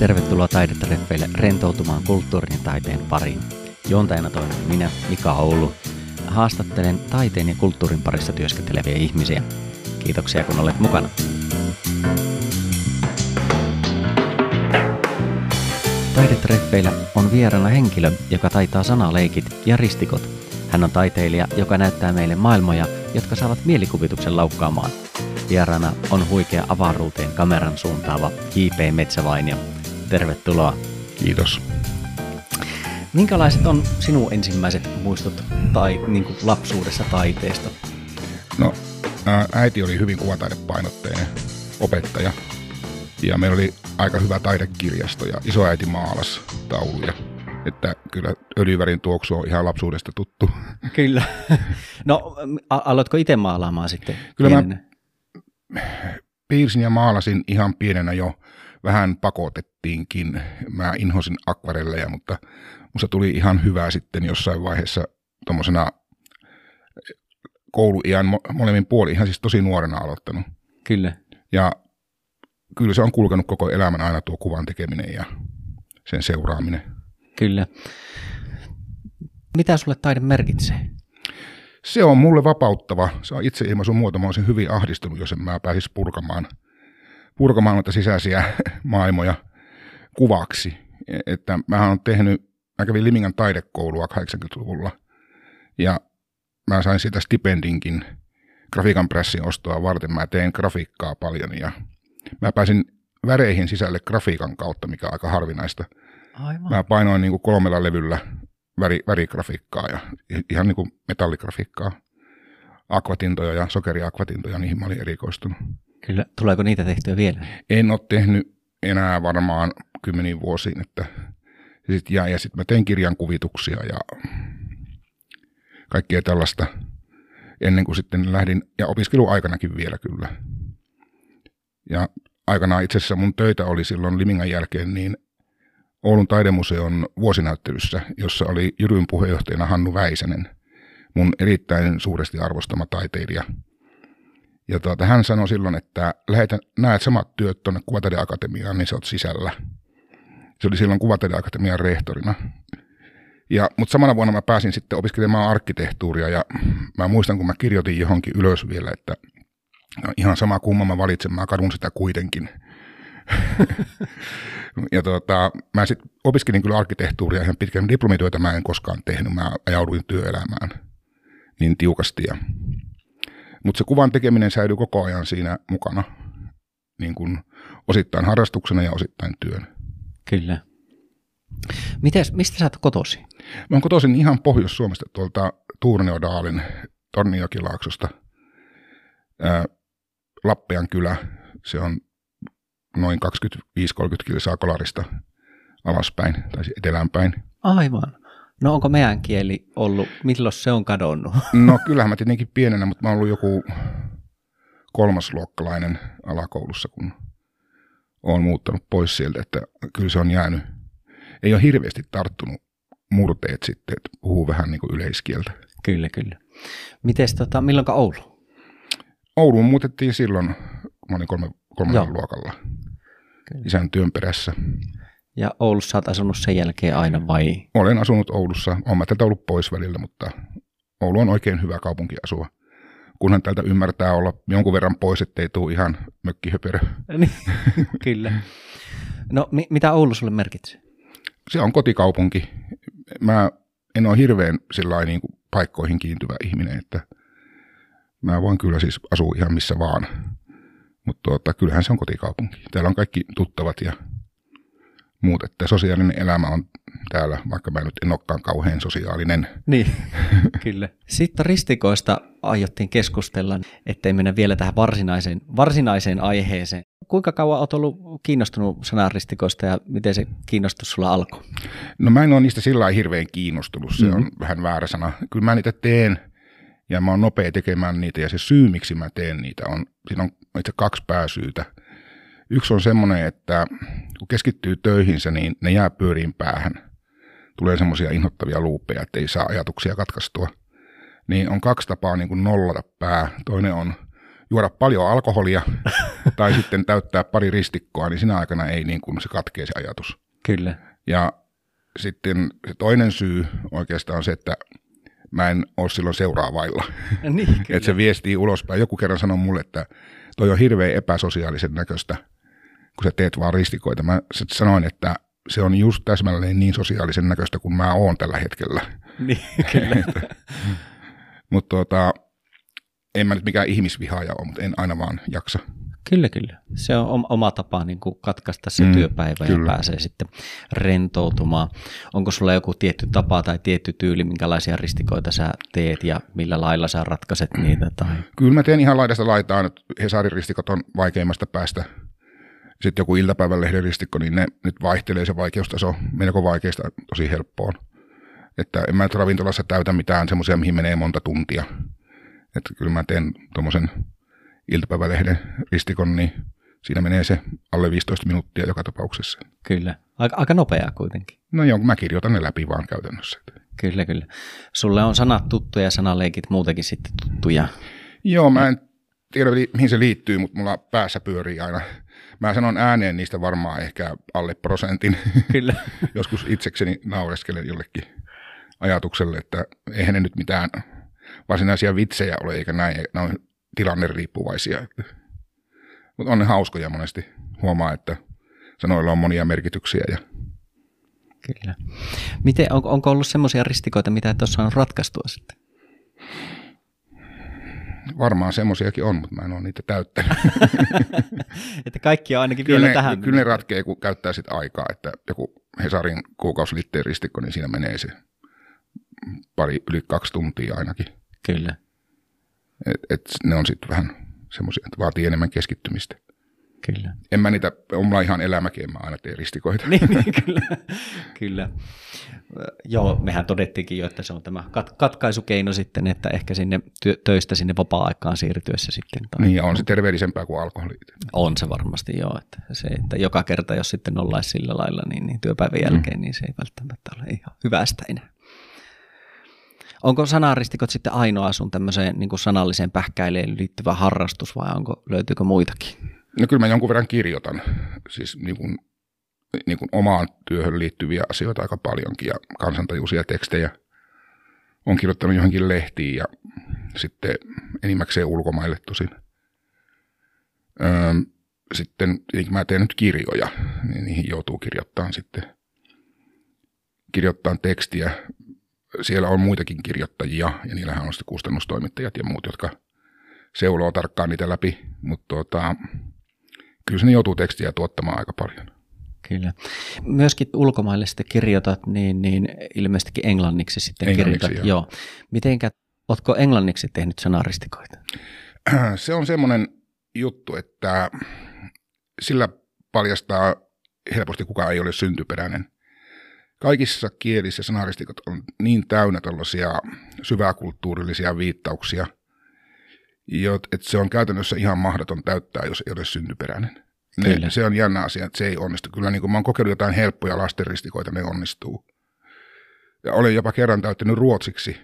Tervetuloa taidetreffeille rentoutumaan kulttuurin ja taiteen pariin. Juontajana toimin minä, Mika Oulu. Haastattelen taiteen ja kulttuurin parissa työskenteleviä ihmisiä. Kiitoksia kun olet mukana. Taidetreffeillä on vieraana henkilö, joka taitaa sanaleikit ja ristikot. Hän on taiteilija, joka näyttää meille maailmoja, jotka saavat mielikuvituksen laukkaamaan. Vieraana on huikea avaruuteen kameran suuntaava J.P. Metsävainio. Tervetuloa. Kiitos. Minkälaiset on sinun ensimmäiset muistot tai niin kuin lapsuudessa taiteesta? No, äiti oli hyvin kuvataidepainotteinen opettaja. Ja meillä oli aika hyvä taidekirjasto ja isoäiti maalas tauluja. Että kyllä öljyvärin tuoksu on ihan lapsuudesta tuttu. Kyllä. No, aloitko itse maalaamaan sitten? Kyllä pienenä? mä piirsin ja maalasin ihan pienenä jo. Vähän pakotettiinkin. Mä inhosin akvarelleja, mutta musta tuli ihan hyvää sitten jossain vaiheessa tuommoisena kouluiän molemmin puoli, ihan siis tosi nuorena aloittanut. Kyllä. Ja kyllä se on kulkenut koko elämän aina tuo kuvan tekeminen ja sen seuraaminen. Kyllä. Mitä sulle taide merkitsee? Se on mulle vapauttava. Se on itseilmaisun muoto. Mä olisin hyvin ahdistunut, jos en mä pääsisi purkamaan, purkamaan noita sisäisiä maailmoja kuvaksi. Että mä oon tehnyt, mä kävin Limingan taidekoulua 80-luvulla ja mä sain siitä stipendinkin grafiikan pressin ostoa varten. Mä teen grafiikkaa paljon ja mä pääsin väreihin sisälle grafiikan kautta, mikä on aika harvinaista. Aivan. Mä painoin niin kuin kolmella levyllä väri, värigrafiikkaa ja ihan niin kuin metalligrafiikkaa. Akvatintoja ja sokeriakvatintoja, niihin mä olin erikoistunut. Kyllä, tuleeko niitä tehtyä vielä? En ole tehnyt enää varmaan kymmeniin vuosiin, että sit, ja, ja sitten mä tein kirjankuvituksia ja kaikkea tällaista ennen kuin sitten lähdin, ja opiskeluaikanakin vielä kyllä. Ja aikanaan itse asiassa mun töitä oli silloin Limingan jälkeen niin Oulun taidemuseon vuosinäyttelyssä, jossa oli Jyryn puheenjohtajana Hannu Väisänen, mun erittäin suuresti arvostama taiteilija. Ja tuota, hän sanoi silloin, että lähetä, näet samat työt tuonne Kuvataideakatemiaan, niin sä oot sisällä. Se oli silloin Kuvataideakatemian rehtorina. Ja, mutta samana vuonna mä pääsin sitten opiskelemaan arkkitehtuuria ja mä muistan, kun mä kirjoitin johonkin ylös vielä, että no, ihan sama kumma mä valitsen, mä kadun sitä kuitenkin. ja tota, mä sitten opiskelin kyllä arkkitehtuuria ihan pitkään. Diplomityötä mä en koskaan tehnyt, mä ajauduin työelämään niin tiukasti. Ja, mutta se kuvan tekeminen säilyi koko ajan siinä mukana, niin kuin osittain harrastuksena ja osittain työn. Kyllä. Mites, mistä sä oot kotosi? Mä oon kotoisin ihan Pohjois-Suomesta tuolta Tuurneodaalin Torniokilaaksosta. Ää, Lappean kylä, se on noin 25-30 kilsaa kolarista alaspäin tai eteläänpäin. Aivan. No onko meidän kieli ollut, milloin se on kadonnut? No kyllähän mä tietenkin pienenä, mutta mä oon ollut joku kolmasluokkalainen alakoulussa, kun oon muuttanut pois sieltä, että kyllä se on jäänyt. Ei ole hirveästi tarttunut murteet sitten, että puhuu vähän niin kuin yleiskieltä. Kyllä, kyllä. Mites tota, milloinka Oulu? Ouluun muutettiin silloin, kun mä olin kolme, kolmannella luokalla kyllä. isän työn perässä. Ja Oulussa olet asunut sen jälkeen aina vai? Olen asunut Oulussa. Olen mä täältä ollut pois välillä, mutta Oulu on oikein hyvä kaupunki asua. Kunhan täältä ymmärtää olla jonkun verran pois, ettei tule ihan mökkihöperö. Niin, kyllä. No, mi- mitä Oulu sulle merkitsee? Se on kotikaupunki. Mä en ole hirveän niin kuin paikkoihin kiintyvä ihminen, että mä voin kyllä siis asua ihan missä vaan. Mutta tuota, kyllähän se on kotikaupunki. Täällä on kaikki tuttavat ja muut, että sosiaalinen elämä on täällä, vaikka mä nyt en olekaan kauhean sosiaalinen. Niin, kyllä. Sitten ristikoista aiottiin keskustella, ettei mennä vielä tähän varsinaiseen, varsinaiseen aiheeseen. Kuinka kauan olet ollut kiinnostunut sanaristikoista ja miten se kiinnostus sulla alkoi? No mä en ole niistä sillä hirveän kiinnostunut, se mm-hmm. on vähän väärä sana. Kyllä mä niitä teen ja mä oon nopea tekemään niitä ja se syy, miksi mä teen niitä on, siinä on itse kaksi pääsyytä. Yksi on semmoinen, että kun keskittyy töihinsä, niin ne jää pyöriin päähän. Tulee semmoisia inhottavia luupeja, että ei saa ajatuksia katkaistua. Niin on kaksi tapaa niin kuin nollata pää. Toinen on juoda paljon alkoholia tai sitten täyttää pari ristikkoa, niin sinä aikana ei niin kuin se katkee se ajatus. Kyllä. Ja sitten se toinen syy oikeastaan on se, että mä en ole silloin seuraavailla. Niin, että se viestii ulospäin. Joku kerran sanoi mulle, että toi on hirveän epäsosiaalisen näköistä, kun sä teet vaan ristikoita. Mä sanoin, että se on just täsmälleen niin sosiaalisen näköistä kuin mä oon tällä hetkellä. Niin, kyllä. mutta tuota, en mä nyt mikään ihmisvihaaja ole, mutta en aina vaan jaksa. Kyllä, kyllä. Se on oma tapa niin kuin katkaista se mm, työpäivä kyllä. ja pääsee sitten rentoutumaan. Onko sulla joku tietty tapa tai tietty tyyli, minkälaisia ristikoita sä teet ja millä lailla sä ratkaiset niitä? Tai? Kyllä mä teen ihan laidasta laitaan. Hesarin ristikot on vaikeimmasta päästä. Sitten joku iltapäivän lehden ristikko, niin ne nyt vaihtelee se vaikeustaso melko vaikeasta tosi helppoon. Että en mä nyt ravintolassa täytä mitään semmoisia, mihin menee monta tuntia. Että kyllä mä teen tuommoisen iltapäivälehden ristikon, niin siinä menee se alle 15 minuuttia joka tapauksessa. Kyllä. Aika, aika nopeaa kuitenkin. No joo, mä kirjoitan ne läpi vaan käytännössä. Kyllä, kyllä. Sulle on sanat tuttuja ja sanaleikit muutenkin sitten tuttuja. Joo, mä en tiedä mihin se liittyy, mutta mulla päässä pyörii aina. Mä sanon ääneen niistä varmaan ehkä alle prosentin. Kyllä. Joskus itsekseni naureskelen jollekin ajatukselle, että eihän ne nyt mitään varsinaisia vitsejä ole eikä näin. Ne on tilanne riippuvaisia. Mutta on ne hauskoja monesti. Huomaa, että sanoilla on monia merkityksiä. Ja... Kyllä. Miten, on, onko ollut semmoisia ristikoita, mitä ole saanut ratkaistua sitten? Varmaan semmoisiakin on, mutta mä en ole niitä täyttänyt. että kaikki on ainakin kyllä vielä ne, tähän. Kyllä ne ratkee, kun käyttää sitä aikaa, että joku Hesarin kuukausiliitteen ristikko, niin siinä menee se pari yli kaksi tuntia ainakin. Kyllä. Et, et ne on sitten vähän semmoisia, että vaatii enemmän keskittymistä. Kyllä. En mä niitä, on mulla ihan elämäkin, en mä aina tee ristikoita. niin, niin, kyllä. kyllä. Joo, mehän todettiinkin jo, että se on tämä kat- katkaisukeino sitten, että ehkä sinne työ, töistä sinne vapaa-aikaan siirtyessä sitten. Tai... Niin, on se terveellisempää kuin alkoholi. On se varmasti joo, että se, että joka kerta jos sitten ollaisi sillä lailla niin, niin työpäivän jälkeen, mm. niin se ei välttämättä ole ihan hyvästä enää. Onko sanaristikot sitten ainoa sun tämmöiseen niin sanalliseen pähkäileen liittyvä harrastus vai onko, löytyykö muitakin? No kyllä mä jonkun verran kirjoitan, siis niin kuin, niin kuin omaan työhön liittyviä asioita aika paljonkin ja kansantajuisia tekstejä. on kirjoittanut johonkin lehtiin ja sitten enimmäkseen ulkomaille tosin. Öö, sitten mä teen nyt kirjoja, niin niihin joutuu kirjoittamaan sitten kirjoittaa tekstiä siellä on muitakin kirjoittajia, ja niillähän on sitten kustannustoimittajat ja muut, jotka seuloo tarkkaan niitä läpi, mutta tuota, kyllä ne joutuu tekstiä tuottamaan aika paljon. Kyllä. Myöskin ulkomaille sitten kirjoitat, niin, niin ilmeisestikin englanniksi sitten englanniksi, kirjoitat. Joo. joo. Mitenkä, ootko englanniksi tehnyt sanaristikoita? Se on semmoinen juttu, että sillä paljastaa helposti kuka ei ole syntyperäinen – kaikissa kielissä sanaristikot on niin täynnä tällaisia syväkulttuurillisia viittauksia, että se on käytännössä ihan mahdoton täyttää, jos ei ole syntyperäinen. Ne, se on jännä asia, että se ei onnistu. Kyllä niin kuin mä oon kokeillut jotain helppoja lastenristikoita, ne onnistuu. Ja olen jopa kerran täyttänyt ruotsiksi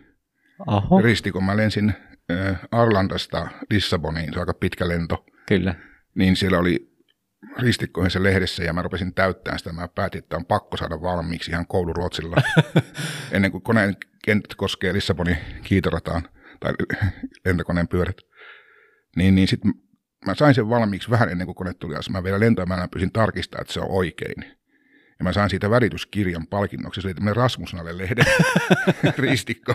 Aho. ristikon. Mä lensin äh, Arlandasta Lissaboniin, se on aika pitkä lento. Kyllä. Niin siellä oli ristikkoihin se lehdessä ja mä rupesin täyttämään sitä. Mä päätin, että on pakko saada valmiiksi ihan kouluruotsilla ennen kuin koneen kentät koskee Lissabonin kiitorataan tai lentokoneen pyörät. Niin, niin sitten mä sain sen valmiiksi vähän ennen kuin kone tuli alas. Mä vielä lentoimään pyysin tarkistaa, että se on oikein. Ja mä sain siitä värityskirjan palkinnoksi. Se oli tämmöinen Rasmusnalle lehden ristikko.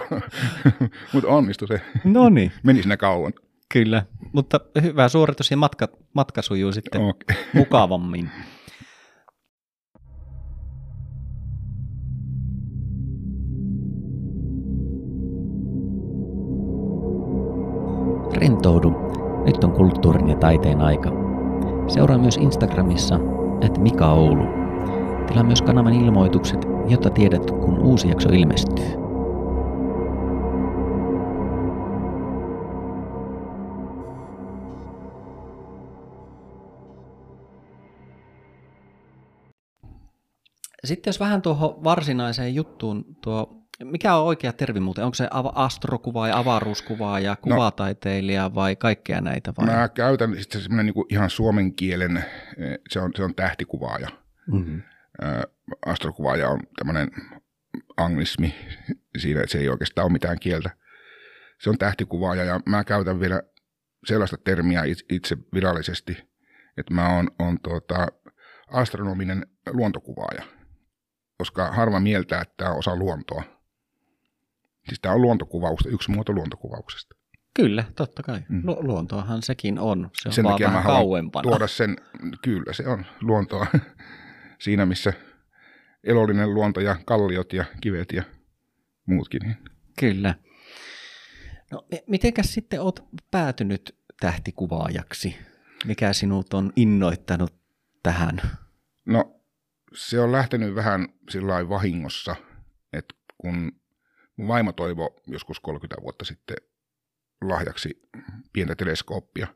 Mutta onnistui se. No niin. Meni sinne kauan. Kyllä, mutta hyvä suoritus ja matka, matka sujuu sitten okay. mukavammin. Rentoudu. Nyt on kulttuurin ja taiteen aika. Seuraa myös Instagramissa, että Mika Oulu. Tilaa myös kanavan ilmoitukset, jotta tiedät, kun uusi jakso ilmestyy. Sitten jos vähän tuohon varsinaiseen juttuun, tuo Mikä on oikea termi muuten? Onko se astrokuvaaja, avaruuskuvaaja, kuvataiteilija vai kaikkea näitä? Vai? Mä käytän sitten semmoinen niin ihan suomen kielen, eh, se on, se on tähtikuvaaja. Mm-hmm. Astrokuvaaja on tämmöinen anglismi siinä, että se ei oikeastaan ole mitään kieltä. Se on tähtikuvaaja ja mä käytän vielä sellaista termiä itse virallisesti, että mä oon, on tuota, astronominen luontokuvaaja, koska harva mieltää, että osa luontoa. Siis tämä on luontokuvausta, yksi muoto luontokuvauksesta. Kyllä, totta kai. Mm. Lu- luontoahan sekin on. Se on sen vaan vähän kauempana. tuoda sen, kyllä se on luontoa siinä, missä elollinen luonto ja kalliot ja kivet ja muutkin. Kyllä. No, mitenkäs sitten olet päätynyt tähtikuvaajaksi? Mikä sinut on innoittanut tähän? No, se on lähtenyt vähän sillä vahingossa, että kun mun vaimo toivo joskus 30 vuotta sitten lahjaksi pientä teleskooppia,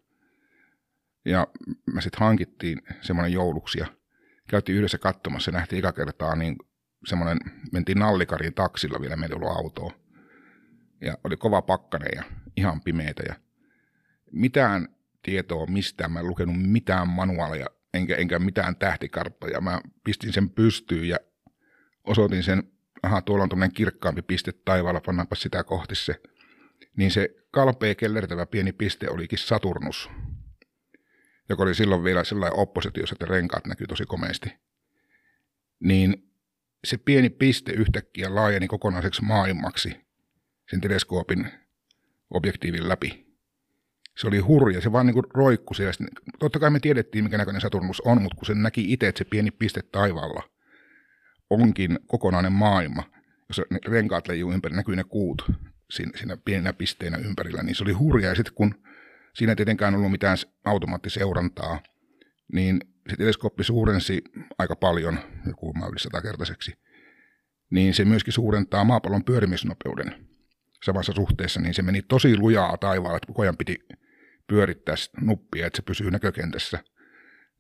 ja me sitten hankittiin semmoinen jouluksi ja käytiin yhdessä katsomassa ja nähtiin eka kertaa niin semmoinen, mentiin nallikarin taksilla vielä, meillä ollut autoa. Ja oli kova pakkane ja ihan pimeitä ja mitään tietoa mistään, mä en lukenut mitään manuaalia enkä, enkä mitään tähtikarttoja. Mä pistin sen pystyyn ja osoitin sen, aha, tuolla on tämmöinen kirkkaampi piste taivaalla, pannaanpa sitä kohti se. Niin se kalpea kellertävä pieni piste olikin Saturnus, joka oli silloin vielä sellainen oppositiossa, että renkaat näkyy tosi komeasti. Niin se pieni piste yhtäkkiä laajeni kokonaiseksi maailmaksi sen teleskoopin objektiivin läpi se oli hurja, se vaan niin kuin roikku siellä. Totta kai me tiedettiin, mikä näköinen Saturnus on, mutta kun se näki itse, että se pieni piste taivaalla onkin kokonainen maailma, jos ne renkaat leijuu ympäri, näkyy ne kuut siinä, siinä pienenä pisteenä ympärillä, niin se oli hurja. Ja sitten kun siinä ei tietenkään ollut mitään automaattiseurantaa, niin se teleskooppi suurensi aika paljon, joku yli satakertaiseksi, niin se myöskin suurentaa maapallon pyörimisnopeuden samassa suhteessa, niin se meni tosi lujaa taivaalla, että koko ajan piti pyörittää nuppia, että se pysyy näkökentässä,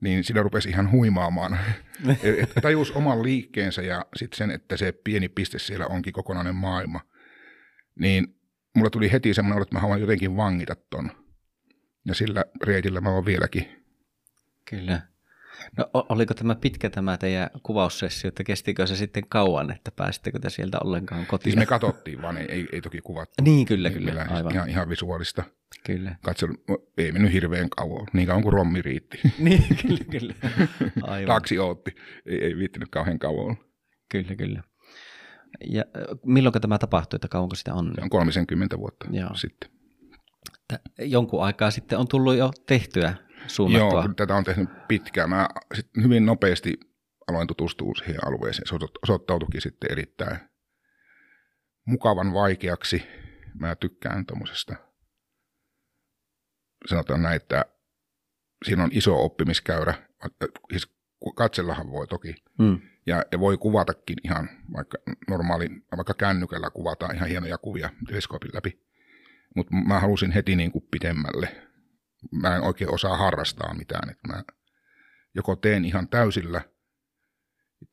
niin siinä rupesi ihan huimaamaan. et tajus oman liikkeensä ja sitten sen, että se pieni piste siellä onkin kokonainen maailma. Niin mulla tuli heti semmoinen, että mä haluan jotenkin vangita ton. Ja sillä reitillä mä oon vieläkin. Kyllä. No oliko tämä pitkä tämä teidän kuvaussessio, että kestikö se sitten kauan, että pääsittekö te sieltä ollenkaan kotiin? Siis me katsottiin vaan, ei, ei, ei toki kuvattu. Niin, kyllä, kyllä. Aivan. Ihan, ihan visuaalista. Kyllä. Katso, ei mennyt hirveän kauan, niin kauan kuin rommi riitti. niin, kyllä, kyllä. Aivan. Taksi ootti, ei, ei viittinyt kauhean kauan. Kyllä, kyllä. Ja milloin tämä tapahtui, että kauanko sitä on? Se on 30 vuotta Joo. sitten. Jonkun aikaa sitten on tullut jo tehtyä suunnattua? Joo, tätä on tehnyt pitkään. Mä sitten hyvin nopeasti aloin tutustua siihen alueeseen. Se osoittautuikin sitten erittäin mukavan vaikeaksi. Mä tykkään tuommoisesta, sanotaan näin, että siinä on iso oppimiskäyrä. Siis katsellahan voi toki. Hmm. Ja, ja, voi kuvatakin ihan, vaikka normaali, vaikka kännykällä kuvataan ihan hienoja kuvia teleskoopin läpi. Mutta mä halusin heti niin kuin pidemmälle mä en oikein osaa harrastaa mitään. Että mä joko teen ihan täysillä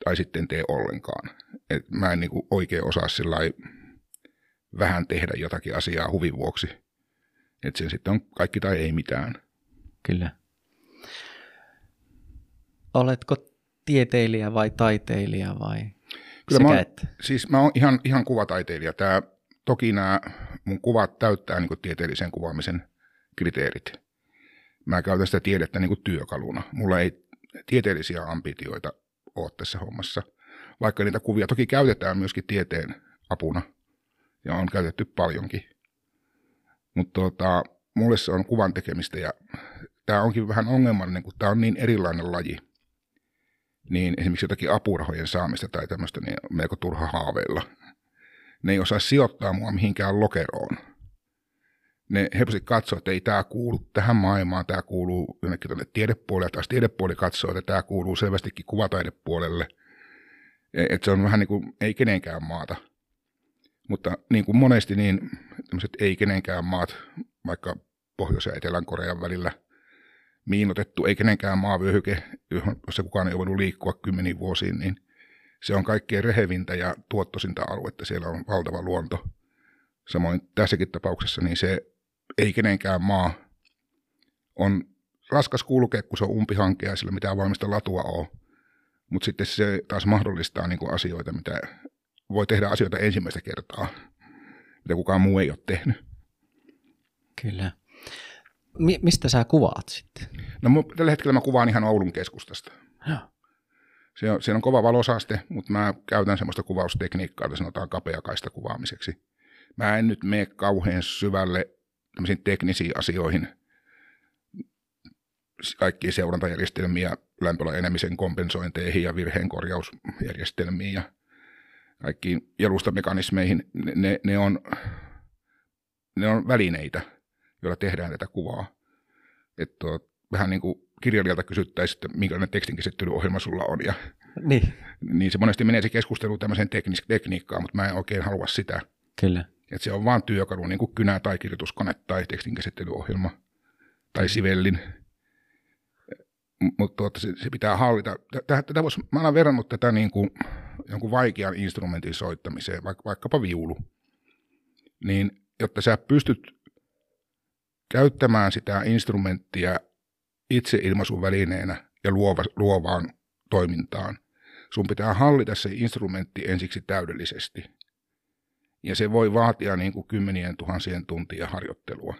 tai sitten tee ollenkaan. Et mä en niinku oikein osaa sillä vähän tehdä jotakin asiaa huvin vuoksi. Että sen sitten on kaikki tai ei mitään. Kyllä. Oletko tieteilijä vai taiteilija vai Kyllä sekä mä oon, että? Siis mä oon ihan, ihan kuvataiteilija. Tää, toki nämä mun kuvat täyttää niin tieteellisen kuvaamisen kriteerit mä käytän sitä tiedettä niin kuin työkaluna. Mulla ei tieteellisiä ambitioita ole tässä hommassa, vaikka niitä kuvia toki käytetään myöskin tieteen apuna ja on käytetty paljonkin. Mutta tota, mulle se on kuvan tekemistä ja tämä onkin vähän ongelmallinen, kun tämä on niin erilainen laji. Niin esimerkiksi jotakin apurahojen saamista tai tämmöistä niin melko turha haaveilla. Ne ei osaa sijoittaa mua mihinkään lokeroon ne helposti katsoo, että ei tämä kuulu tähän maailmaan, tämä kuuluu jonnekin tuonne tiedepuolelle, taas tiedepuoli katsoo, että tämä kuuluu selvästikin kuvataidepuolelle. Että se on vähän niin kuin ei kenenkään maata. Mutta niin kuin monesti niin tämmöiset ei kenenkään maat, vaikka Pohjois- ja Etelän-Korean välillä miinotettu, ei kenenkään maavyöhyke, jossa kukaan ei voinut liikkua kymmeniin vuosiin, niin se on kaikkein rehevintä ja tuottosinta aluetta. Siellä on valtava luonto. Samoin tässäkin tapauksessa niin se ei kenenkään maa on raskas kulkea, kun se on umpihankea ja sillä mitään valmista latua ole. Mutta sitten se taas mahdollistaa niin kuin asioita, mitä voi tehdä asioita ensimmäistä kertaa, mitä kukaan muu ei ole tehnyt. Kyllä. Mi- mistä sä kuvaat sitten? No tällä hetkellä mä kuvaan ihan Oulun keskustasta. Joo. Se on, siellä on kova valosaste, mutta mä käytän semmoista kuvaustekniikkaa, jota sanotaan kapeakaista kuvaamiseksi. Mä en nyt mene kauhean syvälle teknisiin asioihin, kaikkiin seurantajärjestelmiä, lämpölän enemisen kompensointeihin ja virheenkorjausjärjestelmiin ja kaikkiin jalustamekanismeihin. Ne, ne, ne, on, ne on välineitä, joilla tehdään tätä kuvaa. Että vähän niin kuin kirjailijalta kysyttäisiin, että minkälainen tekstinkäsittelyohjelma sulla on. Ja, niin. niin se monesti menee se keskustelu tämmöiseen teknis- tekniikkaan, mutta mä en oikein halua sitä. Kyllä. Että se on vaan työkalu, niin kuin kynä tai kirjoituskone tai tekstinkäsittelyohjelma tai sivellin. Mutta tuota, se, se, pitää hallita. Tätä, tätä vois, mä olen verrannut tätä niin kuin jonkun vaikean instrumentin soittamiseen, vaikka, vaikkapa viulu. Niin jotta sä pystyt käyttämään sitä instrumenttia itse ilmaisuvälineenä ja luova, luovaan toimintaan, sun pitää hallita se instrumentti ensiksi täydellisesti. Ja se voi vaatia niin kuin kymmenien tuhansien tuntia harjoittelua.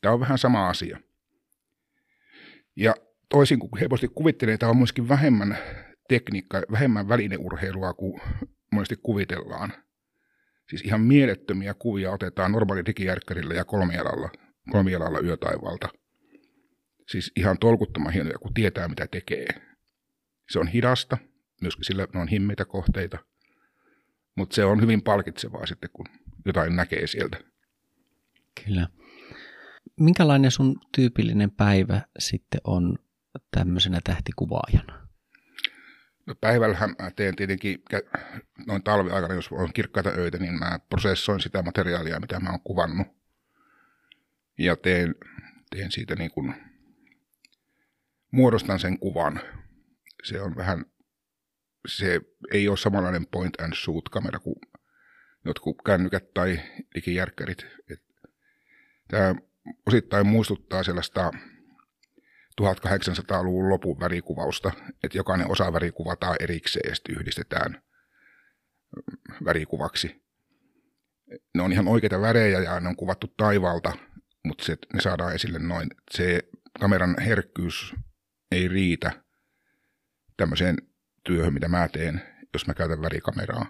Tämä on vähän sama asia. Ja toisin kuin helposti kuvittelee, tämä on myöskin vähemmän tekniikka, vähemmän välineurheilua kuin monesti kuvitellaan. Siis ihan mielettömiä kuvia otetaan normaali digijärkkärillä ja kolmialalla, kolmialalla yötaivalta. Siis ihan tolkuttoman hienoja, kun tietää mitä tekee. Se on hidasta, myöskin sillä ne on himmeitä kohteita, mutta se on hyvin palkitsevaa sitten, kun jotain näkee sieltä. Kyllä. Minkälainen sun tyypillinen päivä sitten on tämmöisenä tähtikuvaajana? No päivällähän mä teen tietenkin noin talviaikana, jos on kirkkaita öitä, niin mä prosessoin sitä materiaalia, mitä mä oon kuvannut. Ja teen, teen siitä niin kuin, muodostan sen kuvan. Se on vähän, se ei ole samanlainen point and shoot kamera kuin jotkut kännykät tai digijärkkärit. Tämä osittain muistuttaa sellaista 1800-luvun lopun värikuvausta, että jokainen osa väri kuvataan erikseen ja sitten yhdistetään värikuvaksi. Ne on ihan oikeita värejä ja ne on kuvattu taivaalta, mutta se, ne saadaan esille noin. Se kameran herkkyys ei riitä tämmöiseen työhön, mitä mä teen, jos mä käytän värikameraa.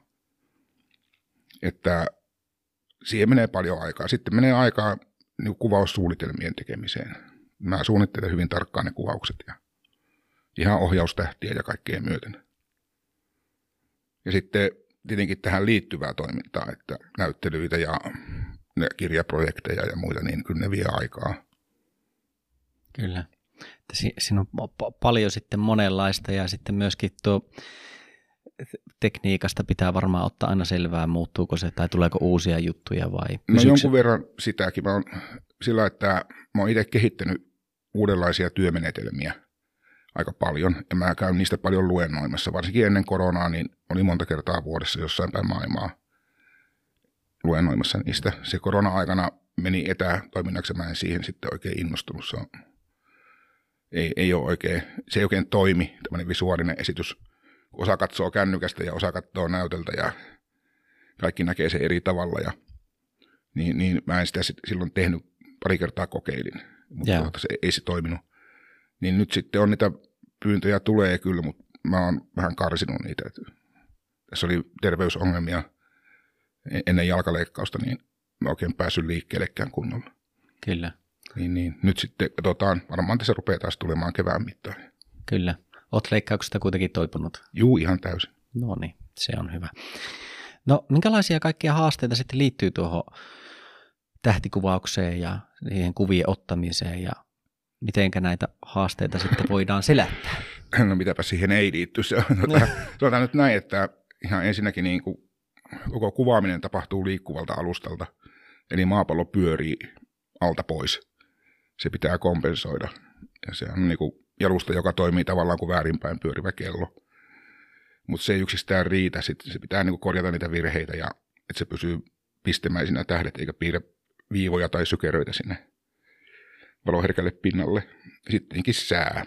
Että siihen menee paljon aikaa. Sitten menee aikaa niin kuvaussuunnitelmien tekemiseen. Mä suunnittelen hyvin tarkkaan ne kuvaukset ja ihan ohjaustähtiä ja kaikkea myöten. Ja sitten tietenkin tähän liittyvää toimintaa, että näyttelyitä ja kirjaprojekteja ja muita, niin kyllä ne vie aikaa. Kyllä. Siinä on paljon sitten monenlaista ja sitten myöskin tuo tekniikasta pitää varmaan ottaa aina selvää, muuttuuko se tai tuleeko uusia juttuja vai No jonkun verran sitäkin. Mä oon sillä, että mä oon itse kehittänyt uudenlaisia työmenetelmiä aika paljon ja mä käyn niistä paljon luennoimassa. Varsinkin ennen koronaa niin oli monta kertaa vuodessa jossain päin maailmaa luennoimassa niistä. Se korona-aikana meni etätoiminnaksi, mä en siihen sitten oikein innostunut. Se on, ei, ei ole oikein, se ei oikein toimi, tämmöinen visuaalinen esitys osa katsoo kännykästä ja osa katsoo näytöltä ja kaikki näkee se eri tavalla. Ja, niin, niin mä en sitä sit, silloin tehnyt, pari kertaa kokeilin, mutta tuota, se, ei se toiminut. Niin nyt sitten on niitä pyyntöjä tulee kyllä, mutta mä oon vähän karsinut niitä. Että tässä oli terveysongelmia e-, ennen jalkaleikkausta, niin mä oikein päässyt liikkeellekään kunnolla. Kyllä. Niin, niin. Nyt sitten katsotaan, varmaan tässä rupeaa taas tulemaan kevään mittaan. Kyllä. Olet leikkauksesta kuitenkin toipunut? Juu, ihan täysin. No niin, se on hyvä. No, minkälaisia kaikkia haasteita sitten liittyy tuohon tähtikuvaukseen ja siihen kuvien ottamiseen ja mitenkä näitä haasteita sitten voidaan selättää? No mitäpä siihen ei liitty. Se on, tuota, sanotaan nyt näin, että ihan ensinnäkin niin kuin koko kuvaaminen tapahtuu liikkuvalta alustalta, eli maapallo pyörii alta pois. Se pitää kompensoida. Ja se on niin kuin jalusta, joka toimii tavallaan kuin väärinpäin pyörivä kello. mutta se ei yksistään riitä. Sitten se pitää niin kuin korjata niitä virheitä ja että se pysyy pistemäisinä tähdet eikä piirrä viivoja tai sykeröitä sinne valoherkälle pinnalle. Sittenkin sää,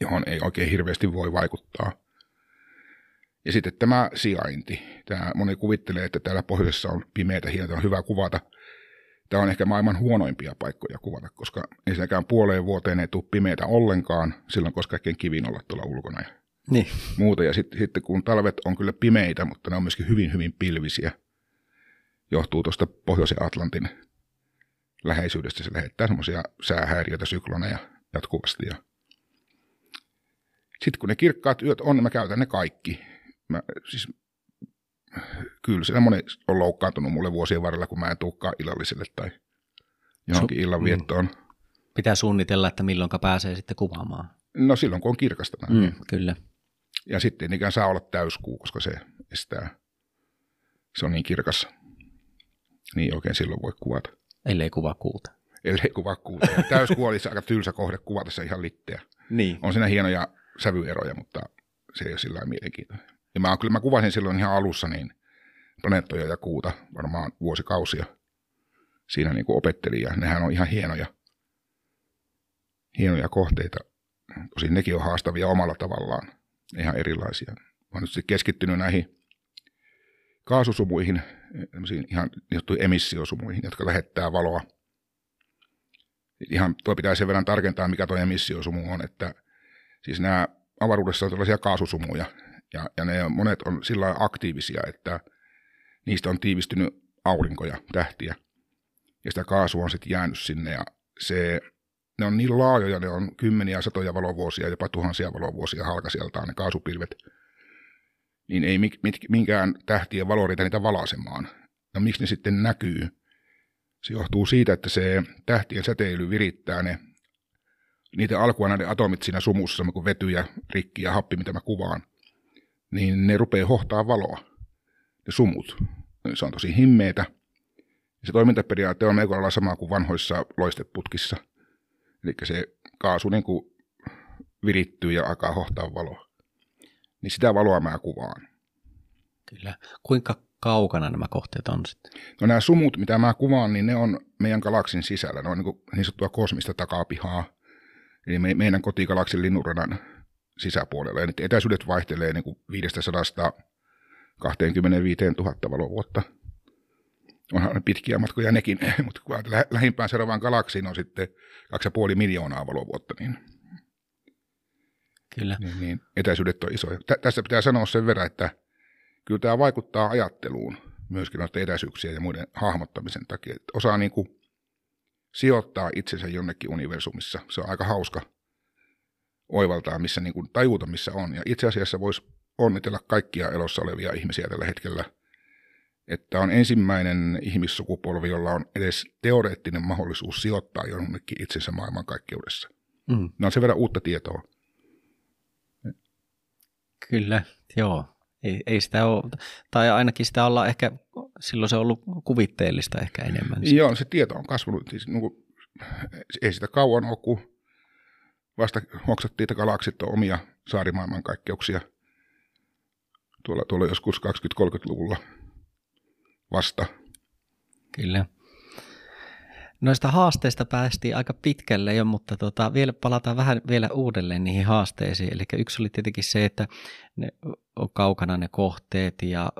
johon ei oikein hirveästi voi vaikuttaa. Ja sitten tämä sijainti. Tämä moni kuvittelee, että täällä pohjoisessa on pimeitä hiiltä, on hyvä kuvata. Tämä on ehkä maailman huonoimpia paikkoja kuvata, koska ensinnäkään puoleen vuoteen ei tule pimeitä ollenkaan, silloin koska kaikkien kivin olla tuolla ulkona ja Niin. muuta. Ja sitten, sitten kun talvet on kyllä pimeitä, mutta ne on myöskin hyvin, hyvin pilvisiä, johtuu tuosta Pohjoisen Atlantin läheisyydestä. Se lähettää semmoisia säähäiriöitä, sykloneja jatkuvasti. Ja sitten kun ne kirkkaat yöt on, niin mä käytän ne kaikki. Mä, siis, kyllä siellä moni on loukkaantunut mulle vuosien varrella, kun mä en tulekaan illalliselle tai johonkin Su- illanviettoon. Pitää suunnitella, että milloinka pääsee sitten kuvaamaan. No silloin, kun on kirkasta. Mm, kyllä. Ja sitten ikään saa olla täyskuu, koska se estää, se on niin kirkas. Niin oikein silloin voi kuvata. Ellei kuvaa kuuta. Ellei kuvaa kuuta. Täyskuu olisi aika tylsä kohde kuvata se ihan litteä. Niin. On siinä hienoja sävyeroja, mutta se ei ole sillä mielenkiintoinen. Ja mä, kyllä mä kuvasin silloin ihan alussa niin planeettoja ja kuuta varmaan vuosikausia. Siinä niin opettelin ja nehän on ihan hienoja, hienoja kohteita. Tosin nekin on haastavia omalla tavallaan, ihan erilaisia. Mä oon nyt keskittynyt näihin kaasusumuihin, ihan niin emissiosumuihin, jotka lähettää valoa. Ihan tuo pitää sen verran tarkentaa, mikä tuo emissiosumu on, että siis nämä avaruudessa on tällaisia kaasusumuja, ja, ja ne on, monet on sillä aktiivisia, että niistä on tiivistynyt aurinkoja, tähtiä, ja sitä kaasua on sitten jäänyt sinne, ja se, ne on niin laajoja, ne on kymmeniä, satoja valovuosia, jopa tuhansia valovuosia halkasijaltaan ne kaasupilvet, niin ei mik, mit, minkään tähtien valo riitä niitä valasemaan. No miksi ne sitten näkyy? Se johtuu siitä, että se tähtien säteily virittää ne, niitä alkua näiden atomit siinä sumussa, kun vety ja rikki ja happi, mitä mä kuvaan, niin ne rupeaa hohtaa valoa, ne sumut. Se on tosi himmeitä. Se toimintaperiaate on melko lailla sama kuin vanhoissa loisteputkissa. Eli se kaasu niin kuin virittyy ja alkaa hohtaa valoa. Niin sitä valoa mä kuvaan. Kyllä. Kuinka kaukana nämä kohteet on sitten? No nämä sumut, mitä mä kuvaan, niin ne on meidän galaksin sisällä. Ne on niin, kuin niin sanottua kosmista takapihaa. Eli me, meidän kotigalaksin linnunradan sisäpuolella. Ja etäisyydet vaihtelee niin kuin 500 25 000 valovuotta. Onhan ne pitkiä matkoja nekin, mutta kun lä- lähimpään seuraavaan galaksiin on sitten 2,5 miljoonaa valovuotta, niin, Kyllä. niin, niin etäisyydet on isoja. Tä- tässä pitää sanoa sen verran, että kyllä tämä vaikuttaa ajatteluun myöskin noiden etäisyyksien ja muiden hahmottamisen takia. Että osaa niin kuin sijoittaa itsensä jonnekin universumissa. Se on aika hauska oivaltaa, missä niin kuin tajuta, missä on. Ja itse asiassa voisi onnitella kaikkia elossa olevia ihmisiä tällä hetkellä, että on ensimmäinen ihmissukupolvi, jolla on edes teoreettinen mahdollisuus sijoittaa jonnekin itsensä maailmankaikkeudessa. Mm, Ne on sen verran uutta tietoa. kyllä, joo. Ei, ei sitä ole, tai ainakin sitä ollaan ehkä, silloin se on ollut kuvitteellista ehkä enemmän. Joo, se tieto on kasvanut. Siis, niin kuin, ei sitä kauan ole, kun vasta hoksattiin, että galaksit on omia saarimaailmankaikkeuksia tuolla, tuolla joskus 20-30-luvulla vasta. Kyllä. Noista haasteista päästiin aika pitkälle jo, mutta tota, vielä palataan vähän vielä uudelleen niihin haasteisiin. Eli yksi oli tietenkin se, että ne on kaukana ne kohteet ja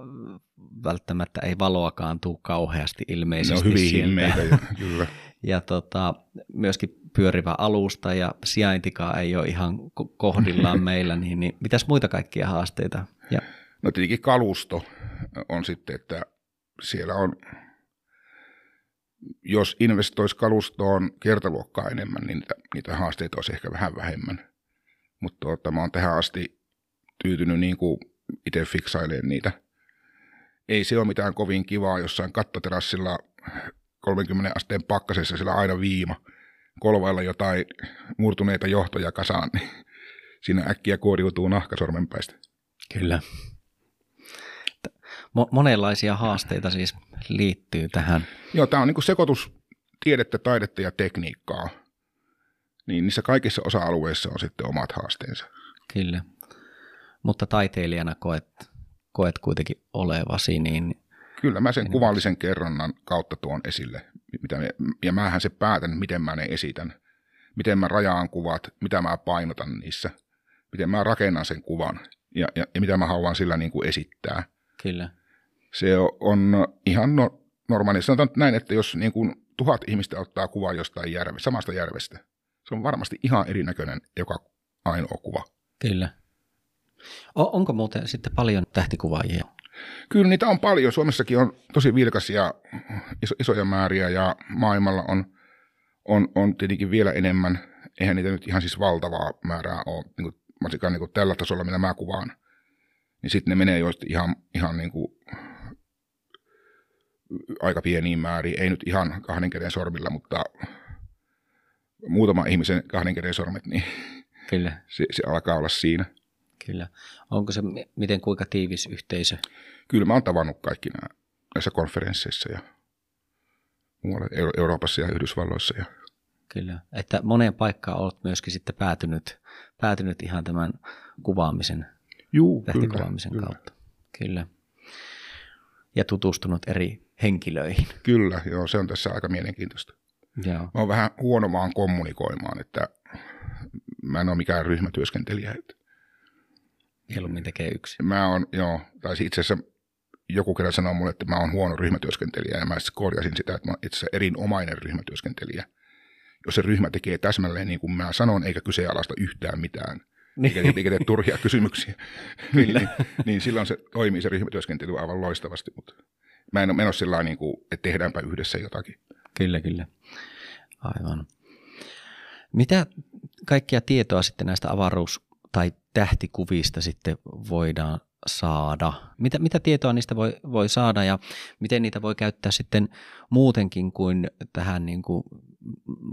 välttämättä ei valoakaan tule kauheasti Ne ilmeisesti on hyvin sieltä. himmeitä, ja, kyllä. Ja tota, myöskin pyörivä alusta ja sijaintikaan ei ole ihan ko- kohdillaan meillä, niin, niin mitäs muita kaikkia haasteita? Ja, No tietenkin kalusto on sitten, että siellä on, jos investoisi kalustoon kertaluokkaa enemmän, niin niitä, niitä haasteita olisi ehkä vähän vähemmän. Mutta tuota, mä oon tähän asti tyytynyt niin kuin itse fiksailemaan niitä. Ei se ole mitään kovin kivaa jossain kattoterassilla 30 asteen pakkasessa, sillä aina viima, kolvailla jotain murtuneita johtoja kasaan, niin siinä äkkiä kuoriutuu nahka sormenpäistä. kyllä. Mo- monenlaisia haasteita siis liittyy tähän. Joo, tämä on niin sekoitus tiedettä, taidetta ja tekniikkaa. Niin niissä kaikissa osa-alueissa on sitten omat haasteensa. Kyllä. Mutta taiteilijana koet, koet kuitenkin olevasi, niin... Kyllä mä sen kuvallisen kerronnan kautta tuon esille. Mitä me, ja mähän se päätän, miten mä ne esitän. Miten mä rajaan kuvat, mitä mä painotan niissä. Miten mä rakennan sen kuvan ja, ja, ja mitä mä haluan sillä niin kuin esittää. Kyllä. Se on ihan no, normaali. Sanotaan näin, että jos niin kuin tuhat ihmistä ottaa kuvan jostain järve, samasta järvestä, se on varmasti ihan erinäköinen joka ainoa kuva. Kyllä. O- onko muuten sitten paljon tähtikuvaajia? Kyllä niitä on paljon. Suomessakin on tosi vilkas ja iso, isoja määriä ja maailmalla on, on, on tietenkin vielä enemmän. Eihän niitä nyt ihan siis valtavaa määrää ole, niin kuin, varsinkaan niin kuin tällä tasolla, mitä mä kuvaan. Niin sitten ne menee joista ihan, ihan niin kuin aika pieniin määriin. Ei nyt ihan kahden käden sormilla, mutta muutama ihmisen kahden käden sormet, niin Kyllä. Se, se alkaa olla siinä. Kyllä. Onko se miten kuinka tiivis yhteisö? Kyllä mä oon tavannut kaikki nämä näissä konferensseissa ja muualla Euro- Euroopassa ja Yhdysvalloissa. Ja... Kyllä. Että moneen paikkaan olet myöskin sitten päätynyt, päätynyt ihan tämän kuvaamisen, Juu, tähtikuvaamisen kyllä, kautta. Kyllä. Ja tutustunut eri henkilöihin. Kyllä, joo, se on tässä aika mielenkiintoista. Joo. Mä oon vähän huono vaan kommunikoimaan, että mä en ole mikään ryhmätyöskentelijä. Mieluummin tekee yksi. Mä oon, joo, tai itse asiassa joku kerran sanoi mulle, että mä oon huono ryhmätyöskentelijä, ja mä korjasin sitä, että mä oon itse asiassa erinomainen ryhmätyöskentelijä. Jos se ryhmä tekee täsmälleen niin kuin mä sanon, eikä kyseenalaista yhtään mitään, niin. eikä, eikä tee turhia kysymyksiä, Kyllä. niin, niin silloin se toimii se ryhmätyöskentely aivan loistavasti, mutta mä en ole menossa sillä niin kuin, että tehdäänpä yhdessä jotakin. Kyllä, kyllä. Aivan. Mitä kaikkia tietoa sitten näistä avaruus- tai tähtikuvista sitten voidaan saada? Mitä, mitä tietoa niistä voi, voi saada ja miten niitä voi käyttää sitten muutenkin kuin tähän niin kuin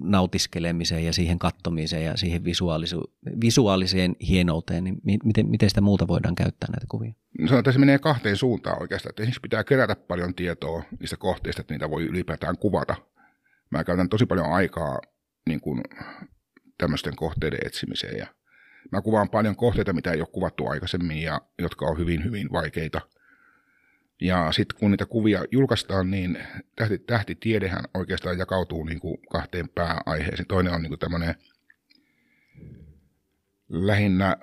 nautiskelemiseen ja siihen kattomiseen ja siihen visuaalisu, visuaaliseen hienouteen, niin miten, miten sitä muuta voidaan käyttää näitä kuvia? No sanotaan, se menee kahteen suuntaan oikeastaan. Että ensin pitää kerätä paljon tietoa niistä kohteista, että niitä voi ylipäätään kuvata. Mä käytän tosi paljon aikaa niin kuin, tämmöisten kohteiden etsimiseen ja mä kuvaan paljon kohteita, mitä ei ole kuvattu aikaisemmin ja jotka on hyvin, hyvin vaikeita. Ja sitten kun niitä kuvia julkaistaan, niin tähti, tähtitiedehän oikeastaan jakautuu niin kuin kahteen pääaiheeseen. Toinen on niin kuin tämmöinen lähinnä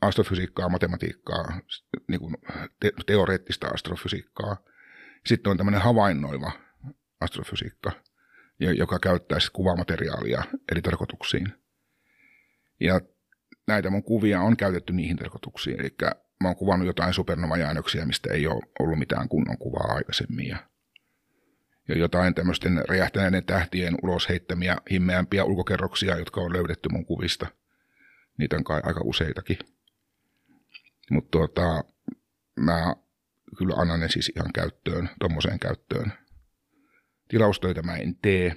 astrofysiikkaa, matematiikkaa, niin kuin te- teoreettista astrofysiikkaa. Sitten on tämmöinen havainnoiva astrofysiikka, joka käyttää kuvamateriaalia eri tarkoituksiin. Ja näitä mun kuvia on käytetty niihin tarkoituksiin, eli mä oon kuvannut jotain supernova-jäännöksiä, mistä ei ole ollut mitään kunnon kuvaa aikaisemmin, ja, ja jotain tämmöisten räjähtäneiden tähtien ulos heittämiä himmeämpiä ulkokerroksia, jotka on löydetty mun kuvista. Niitä on kai aika useitakin. Mutta tuota, mä kyllä annan ne siis ihan käyttöön, tommoseen käyttöön. Tilaustöitä mä en tee,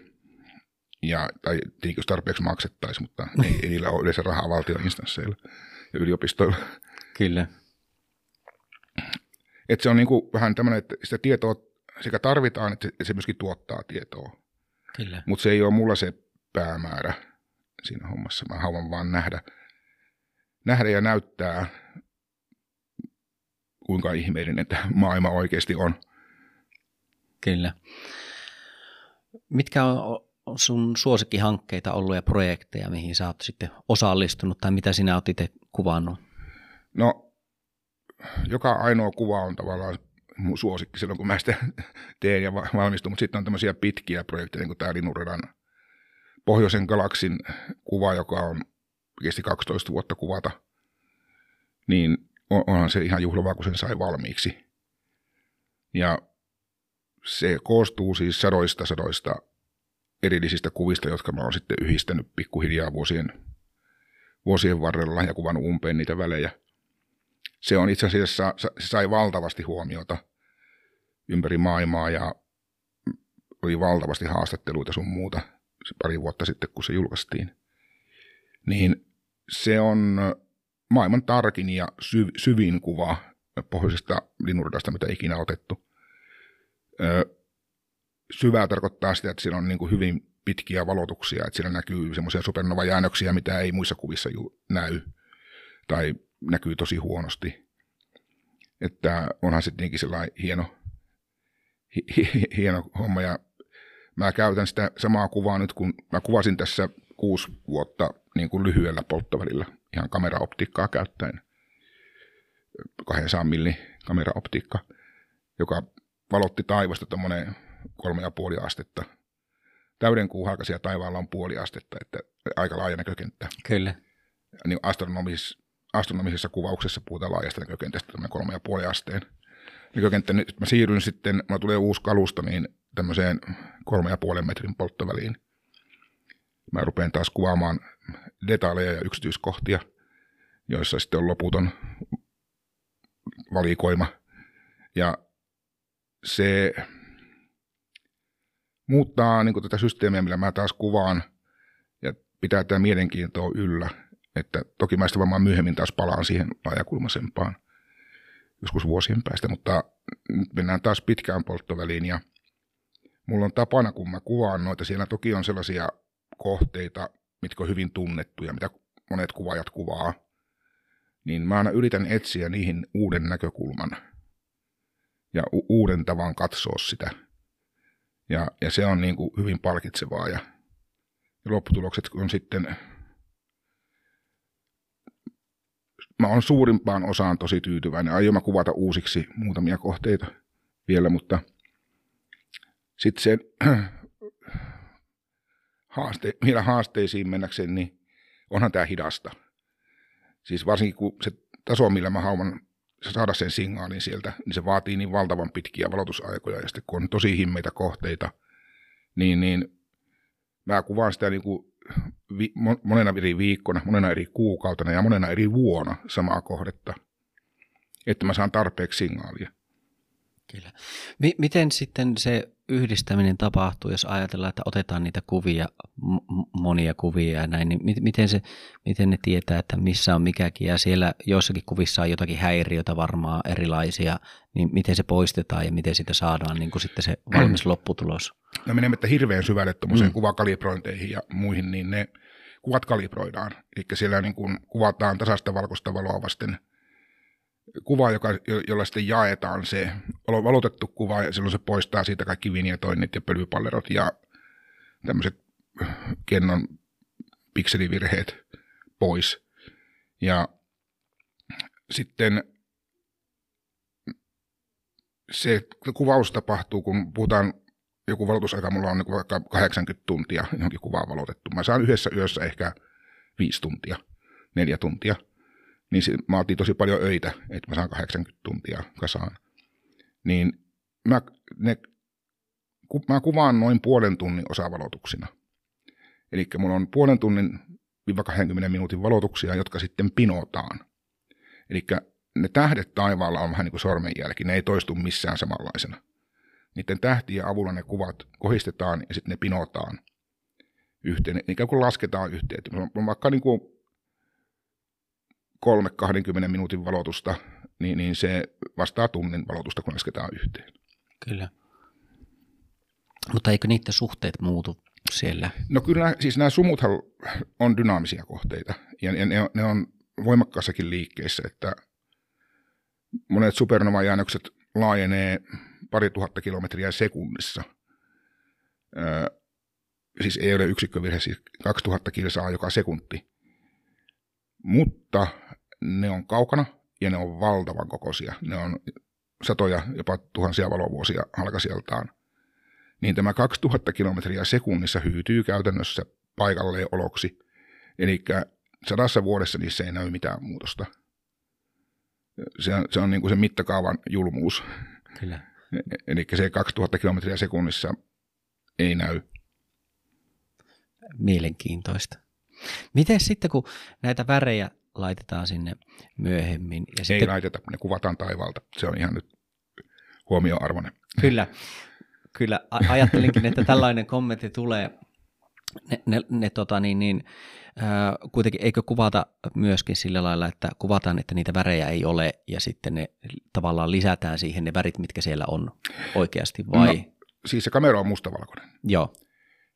ja, tai tietenkin jos tarpeeksi maksettaisiin, mutta ei, ei niillä ole yleensä rahaa valtioinstansseilla ja yliopistoilla. Kyllä. Et se on niin kuin vähän tämmöinen, että sitä tietoa sekä tarvitaan, että se myöskin tuottaa tietoa. Kyllä. Mutta se ei ole mulla se päämäärä siinä hommassa. Mä haluan vaan nähdä, nähdä ja näyttää, kuinka ihmeellinen tämä maailma oikeasti on. Kyllä. Mitkä on sun suosikkihankkeita ollut ja projekteja, mihin sä oot sitten osallistunut tai mitä sinä oot itse kuvannut? No, joka ainoa kuva on tavallaan mun suosikki silloin, kun mä sitä teen ja valmistun, mutta sitten on tämmöisiä pitkiä projekteja, niin kuin tämä Linnunradan Pohjoisen galaksin kuva, joka on kesti 12 vuotta kuvata, niin onhan se ihan juhlavaa, kun sen sai valmiiksi. Ja se koostuu siis sadoista sadoista erillisistä kuvista, jotka mä oon sitten yhdistänyt pikkuhiljaa vuosien, vuosien varrella ja kuvannut umpeen niitä välejä. Se on itse asiassa, se sai valtavasti huomiota ympäri maailmaa ja oli valtavasti haastatteluita sun muuta se pari vuotta sitten, kun se julkaistiin. Niin se on maailman tarkin ja syv, syvin kuva pohjoisesta linnurdasta, mitä ikinä otettu. Ö, syvää tarkoittaa sitä, että siinä on niin kuin hyvin pitkiä valotuksia, että siinä näkyy semmoisia supernova-jäännöksiä, mitä ei muissa kuvissa ju- näy. Tai näkyy tosi huonosti. Että onhan se tietenkin sellainen hieno, hi, hi, hieno homma ja mä käytän sitä samaa kuvaa nyt, kun mä kuvasin tässä kuusi vuotta niin kuin lyhyellä polttovälillä ihan kameraoptiikkaa käyttäen. 200 milli kameraoptiikka, joka valotti taivasta tuommoinen kolme ja puoli astetta. Täyden kuun halkaisia taivaalla on puoli astetta, että aika laaja näkökenttä. Kyllä. Niin astronomis, astronomisessa kuvauksessa puhutaan laajasta näkökentästä, tämmöinen kolme ja puoli asteen näkökenttä. Nyt mä siirryn sitten, mä tulee uusi kalusta, niin tämmöiseen kolme ja puolen metrin polttoväliin. Mä rupean taas kuvaamaan detaljeja ja yksityiskohtia, joissa sitten on loputon valikoima. Ja se muuttaa niin tätä systeemiä, millä mä taas kuvaan ja pitää tätä mielenkiintoa yllä. Että toki mä sitten varmaan myöhemmin taas palaan siihen laajakulmaisempaan joskus vuosien päästä, mutta nyt mennään taas pitkään polttoväliin ja mulla on tapana, kun mä kuvaan noita, siellä toki on sellaisia kohteita, mitkä on hyvin tunnettuja, mitä monet kuvaajat kuvaa, niin mä aina yritän etsiä niihin uuden näkökulman ja u- uuden tavan katsoa sitä. Ja, ja se on niin kuin hyvin palkitsevaa ja, ja lopputulokset on sitten, mä oon suurimpaan osaan tosi tyytyväinen. Aion mä kuvata uusiksi muutamia kohteita vielä, mutta sitten se haaste, vielä haasteisiin mennäkseen, niin onhan tämä hidasta. Siis varsinkin kun se taso, millä mä haluan saada sen signaalin sieltä, niin se vaatii niin valtavan pitkiä valotusaikoja, ja sitten kun on tosi himmeitä kohteita, niin, niin mä kuvaan sitä niin kuin vi, monena eri viikkona, monena eri kuukautena ja monena eri vuonna samaa kohdetta, että mä saan tarpeeksi signaalia. Kyllä. M- miten sitten se yhdistäminen tapahtuu, jos ajatellaan, että otetaan niitä kuvia, monia kuvia ja näin, niin mi- miten, se, miten ne tietää, että missä on mikäkin, ja siellä joissakin kuvissa on jotakin häiriötä varmaan erilaisia, niin miten se poistetaan ja miten sitä saadaan niin kuin sitten se valmis lopputulos? No menemättä hirveän syvälle tuommoiseen mm. kuvakalibrointeihin ja muihin, niin ne kuvat kalibroidaan. Eli siellä niin kuin kuvataan tasasta valkoista valoa vasten – kuva, joka, jolla sitten jaetaan se valotettu kuva ja silloin se poistaa siitä kaikki vinjetoinnit ja pölypallerot ja tämmöiset kennon pikselivirheet pois. Ja sitten se kuvaus tapahtuu, kun puhutaan, joku valotusaika mulla on niin vaikka 80 tuntia johonkin kuvaan valotettu. Mä saan yhdessä yössä ehkä viisi tuntia, neljä tuntia – niin mä otin tosi paljon öitä, että mä saan 80 tuntia kasaan. Niin mä, ne, ku, mä kuvaan noin puolen tunnin osavalotuksina. Eli mulla on puolen tunnin 20 minuutin valotuksia, jotka sitten pinotaan. Eli ne tähdet taivaalla on vähän niin kuin sormenjälki, ne ei toistu missään samanlaisena. Niiden tähtien avulla ne kuvat kohistetaan ja sitten ne pinotaan yhteen, ikään kuin lasketaan yhteen. On vaikka niin kuin kolme 20 minuutin valotusta, niin, niin se vastaa tunnin valotusta, kun lasketaan yhteen. Kyllä. Mutta eikö niiden suhteet muutu siellä? No kyllä, siis nämä sumuthan on dynaamisia kohteita, ja, ja ne, on, ne on voimakkaassakin liikkeessä, että monet supernova-jäännökset laajenee pari tuhatta kilometriä sekunnissa. Öö, siis ei ole yksikkövirhe, siis 2000 kilsaa joka sekunti. Mutta ne on kaukana ja ne on valtavan kokoisia. Ne on satoja, jopa tuhansia valovuosia halkasijaltaan. Niin tämä 2000 kilometriä sekunnissa hyytyy käytännössä paikalleen oloksi. Eli sadassa vuodessa niissä ei näy mitään muutosta. Se on, se on niin kuin se mittakaavan julmuus. Kyllä. Eli se 2000 kilometriä sekunnissa ei näy. Mielenkiintoista. Miten sitten, kun näitä värejä laitetaan sinne myöhemmin. Ja Ei sitten, laiteta, ne kuvataan taivaalta. Se on ihan nyt huomioarvoinen. Kyllä, kyllä. Ajattelinkin, että tällainen kommentti tulee. Ne, ne, ne tota niin, niin, äh, kuitenkin eikö kuvata myöskin sillä lailla, että kuvataan, että niitä värejä ei ole ja sitten ne tavallaan lisätään siihen ne värit, mitkä siellä on oikeasti vai? No, siis se kamera on mustavalkoinen. Joo.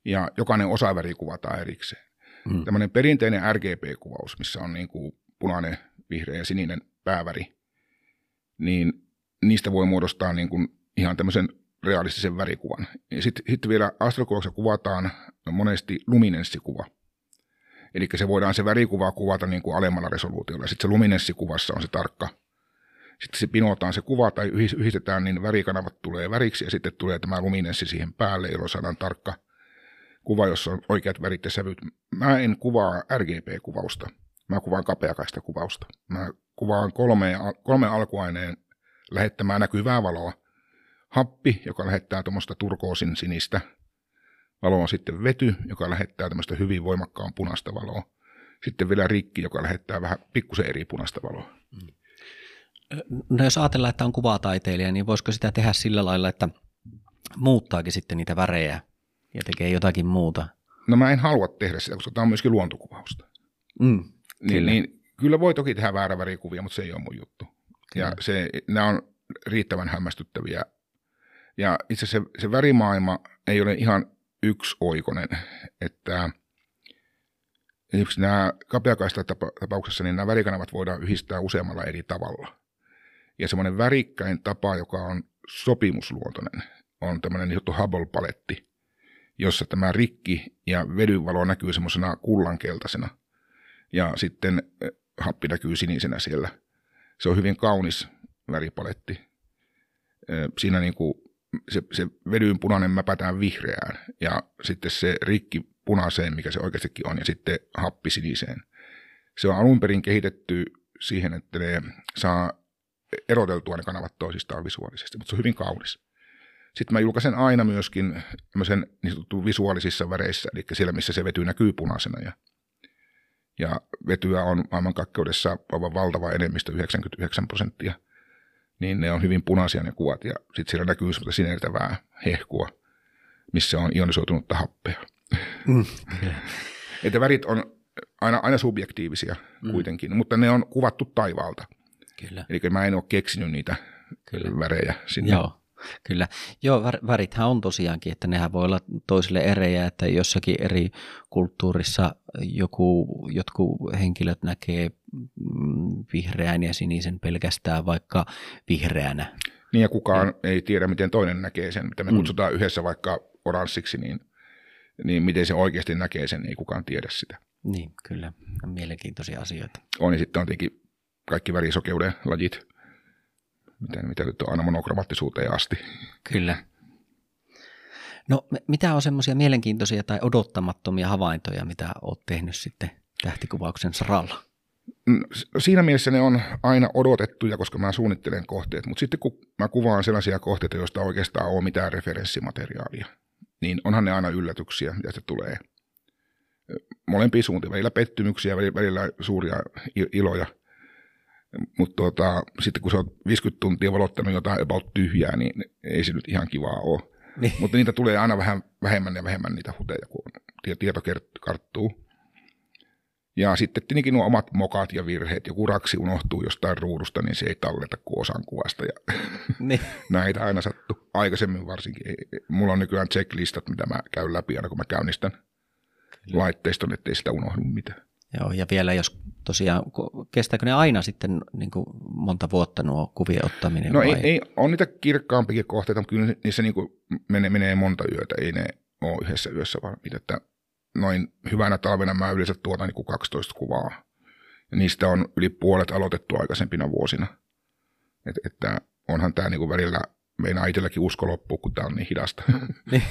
Ja jokainen osaväri kuvataan erikseen. Mm. Tämmöinen perinteinen RGB-kuvaus, missä on niin kuin punainen vihreä ja sininen pääväri, niin niistä voi muodostaa niin kuin ihan tämmöisen realistisen värikuvan. Sitten sit vielä astrokuvauksessa kuvataan monesti luminenssikuva. Eli se voidaan se värikuva kuvata niin kuin alemmalla resoluutiolla. Sitten se luminenssikuvassa on se tarkka. Sitten se pinotaan se kuva tai yhdistetään, niin värikanavat tulee väriksi ja sitten tulee tämä luminenssi siihen päälle, jolloin saadaan tarkka kuva, jossa on oikeat värit ja sävyt. Mä en kuvaa RGB-kuvausta. Mä kuvaan kapeakaista kuvausta. Mä kuvaan kolme, kolme alkuaineen lähettämään näkyvää valoa. Happi, joka lähettää tuommoista turkoosin sinistä valoa, sitten vety, joka lähettää tämmöistä hyvin voimakkaan punaista valoa. Sitten vielä rikki, joka lähettää vähän pikkusen eri punaista valoa. No jos ajatellaan, että on kuvataiteilija, niin voisiko sitä tehdä sillä lailla, että muuttaakin sitten niitä värejä ja tekee jotakin muuta? No mä en halua tehdä sitä, koska tämä on myöskin luontokuvausta. Mm, niin, kyllä. Niin, kyllä voi toki tehdä väärä värikuvia, mutta se ei ole mun juttu. Kyllä. Ja se, nämä on riittävän hämmästyttäviä. Ja itse se, se värimaailma ei ole ihan yksioikoinen, että esimerkiksi nämä kapeakaista tapauksessa, niin nämä värikanavat voidaan yhdistää useammalla eri tavalla. Ja semmoinen värikkäin tapa, joka on sopimusluontoinen, on tämmöinen niin Hubble-paletti, jossa tämä rikki ja vedyvalo näkyy semmoisena kullankeltaisena. Ja sitten happi näkyy sinisenä siellä. Se on hyvin kaunis väripaletti. Siinä niin kuin se, se vedyn punainen mäpätään vihreään ja sitten se rikki punaiseen, mikä se oikeastikin on, ja sitten happi siniseen. Se on alun perin kehitetty siihen, että ne saa eroteltua ne kanavat toisistaan visuaalisesti, mutta se on hyvin kaunis. Sitten mä julkaisen aina myöskin tämmöisen niin sanottu visuaalisissa väreissä, eli siellä missä se vety näkyy punaisena. Ja, ja vetyä on maailmankakkeudessa aivan valtava enemmistö, 99 prosenttia. Niin ne on hyvin punaisia ne kuvat ja sitten siellä näkyy semmoista sinertävää hehkua, missä on ionisoitunutta happea. Mm. että värit on aina, aina subjektiivisia mm. kuitenkin, mutta ne on kuvattu taivaalta. Kyllä. Eli mä en ole keksinyt niitä Kyllä. värejä sinne. Joo. Kyllä. Joo, värithän on tosiaankin, että nehän voi olla toisille erejä, että jossakin eri kulttuurissa joku, jotkut henkilöt näkee mm, vihreän ja sinisen pelkästään vaikka vihreänä. Niin ja kukaan ja. ei tiedä, miten toinen näkee sen. Mitä me mm. kutsutaan yhdessä vaikka oranssiksi, niin, niin miten se oikeasti näkee sen, ei kukaan tiedä sitä. Niin, kyllä. Mielenkiintoisia asioita. On, ja sitten on tietenkin kaikki värisokeuden lajit, miten, mitä nyt on aina monokromattisuuteen asti. Kyllä. No mitä on semmoisia mielenkiintoisia tai odottamattomia havaintoja, mitä olet tehnyt sitten tähtikuvauksen saralla? Mm, siinä mielessä ne on aina odotettuja, koska mä suunnittelen kohteet, mutta sitten kun mä kuvaan sellaisia kohteita, joista oikeastaan ole mitään referenssimateriaalia, niin onhan ne aina yllätyksiä, ja se tulee molempia suuntia, välillä pettymyksiä, välillä suuria iloja – mutta tota, sitten kun sä oot 50 tuntia valottanut jotain about tyhjää, niin ei se nyt ihan kivaa ole. Niin. Mutta niitä tulee aina vähän vähemmän ja vähemmän niitä huteja, kun tieto karttuu. Ja sitten tietenkin nuo omat mokat ja virheet. Joku raksi unohtuu jostain ruudusta, niin se ei talleta kuin osan kuvasta. Ja niin. näitä aina sattuu. Aikaisemmin varsinkin. Mulla on nykyään checklistat, mitä mä käyn läpi aina, kun mä käynnistän Kyllä. laitteiston, ettei sitä unohdu mitään. Joo, ja vielä jos tosiaan, kestääkö ne aina sitten niin kuin monta vuotta nuo kuvien ottaminen? No vai? ei, ei, on niitä kirkkaampikin kohteita, mutta kyllä niissä niin kuin menee, menee monta yötä, ei ne ole yhdessä yössä vaan että noin hyvänä talvena mä yleensä tuotan niin kuin 12 kuvaa. Ja niistä on yli puolet aloitettu aikaisempina vuosina. Et, että onhan tämä niin kuin välillä, meinaa itselläkin usko loppuu, kun tämä on niin hidasta. Niin.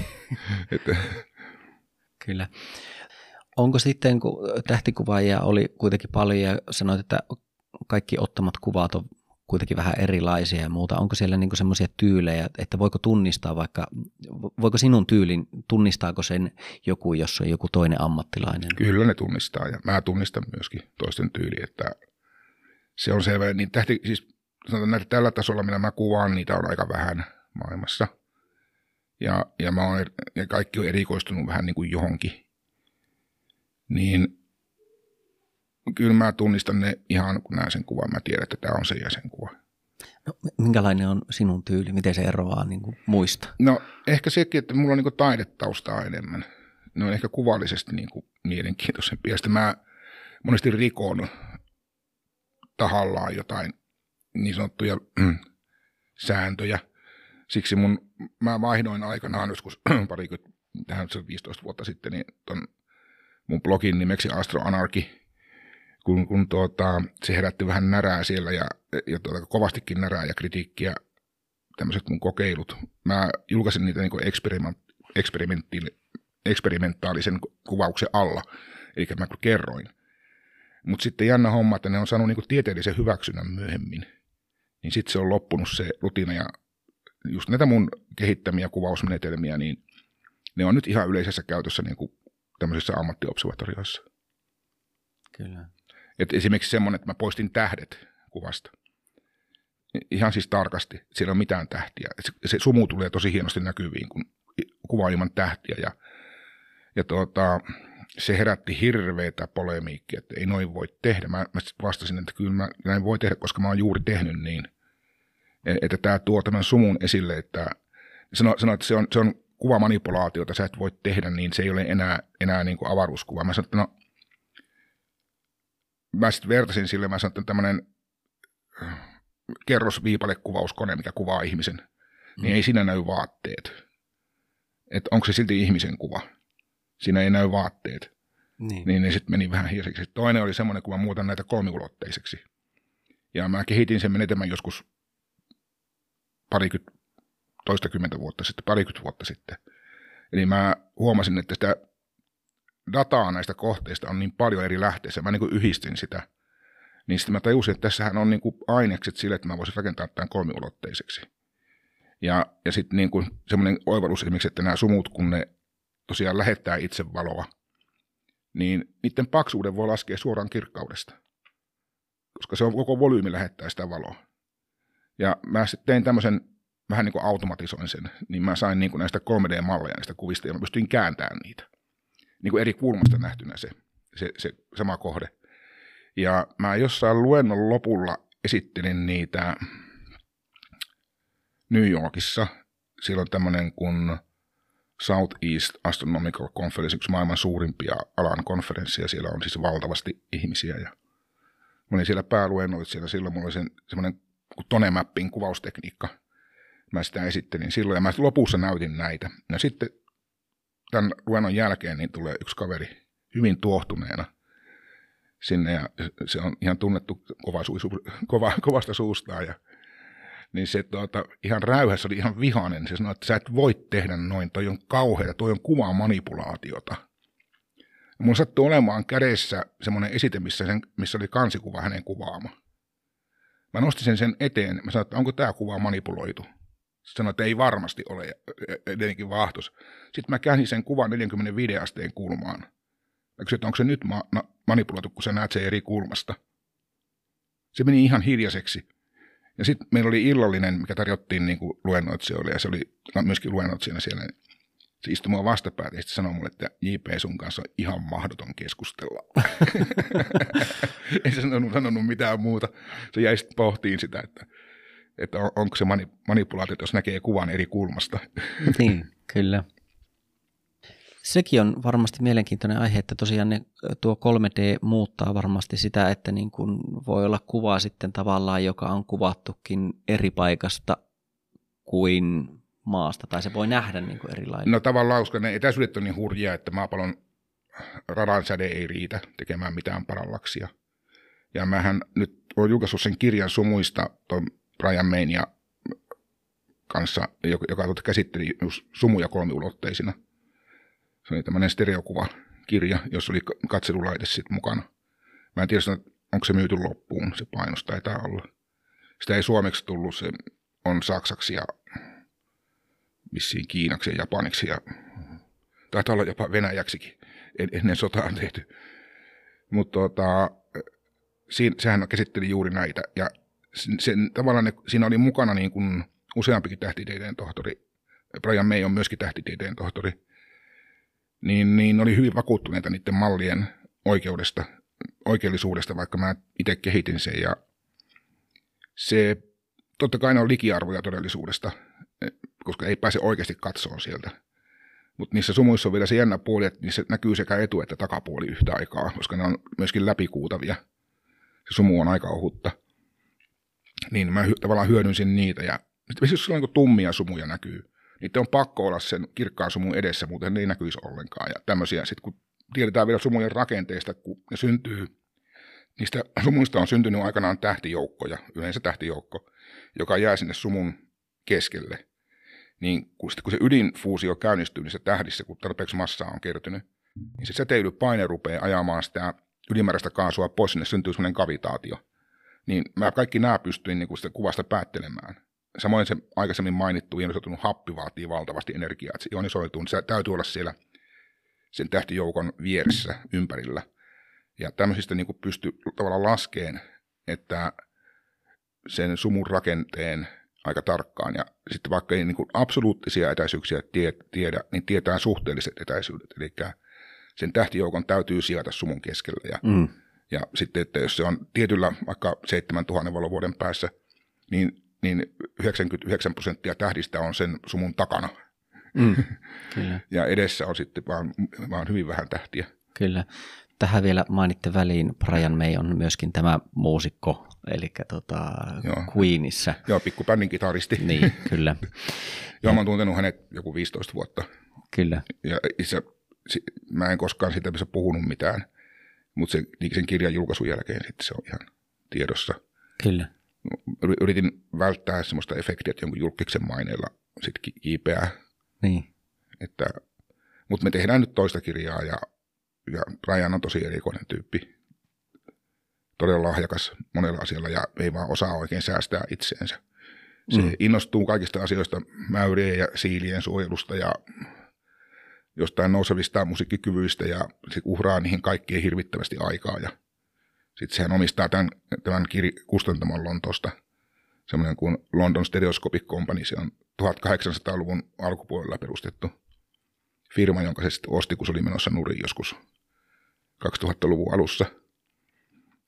Kyllä. Onko sitten, kun tähtikuvaajia oli kuitenkin paljon ja sanoit, että kaikki ottamat kuvat on kuitenkin vähän erilaisia ja muuta, onko siellä niin semmoisia tyylejä, että voiko tunnistaa vaikka, voiko sinun tyylin, tunnistaako sen joku, jos on joku toinen ammattilainen? Kyllä ne tunnistaa ja mä tunnistan myöskin toisten tyyli, että se on selvä, niin tähti, siis sanotaan näitä tällä tasolla, millä mä kuvaan, niitä on aika vähän maailmassa. Ja, ja, mä oon, ja kaikki on erikoistunut vähän niin kuin johonkin niin kyllä mä tunnistan ne ihan, kun näen sen kuvan, mä tiedän, että tämä on se jäsenkuva. No, minkälainen on sinun tyyli? Miten se eroaa niin kuin muista? No ehkä sekin, että mulla on niin taidetaustaa enemmän. Ne on ehkä kuvallisesti niin kuin mielenkiintoisempia. Sitten mä monesti rikon tahallaan jotain niin sanottuja mm, sääntöjä. Siksi mun, mä vaihdoin aikanaan joskus parikymmentä, tähän 15 vuotta sitten, niin ton mun blogin nimeksi Astro Anarchy, kun, kun tuota, se herätti vähän närää siellä ja, ja tuota, kovastikin närää ja kritiikkiä tämmöiset mun kokeilut. Mä julkaisin niitä niin eksperimentaalisen kuvauksen alla, eli mä kerroin. Mutta sitten jännä homma, että ne on saanut niin tieteellisen hyväksynnän myöhemmin. Niin sitten se on loppunut se rutiina ja just näitä mun kehittämiä kuvausmenetelmiä, niin ne on nyt ihan yleisessä käytössä niin kuin tämmöisissä ammattiobservatorioissa. Kyllä. Et esimerkiksi semmoinen, että mä poistin tähdet kuvasta. Ihan siis tarkasti. Siellä ei ole mitään tähtiä. Se, se sumu tulee tosi hienosti näkyviin, kun kuvaa ilman tähtiä. Ja, ja tuota, se herätti hirveätä polemiikkia, että ei noin voi tehdä. Mä, mä vastasin, että kyllä mä näin voi tehdä, koska mä oon juuri tehnyt niin. E, että tämä tuo tämän sumun esille, että sano, sano että se on, se on kuvamanipulaatiota, sä et voi tehdä niin, se ei ole enää, enää niin kuin avaruuskuva. Mä sanoin, että no, mä sitten vertasin sille, mä sanoin, että tämmöinen äh, kerrosviipalekuvauskone, mikä kuvaa ihmisen, niin mm. niin ei siinä näy vaatteet. Että onko se silti ihmisen kuva? Siinä ei näy vaatteet. Niin, niin ne sitten meni vähän hiiseksi. Toinen oli semmoinen, kun mä muutan näitä kolmiulotteiseksi. Ja mä kehitin sen menetelmän joskus parikymmentä, toistakymmentä vuotta sitten, parikymmentä vuotta sitten. Eli mä huomasin, että sitä dataa näistä kohteista on niin paljon eri lähteissä. Mä niin kuin yhdistin sitä. Niin sitten mä tajusin, että tässähän on niin kuin ainekset sille, että mä voisin rakentaa tämän kolmiulotteiseksi. Ja, ja sitten niin kuin semmoinen oivallus esimerkiksi, että nämä sumut, kun ne tosiaan lähettää itse valoa, niin niiden paksuuden voi laskea suoraan kirkkaudesta, koska se on koko volyymi lähettää sitä valoa. Ja mä sitten tein tämmöisen, vähän niin kuin automatisoin sen, niin mä sain niin kuin näistä 3D-malleja näistä kuvista ja mä pystyin kääntämään niitä. Niin kuin eri kulmasta nähtynä se, se, se sama kohde. Ja mä jossain luennon lopulla esittelin niitä New Yorkissa. Siellä on tämmöinen kuin Southeast Astronomical Conference, yksi maailman suurimpia alan konferensseja. Siellä on siis valtavasti ihmisiä. Ja mä olin siellä pääluennoitsijana. Silloin mulla oli semmoinen Tonemappin kuvaustekniikka. Mä sitä esittelin silloin ja mä lopussa näytin näitä. Ja sitten tämän luennon jälkeen niin tulee yksi kaveri hyvin tuohtuneena sinne ja se on ihan tunnettu kova, kova, kovasta suustaan ja niin se tuota, ihan räyhässä oli ihan vihainen. Se sanoi, että sä et voi tehdä noin, toi on kauheaa, toi on kuvaa manipulaatiota. Ja mun sattui olemaan kädessä semmoinen esite, missä, sen, missä oli kansikuva hänen kuvaama. Mä nostin sen sen eteen, mä sanoin, että onko tämä kuva manipuloitu. Sanoin, että ei varmasti ole, edelleenkin vahtos. Sitten mä käänsin sen kuvan 45 asteen kulmaan. Mä kysyin, että onko se nyt ma- na- manipuloitu, kun sä näet sen eri kulmasta. Se meni ihan hiljaiseksi. Ja sitten meillä oli illallinen, mikä tarjottiin niin kuin luennoitsijoille, ja se oli myöskin luennoitsijana siellä. Se istui mua vastapäätä ja sanoi mulle, että JP sun kanssa on ihan mahdoton keskustella. Ei se sanonut, sanonut mitään muuta. Se jäi sitten pohtiin sitä, että, että on, onko se mani, manipulaatio, jos näkee kuvan eri kulmasta. niin, kyllä. Sekin on varmasti mielenkiintoinen aihe, että tosiaan ne, tuo 3D muuttaa varmasti sitä, että niin kuin voi olla kuva sitten tavallaan, joka on kuvattukin eri paikasta kuin maasta, tai se voi nähdä niin kuin erilainen. No tavallaan, koska ne etäisyydet on niin hurjia, että maapallon radan säde ei riitä tekemään mitään parallaksia. Ja mähän nyt olen julkaissut sen kirjan sumuista tuon Brian Main ja kanssa, joka, joka käsitteli just sumuja kolmiulotteisina – se oli tämmöinen stereokuvakirja, jossa oli katselulaite sitten mukana. Mä en tiedä, onko se myyty loppuun, se painos taitaa olla. Sitä ei suomeksi tullut, se on saksaksi ja vissiin kiinaksi ja japaniksi ja taitaa olla jopa venäjäksikin ennen sotaa tehty. Mutta tota, sehän käsitteli juuri näitä ja sen, tavallaan ne, siinä oli mukana niin kuin useampikin tähtitieteen tohtori. Brian May on myöskin tähtitieteen tohtori niin, niin oli hyvin vakuuttuneita niiden mallien oikeudesta, oikeellisuudesta, vaikka mä itse kehitin sen. Ja se totta kai ne on likiarvoja todellisuudesta, koska ei pääse oikeasti katsoa sieltä. Mutta niissä sumuissa on vielä se jännä puoli, että niissä näkyy sekä etu- että takapuoli yhtä aikaa, koska ne on myöskin läpikuutavia. se sumu on aika ohutta. Niin mä tavallaan hyödynsin niitä ja sitten jos sulla niin tummia sumuja näkyy, niitä on pakko olla sen kirkkaan sumun edessä, muuten ne ei näkyisi ollenkaan. Ja tämmöisiä, sitten kun tiedetään vielä sumujen rakenteista, kun ne syntyy, niistä sumuista on syntynyt aikanaan tähtijoukkoja, yleensä tähtijoukko, joka jää sinne sumun keskelle. Niin kun, sitten, kun se ydinfuusio käynnistyy niissä tähdissä, kun tarpeeksi massaa on kertynyt, niin se säteilypaine rupeaa ajamaan sitä ylimääräistä kaasua pois, sinne syntyy semmoinen kavitaatio. Niin mä kaikki nämä pystyin niin sitä kuvasta päättelemään. Samoin se aikaisemmin mainittu ionisoitunut happi vaatii valtavasti energiaa, että se ionisoituu, niin se täytyy olla siellä sen tähtijoukon vieressä ympärillä. Ja tämmöisistä niin pystyy tavallaan laskeen, että sen sumun rakenteen aika tarkkaan. Ja sitten vaikka ei niin kuin absoluuttisia etäisyyksiä tiedä, niin tietää suhteelliset etäisyydet. Eli sen tähtijoukon täytyy sijaita sumun keskellä. Ja, mm. Ja sitten, että jos se on tietyllä vaikka 7000 valovuoden päässä, niin, niin 99 prosenttia tähdistä on sen sumun takana. Mm, kyllä. ja edessä on sitten vaan, vaan hyvin vähän tähtiä. Kyllä. Tähän vielä mainitte väliin, Brian May on myöskin tämä muusikko, eli tota, Joo. Queenissa. Joo, pikku bändin kitaristi. Niin, kyllä. Joo, mä oon tuntenut hänet joku 15 vuotta. Kyllä. Ja itse, mä en koskaan siitä missä puhunut mitään, mutta sen, niin sen kirjan julkaisun jälkeen sitten se on ihan tiedossa. Kyllä. Yritin välttää semmoista efektiä, että jonkun julkiksen maineella sitten kiipeää. Niin. Että, mutta me tehdään nyt toista kirjaa ja, ja Ryan on tosi erikoinen tyyppi. Todella lahjakas monella asialla ja ei vaan osaa oikein säästää itseensä. Se mm. innostuu kaikista asioista, mäyrien ja siilien suojelusta ja jostain nousevista musiikkikyvyistä ja se uhraa niihin kaikkien hirvittävästi aikaa. Ja sitten sehän omistaa tämän, tämän kir- kustantamon Lontoosta, semmoinen kuin London Stereoscopic Company, se on 1800-luvun alkupuolella perustettu firma, jonka se sitten osti, kun se oli menossa nurin joskus 2000-luvun alussa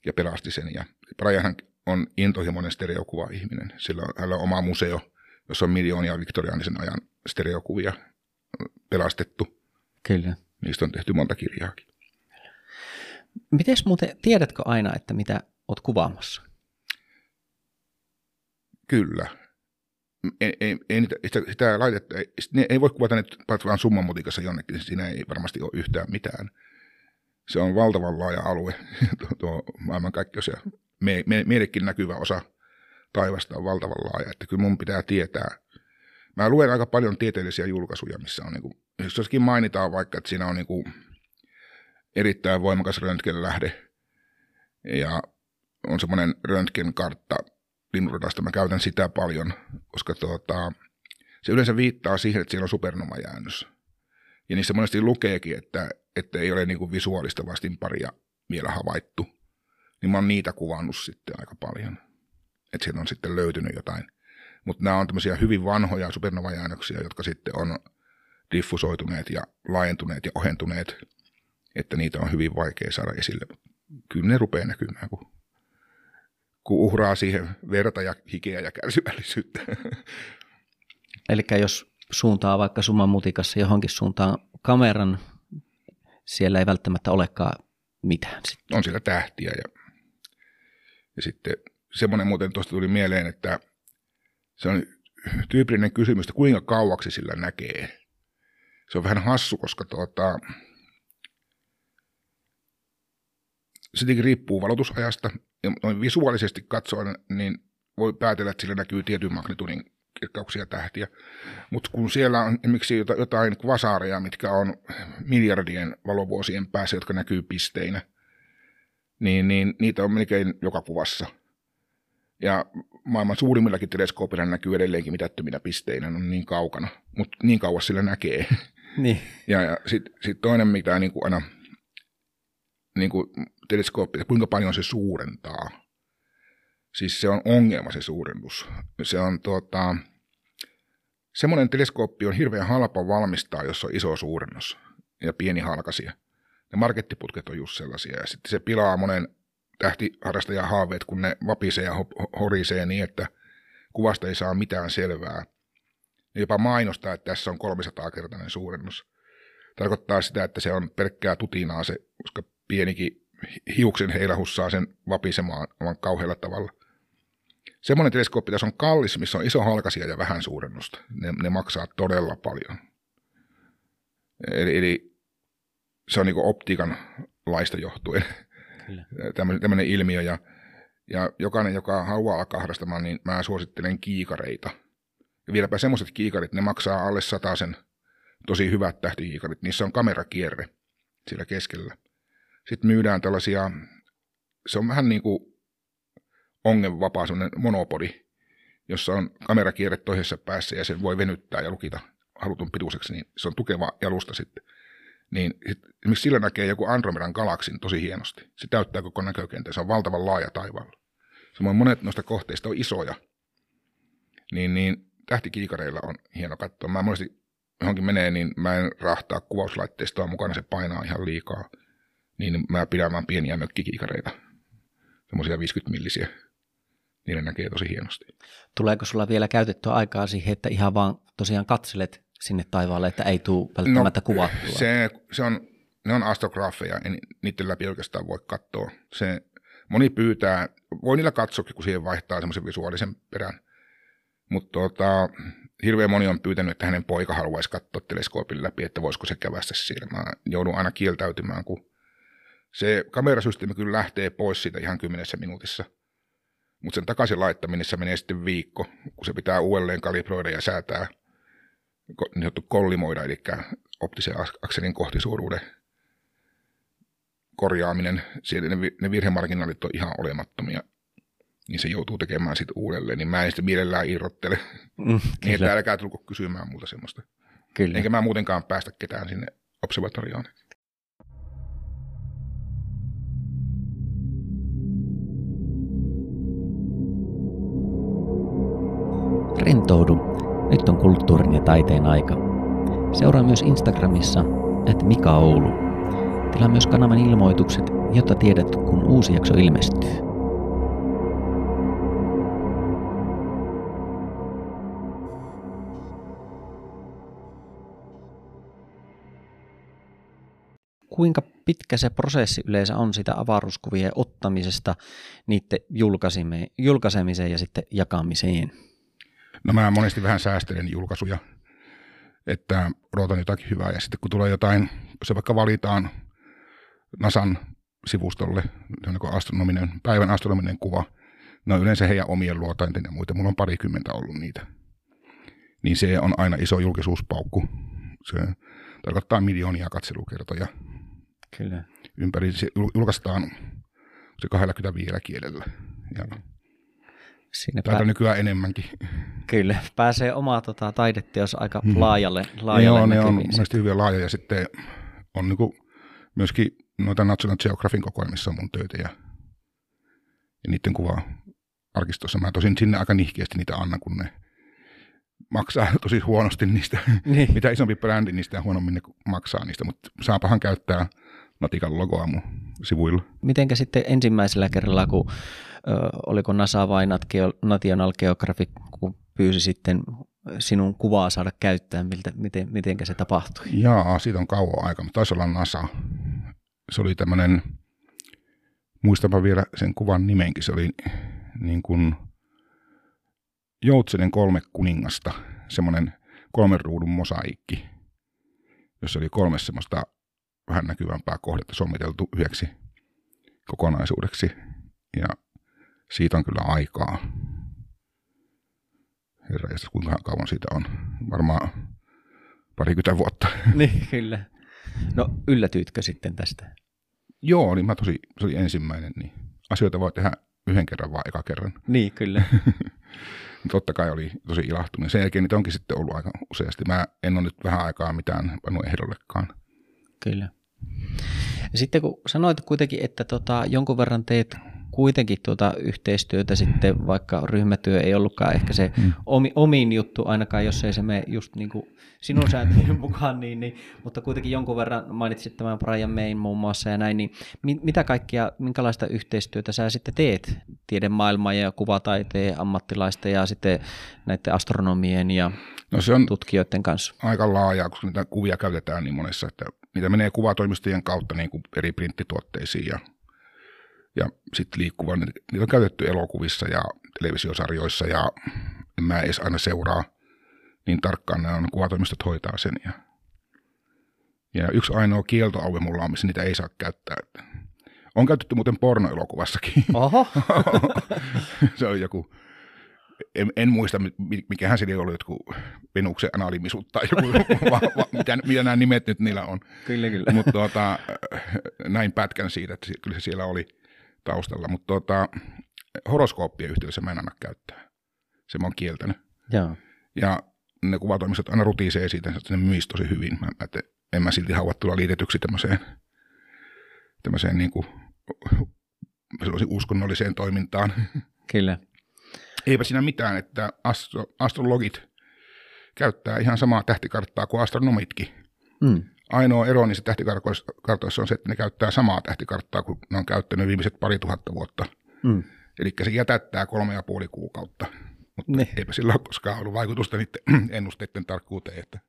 ja pelasti sen. Ja Brianhan on intohimoinen stereokuva-ihminen. Sillä on, hänellä on oma museo, jossa on miljoonia viktoriaanisen ajan stereokuvia pelastettu. Kyllä. Niistä on tehty monta kirjaakin. Mites muuten, tiedätkö aina, että mitä oot kuvaamassa? Kyllä. Ei, ei, ei sitä, sitä laitetta, ei, ne ei voi kuvata nyt vaan summamutikassa jonnekin, niin siinä ei varmasti ole yhtään mitään. Se on valtavan laaja alue, tuo, tuo maailmankaikkeus ja me, me, meillekin näkyvä osa taivasta on valtavan laaja, että kyllä mun pitää tietää. Mä luen aika paljon tieteellisiä julkaisuja, missä on, niin kuin, jos jossakin mainitaan vaikka, että siinä on niin kuin erittäin voimakas röntgenlähde ja on semmoinen röntgenkartta linnunradasta, mä käytän sitä paljon, koska tuota, se yleensä viittaa siihen, että siellä on supernova-jäännös. Ja niissä monesti lukeekin, että, että ei ole niin kuin visuaalista vastinparia vielä havaittu. Niin mä oon niitä kuvannut sitten aika paljon. Että sieltä on sitten löytynyt jotain. Mutta nämä on tämmöisiä hyvin vanhoja supernova-jäännöksiä, jotka sitten on diffusoituneet ja laajentuneet ja ohentuneet, että niitä on hyvin vaikea saada esille. Kyllä ne rupeaa näkymään, kun kun uhraa siihen verta ja hikeä ja kärsivällisyyttä. Eli jos suuntaa vaikka summan mutikassa johonkin suuntaan kameran, siellä ei välttämättä olekaan mitään. Sitten. On siellä tähtiä ja, ja sitten semmoinen muuten tuosta tuli mieleen, että se on tyypillinen kysymys, että kuinka kauaksi sillä näkee. Se on vähän hassu, koska tuota, se tietenkin riippuu valotusajasta. Ja noin visuaalisesti katsoen, niin voi päätellä, että sillä näkyy tietyn magnitudin kirkkauksia tähtiä. Mutta kun siellä on esimerkiksi jotain kvasaareja, mitkä on miljardien valovuosien päässä, jotka näkyy pisteinä, niin, niin niitä on melkein joka kuvassa. Ja maailman suurimmillakin teleskoopilla näkyy edelleenkin mitättöminä pisteinä, ne on niin kaukana, mutta niin kauas sillä näkee. Niin. Ja, ja sitten sit toinen, mitä niin kuin aina niin kuin teleskooppi, kuinka paljon se suurentaa. Siis se on ongelma se suurennus. Se on tuota, semmoinen teleskooppi on hirveän halpa valmistaa, jos on iso suurennus ja pieni halkasia. Ne markettiputket on just sellaisia ja sitten se pilaa monen tähtiharrastajan haaveet, kun ne vapisee ja horisee niin, että kuvasta ei saa mitään selvää. Jopa mainostaa, että tässä on 300-kertainen suurennus. Tarkoittaa sitä, että se on pelkkää tutinaa se, koska pienikin hiuksen heilahus saa sen vapisemaan aivan kauhealla tavalla. Semmoinen teleskooppi tässä on kallis, missä on iso halkasia ja vähän suurennusta. Ne, ne maksaa todella paljon. Eli, eli se on niin optiikan laista johtuen tämmöinen ilmiö. Ja, ja jokainen, joka haluaa alkaa harrastamaan, niin mä suosittelen kiikareita. Vieläpä semmoiset kiikarit, ne maksaa alle sen tosi hyvät tähtikiikarit. Niissä on kamerakierre siellä keskellä. Sitten myydään tällaisia, se on vähän niin kuin ongelmavapaa semmoinen monopodi, jossa on kamerakierre toisessa päässä ja sen voi venyttää ja lukita halutun pituiseksi, niin se on tukeva jalusta sitten. Niin esimerkiksi sillä näkee joku Andromedan galaksin tosi hienosti. Se täyttää koko näkökentän, se on valtavan laaja taivaalla. Samoin monet noista kohteista on isoja. Niin, niin tähtikiikareilla on hieno katsoa. Mä monesti johonkin menee, niin mä en rahtaa kuvauslaitteistoa mukana, se painaa ihan liikaa. Niin mä pidän vaan pieniä mökkikiikareita, semmoisia 50 millisiä. Niillä näkee tosi hienosti. Tuleeko sulla vielä käytettyä aikaa siihen, että ihan vaan tosiaan katselet sinne taivaalle, että ei tule välttämättä no, kuvattua? Se, se on, ne on astrograafeja, en niiden läpi oikeastaan voi katsoa. Se, moni pyytää, voi niillä katsoa, kun siihen vaihtaa semmoisen visuaalisen perän. Mutta tota, hirveän moni on pyytänyt, että hänen poika haluaisi katsoa teleskoopin läpi, että voisiko se kävästä siellä. Mä joudun aina kieltäytymään, kun se kamerasysteemi kyllä lähtee pois siitä ihan kymmenessä minuutissa. Mutta sen takaisin laittaminen se menee sitten viikko, kun se pitää uudelleen kalibroida ja säätää, niin kollimoida, eli optisen akselin kohtisuuruuden korjaaminen. Siellä ne virhemarginaalit on ihan olemattomia niin se joutuu tekemään sitten uudelleen, niin mä en sitten mielellään irrottele. Mm, niin, että älkää tulko kysymään multa semmoista. Kyllä. Enkä mä muutenkaan päästä ketään sinne observatorioon. Rentoudu. Nyt on kulttuurin ja taiteen aika. Seuraa myös Instagramissa, että Mika Oulu. Tilaa myös kanavan ilmoitukset, jotta tiedät, kun uusi jakso ilmestyy. Kuinka pitkä se prosessi yleensä on sitä avaruuskuvien ottamisesta, niiden julkaisemiseen ja sitten jakamiseen? No mä monesti vähän säästelen julkaisuja, että odotan jotakin hyvää ja sitten kun tulee jotain, se vaikka valitaan NASAn sivustolle, on niin astronominen, päivän astronominen kuva, no yleensä heidän omien luotainten ja muita, mulla on parikymmentä ollut niitä, niin se on aina iso julkisuuspaukku. Se tarkoittaa miljoonia katselukertoja Kyllä. ympäri. Se julkaistaan se 25 kielellä. Ja Siinä pää... nykyään enemmänkin. Kyllä, pääsee omaa tota, taideteos aika hmm. laajalle, laajalle Joo, ne on monesti hyvin laajoja. Sitten on niinku myöskin noita National Geographicin kokoelmissa on mun töitä ja, ja niiden kuvaa arkistossa. Mä tosin sinne aika nihkeästi niitä annan, kun ne maksaa tosi huonosti niistä. Niin. Mitä isompi brändi, niin sitä huonommin ne maksaa niistä, mutta saapahan käyttää Natikan logoa mun sivuilla. Mitenkä sitten ensimmäisellä kerralla, kun ö, oliko NASA vai National Geographic, kun pyysi sitten sinun kuvaa saada käyttää, miltä, miten, mitenkä se tapahtui? Jaa, siitä on kauan aika, mutta taisi olla NASA. Se oli tämmöinen, muistapa vielä sen kuvan nimenkin, se oli niin kuin Joutsenen kolme kuningasta, semmoinen kolmen ruudun mosaikki, jossa oli kolme semmoista vähän näkyvämpää kohdetta sommiteltu yhdeksi kokonaisuudeksi. Ja siitä on kyllä aikaa. Herra kuinka kauan siitä on? Varmaan parikymmentä vuotta. Niin, kyllä. No yllätyitkö sitten tästä? Joo, niin mä tosi, se oli ensimmäinen, niin asioita voi tehdä yhden kerran vai eka kerran. Niin, kyllä. Totta kai oli tosi ilahtunut. Sen jälkeen niitä onkin sitten ollut aika useasti. Mä en ole nyt vähän aikaa mitään pannut ehdollekaan. Kyllä. Sitten kun sanoit kuitenkin, että tota, jonkun verran teet kuitenkin tuota yhteistyötä sitten, vaikka ryhmätyö ei ollutkaan ehkä se mm. omi, omin juttu, ainakaan jos ei se mene just niin kuin sinun sääntöjen mukaan, niin, niin, mutta kuitenkin jonkun verran mainitsit tämän Brian Main muun muassa ja näin, niin mitä kaikkia, minkälaista yhteistyötä sä sitten teet tiedemaailman ja kuvataiteen ammattilaisten ja sitten näiden astronomien ja no se on tutkijoiden kanssa? Aika laajaa, koska niitä kuvia käytetään niin monessa, että niitä menee kuvatoimistojen kautta niin kuin eri printtituotteisiin ja Ja sitten liikkuva, niitä on käytetty elokuvissa ja televisiosarjoissa ja en mä edes aina seuraa niin tarkkaan, nämä on kuvatoimistot hoitaa sen. Ja, ja yksi ainoa kieltoalue mulla on, missä niitä ei saa käyttää. On käytetty muuten pornoelokuvassakin. Oho. se on joku, en, en muista, mikähän se oli, jotkut Venuksen analimisut tai joku, va, va, mitä, mitä nämä nimet nyt niillä on. Kyllä, kyllä. Mutta tuota, näin pätkän siitä, että kyllä se siellä oli taustalla. Mutta tuota, horoskooppien yhteydessä mä en anna käyttää. Se mä oon kieltänyt. Joo. Ja ne kuvatoimistot aina rutisee siitä, että ne myisi tosi hyvin. Mä, että en mä silti halua tulla liitetyksi tämmöiseen, tämmöiseen niin kuin, uskonnolliseen toimintaan. Kyllä. Eipä siinä mitään, että astro, astrologit käyttää ihan samaa tähtikarttaa kuin astronomitkin. Mm. Ainoa ero niissä tähtikartoissa on se, että ne käyttää samaa tähtikarttaa kuin ne on käyttänyt viimeiset pari tuhatta vuotta. Mm. Eli se jätättää kolme ja puoli kuukautta. Mutta Ne. eipä sillä ole koskaan ollut vaikutusta niiden ennusteiden tarkkuuteen, että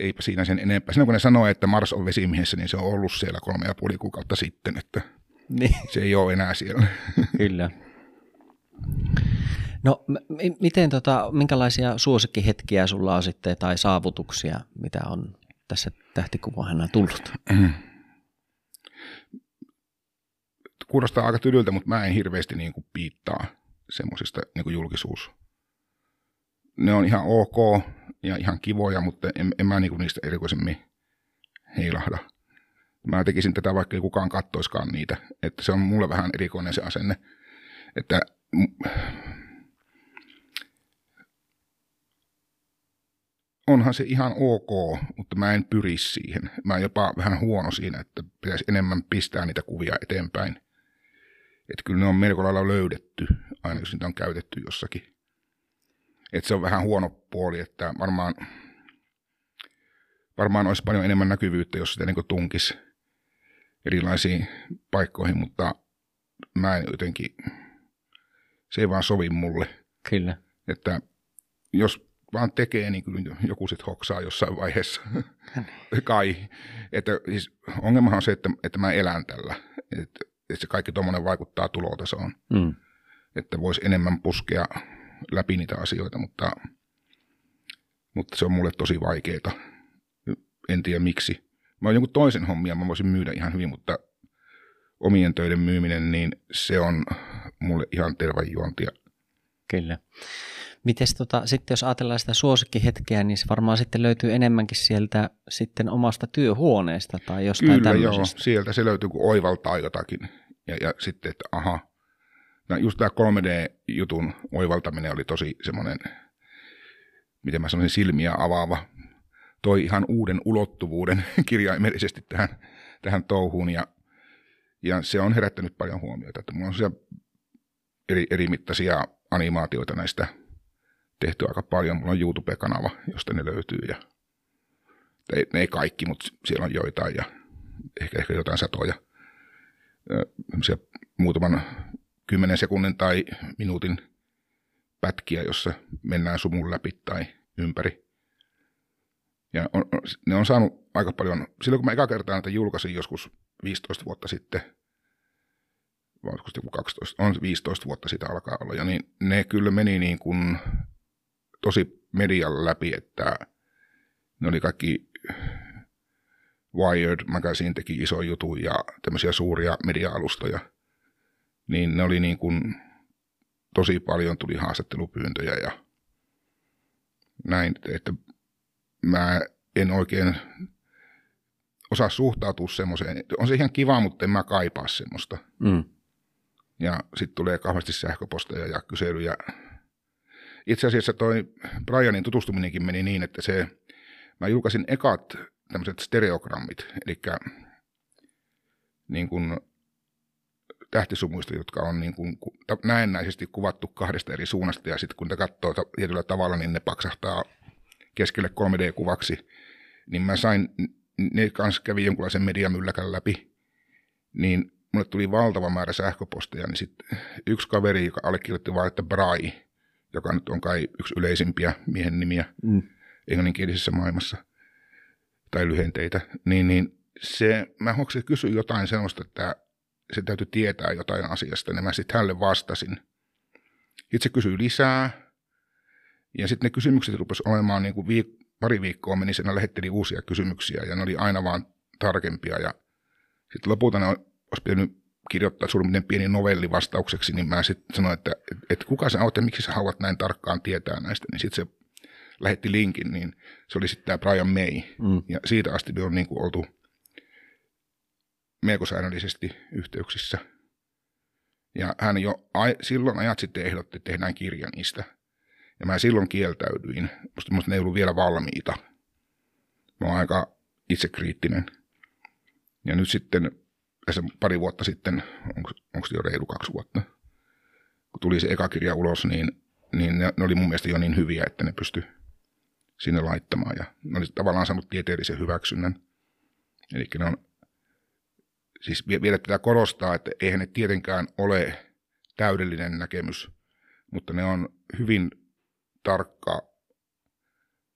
eipä siinä sen enempää. Silloin kun ne sanoo, että Mars on vesimiehessä, niin se on ollut siellä kolme ja puoli kuukautta sitten, että Niin, se ei ole enää siellä. kyllä. No, m- m- miten tota, minkälaisia suosikkihetkiä sulla on sitten tai saavutuksia, mitä on tässä tähtikuvahana tullut? Kuulostaa aika tylyltä, mutta mä en hirveästi niin kuin piittaa semmoisista niin julkisuus. Ne on ihan ok ja ihan kivoja, mutta en, en mä niin kuin niistä erikoisemmin heilahda. Mä tekisin tätä, vaikka ei kukaan kattoiskaan niitä. Että se on mulle vähän erikoinen se asenne. Että onhan se ihan ok, mutta mä en pyri siihen. Mä oon jopa vähän huono siinä, että pitäisi enemmän pistää niitä kuvia eteenpäin. Että kyllä ne on melko lailla löydetty, aina jos niitä on käytetty jossakin. Että se on vähän huono puoli, että varmaan, varmaan olisi paljon enemmän näkyvyyttä, jos sitä niin tunkisi erilaisiin paikkoihin, mutta mä en jotenkin, se ei vaan sovi mulle. Kyllä. Että jos vaan tekee, niin kyllä joku sitten hoksaa jossain vaiheessa. Kai. Että siis ongelmahan on se, että, että mä elän tällä. Että, että se kaikki tuommoinen vaikuttaa tulotasoon. Mm. Että voisi enemmän puskea läpi niitä asioita, mutta, mutta se on mulle tosi vaikeaa. En tiedä miksi. Mä oon jonkun toisen hommia, mä voisin myydä ihan hyvin, mutta omien töiden myyminen, niin se on mulle ihan tervajuontia. Kyllä. Mites tota, sitten jos ajatellaan sitä suosikkihetkeä, niin se varmaan sitten löytyy enemmänkin sieltä sitten omasta työhuoneesta tai jostain Kyllä joo, tämmöisestä. sieltä se löytyy, kun oivaltaa jotakin. Ja, ja sitten, että aha. No just tämä 3D-jutun oivaltaminen oli tosi semmoinen, miten mä sanoisin, silmiä avaava. Toi ihan uuden ulottuvuuden kirjaimellisesti tähän, tähän touhuun. Ja, ja se on herättänyt paljon huomiota. Että mulla on siellä eri, eri mittaisia animaatioita näistä tehty aika paljon. Mulla on YouTube-kanava, josta ne löytyy. Ja, ei, ne ei kaikki, mutta siellä on joitain ja ehkä, ehkä jotain satoja. Ö, muutaman kymmenen sekunnin tai minuutin pätkiä, jossa mennään sumun läpi tai ympäri. Ja on, ne on saanut aika paljon, silloin kun mä eka kertaa näitä julkaisin joskus 15 vuotta sitten, vai olisiko joku 12, on 15 vuotta sitä alkaa olla, ja niin ne kyllä meni niin kuin tosi median läpi, että ne oli kaikki Wired Magazine teki iso jutu ja tämmöisiä suuria media-alustoja, niin ne oli niin kuin tosi paljon tuli haastattelupyyntöjä ja näin, että mä en oikein osaa suhtautua semmoiseen. On se ihan kiva, mutta en mä kaipaa semmoista. Mm. Ja sitten tulee kauheasti sähköposteja ja kyselyjä. Itse asiassa toi Brianin tutustuminenkin meni niin, että se, mä julkaisin ekat tämmöiset stereogrammit, eli niin kuin tähtisumuista, jotka on niin kuin näennäisesti kuvattu kahdesta eri suunnasta, ja sitten kun ne katsoo tietyllä tavalla, niin ne paksahtaa keskelle 3D-kuvaksi, niin mä sain, ne kanssa kävi jonkunlaisen mediamylläkän läpi, niin mulle tuli valtava määrä sähköposteja, niin sitten yksi kaveri, joka allekirjoitti vaan, että Brai, joka nyt on kai yksi yleisimpiä miehen nimiä Mm. englanninkielisessä maailmassa, tai lyhenteitä, niin, niin se, mä huomasin, että kysyi jotain sellaista, että se täytyy tietää jotain asiasta, niin mä sitten hänelle vastasin. Sitten se kysyi lisää, ja sitten ne kysymykset rupesivat olemaan niin kuin viik- pari viikkoa meni, sen lähetteli uusia kysymyksiä, ja ne oli aina vaan tarkempia, ja sitten lopulta ne olisi pitänyt kirjoittaa suurin pieni novelli vastaukseksi, niin mä sitten sanoin, että, että kuka sä oot ja miksi sä haluat näin tarkkaan tietää näistä, niin sitten se lähetti linkin, niin se oli sitten tämä Brian May, mm. ja siitä asti me on niin kuin oltu melko säännöllisesti yhteyksissä. Ja hän jo ai, silloin ajat sitten ehdotti, että tehdään kirja niistä. Ja mä silloin kieltäydyin. Musta, musta ne ei ollut vielä valmiita. Mä oon aika itsekriittinen. Ja nyt sitten, pari vuotta sitten, onko se jo reilu kaksi vuotta, kun tuli se eka kirja ulos, niin, niin ne, ne oli mun mielestä jo niin hyviä, että ne pysty sinne laittamaan. Ja ne oli tavallaan saanut tieteellisen hyväksynnän. Eli ne on siis vielä tätä korostaa, että eihän ne tietenkään ole täydellinen näkemys, mutta ne on hyvin tarkka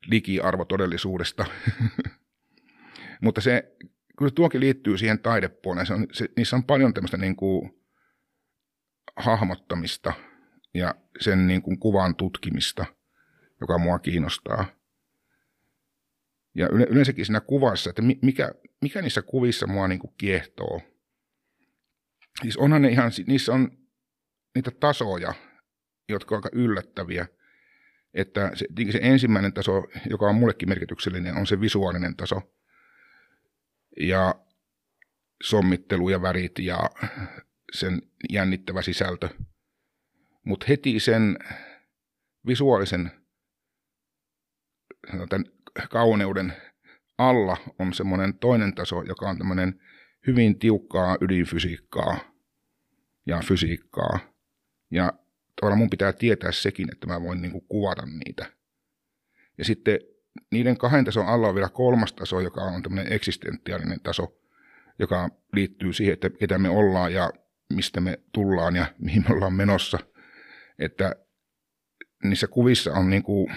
likiarvo todellisuudesta. mutta se, kyllä tuokin liittyy siihen taidepuoleen. Se on, se, niissä on paljon tämmöistä niin kuin hahmottamista ja sen niin kuin kuvan tutkimista, joka mua kiinnostaa. Ja yleensäkin siinä kuvassa, että mikä, mikä niissä kuvissa mua niin kuin kiehtoo. Siis onhan ne ihan, niissä on niitä tasoja, jotka on aika yllättäviä. Että se, se ensimmäinen taso, joka on mullekin merkityksellinen, on se visuaalinen taso. Ja sommittelu ja värit ja sen jännittävä sisältö. Mutta heti sen visuaalisen tämän kauneuden alla on semmoinen toinen taso, joka on tämmöinen hyvin tiukkaa ydinfysiikkaa ja fysiikkaa. Ja tavallaan mun pitää tietää sekin, että mä voin niinku kuvata niitä. Ja sitten niiden kahden tason alla on vielä kolmas taso, joka on tämmöinen eksistentiaalinen taso, joka liittyy siihen, että ketä me ollaan ja mistä me tullaan ja mihin me ollaan menossa. Että niissä kuvissa on niinku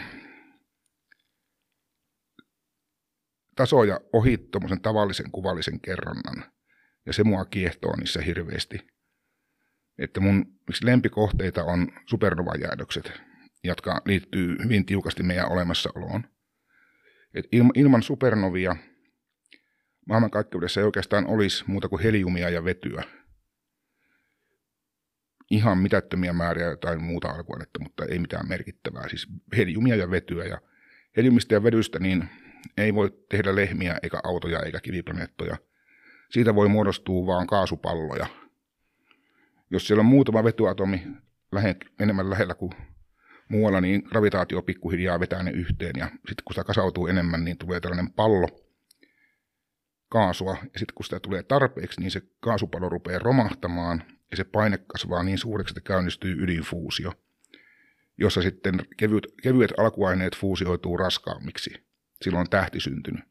tasoja ohi tuommoisen tavallisen kuvallisen kerronnan. Ja se mua kiehtoo niissä hirveästi. Että mun lempikohteita on supernovajäädökset, jotka liittyy hyvin tiukasti meidän olemassaoloon. Et ilman supernovia maailmankaikkeudessa ei oikeastaan olisi muuta kuin heliumia ja vetyä. Ihan mitättömiä määriä jotain muuta alkuainetta, mutta ei mitään merkittävää. Siis heliumia ja vetyä. Ja heliumista ja vedystä niin ei voi tehdä lehmiä eikä autoja eikä kiviplaneettoja. Siitä voi muodostua vaan kaasupalloja. Jos siellä on muutama vetyatomi lähe, enemmän lähellä kuin muualla, niin gravitaatio pikkuhiljaa vetää ne yhteen. Ja sitten kun sitä kasautuu enemmän, niin tulee tällainen pallo kaasua. Ja sitten kun sitä tulee tarpeeksi, niin se kaasupallo rupeaa romahtamaan ja se paine kasvaa niin suureksi, että käynnistyy ydinfuusio, jossa sitten kevyet, kevyet alkuaineet fuusioituu raskaammiksi silloin on tähti syntynyt.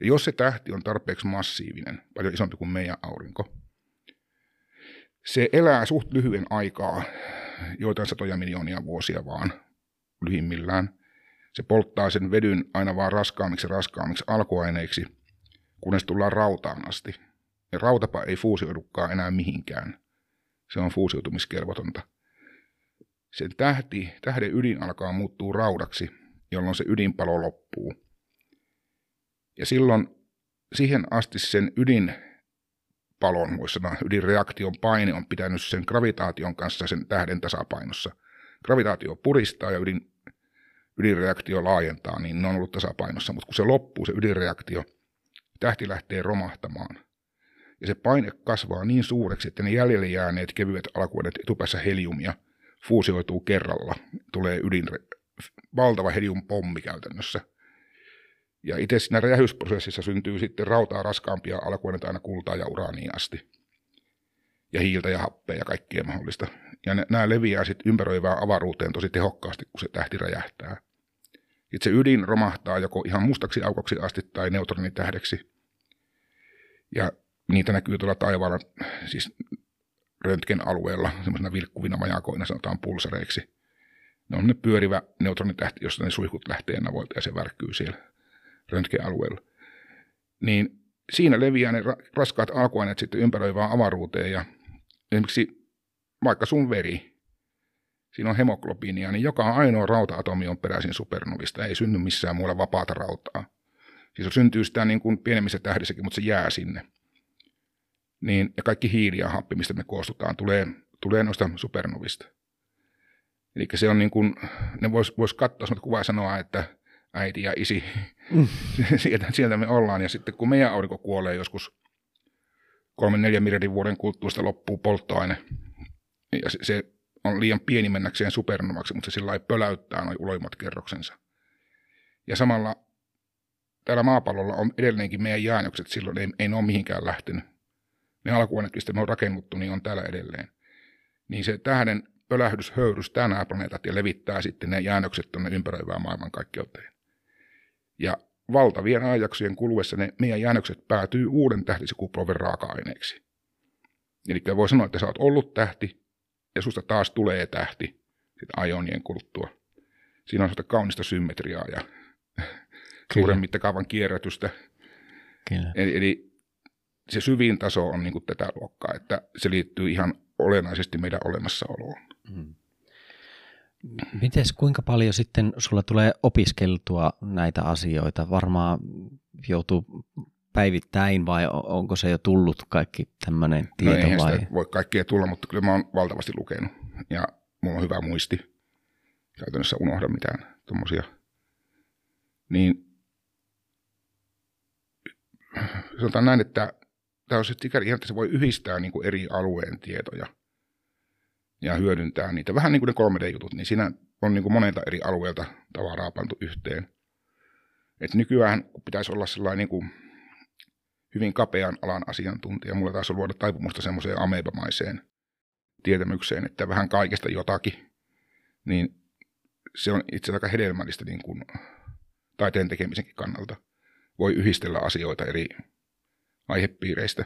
Ja jos se tähti on tarpeeksi massiivinen, paljon isompi kuin meidän aurinko, se elää suht lyhyen aikaa, joitain satoja miljoonia vuosia vaan lyhimmillään. Se polttaa sen vedyn aina vaan raskaammiksi raskaammiksi alkuaineiksi, kunnes tullaan rautaan asti. Ja rautapa ei fuusioidukaan enää mihinkään. Se on fuusiutumiskelvotonta. Sen tähti, tähden ydin alkaa muuttua raudaksi, jolloin se ydinpalo loppuu. Ja silloin siihen asti sen ydinpalon, voisi sanoa, ydinreaktion paine on pitänyt sen gravitaation kanssa sen tähden tasapainossa. Gravitaatio puristaa ja ydin, ydinreaktio laajentaa, niin ne on ollut tasapainossa. Mutta kun se loppuu, se ydinreaktio, tähti lähtee romahtamaan. Ja se paine kasvaa niin suureksi, että ne jäljelle jääneet kevyet alkuudet etupäässä heliumia fuusioituu kerralla. Tulee ydin, valtava heliumpommi käytännössä – ja itse siinä räjähysprosessissa syntyy sitten rautaa raskaampia alkuaineita aina kultaa ja uraaniin asti. Ja hiiltä ja happea ja kaikkea mahdollista. Ja nämä leviää sitten ympäröivään avaruuteen tosi tehokkaasti, kun se tähti räjähtää. Itse ydin romahtaa joko ihan mustaksi aukoksi asti tai neutronitähdeksi. Ja niitä näkyy tuolla taivaalla, siis röntgen alueella, semmoisena vilkkuvina majakoina sanotaan pulsareiksi. Ne on ne pyörivä neutronitähti, jossa ne suihkut lähtee navoilta ja se värkkyy siellä röntgenalueella, niin siinä leviää ne raskaat alkuaineet sitten ympäröivään avaruuteen ja esimerkiksi vaikka sun veri, siinä on hemoglobiinia, niin joka ainoa rauta-atomi on peräisin supernovista, ei synny missään muualla vapaata rautaa. Siis se syntyy sitä niin kuin pienemmissä tähdissäkin, mutta se jää sinne. Niin, ja kaikki hiili ja happi, mistä me koostutaan, tulee, tulee noista supernovista. Eli se on niin kuin, ne vois, vois katsoa sellaista kuvaa sanoa, että äiti ja isi, mm. sieltä, me ollaan. Ja sitten kun meidän aurinko kuolee joskus kolmen neljän miljardin vuoden kulttuurista loppuu polttoaine, ja se, se on liian pieni mennäkseen supernovaksi, mutta se sillä lailla pöläyttää noin uloimmat kerroksensa. Ja samalla täällä maapallolla on edelleenkin meidän jäännökset silloin, ei, ei ne ole mihinkään lähtenyt. Ne alkuaineet, mistä me on rakennuttu, niin on täällä edelleen. Niin se tähden pölähdys höyrystää nämä planeetat ja levittää sitten ne jäännökset tuonne ympäröivään maailmankaikkeuteen. Ja valtavien ajanjaksojen kuluessa ne meidän jäännökset päätyy uuden tähtisikupolven raaka-aineeksi. Eli voi sanoa, että sä oot ollut tähti, ja susta taas tulee tähti sitten ajonien kuluttua. Siinä on sellaista kaunista symmetriaa ja suuren mittakaavan kierrätystä. Kyllä. Eli, eli se syvin taso on niin tätä luokkaa, että se liittyy ihan olennaisesti meidän olemassaoloon. Hmm. Mites kuinka paljon sitten sulla tulee opiskeltua näitä asioita? Varmaan joutuu päivittäin vai onko se jo tullut kaikki tämmöinen tieto? No eihän vai? sitä voi kaikkea tulla, mutta kyllä mä oon valtavasti lukenut ja mulla on hyvä muisti. Käytännössä unohda mitään tuommoisia. Niin sanotaan näin, että tämä on sitten ihan, että se voi yhdistää niin kuin eri alueen tietoja ja hyödyntää niitä. Vähän niin kuin ne 3D-jutut, niin siinä on niin kuin monelta eri alueelta tavaraa pantu yhteen. Et nykyään kun pitäisi olla sellainen niin kuin hyvin kapean alan asiantuntija, mulla taas on luoda taipumusta semmoiseen amebamaiseen tietämykseen, että vähän kaikesta jotakin, niin se on itse aika hedelmällistä niin kuin taiteen tekemisenkin kannalta. Voi yhdistellä asioita eri aihepiireistä.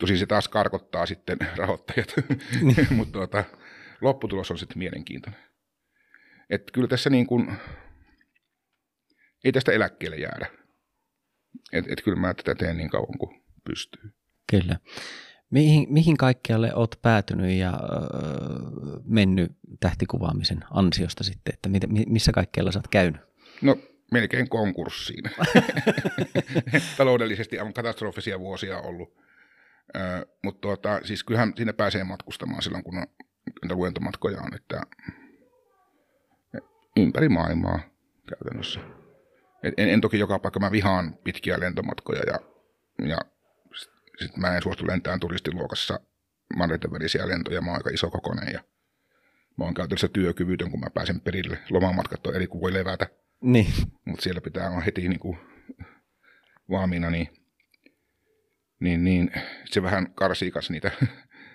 Tosin se taas karkottaa sitten rahoittajat, niin. mutta tuota, lopputulos on sitten mielenkiintoinen. Et kyllä tässä niin kuin, ei tästä eläkkeelle jäädä. Et, et kyllä mä tätä teen niin kauan kuin pystyy. Kyllä. Mihin, mihin kaikkialle olet päätynyt ja öö, mennyt tähtikuvaamisen ansiosta sitten, että mit, missä kaikkialla sä oot käynyt? No melkein konkurssiin. Taloudellisesti on katastrofisia vuosia ollut. Mutta tuota, siis kyllähän sinne pääsee matkustamaan silloin, kun on, luentomatkoja on, että ympäri maailmaa käytännössä. Et en, en toki joka paikka, mä vihaan pitkiä lentomatkoja ja, ja sitten mä en suostu lentämään turistiluokassa manneiden välisiä lentoja, mä oon aika iso kokonen ja mä oon käytännössä työkyvytön, kun mä pääsen perille. Lomamatkat on eri kuin voi levätä. Niin. Mutta siellä pitää olla heti niin kuin valmiina, niin, niin, niin se vähän karsii niitä,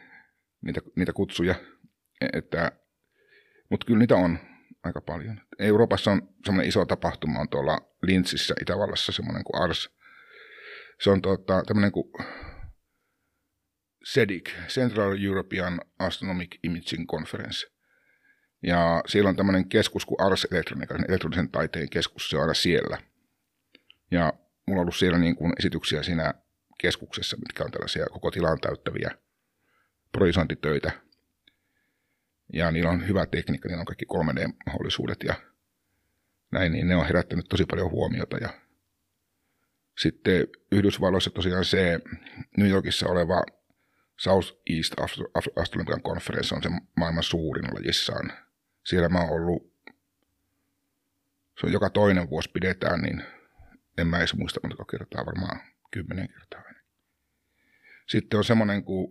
niitä, niitä kutsuja. Että, mutta kyllä niitä on aika paljon. Euroopassa on semmoinen iso tapahtuma on tuolla Lintsissä Itävallassa semmoinen kuin ARS. Se on tuota, tämmöinen kuin CEDIC, Central European Astronomic Imaging Conference. Ja siellä on tämmöinen keskus kuin Ars Electronica, elektronisen taiteen keskus, se on aina siellä. Ja mulla on ollut siellä niin kuin esityksiä siinä keskuksessa, mitkä on tällaisia koko tilan täyttäviä projisointitöitä. Ja niillä on hyvä tekniikka, niillä on kaikki 3D-mahdollisuudet ja näin, niin ne on herättänyt tosi paljon huomiota. Ja sitten Yhdysvalloissa tosiaan se New Yorkissa oleva South East Astronomical Conference on se maailman suurin lajissaan. Siellä mä oon ollut, se on joka toinen vuosi pidetään, niin en mä edes muista monta kertaa, varmaan kymmenen kertaa. Sitten on semmoinen kuin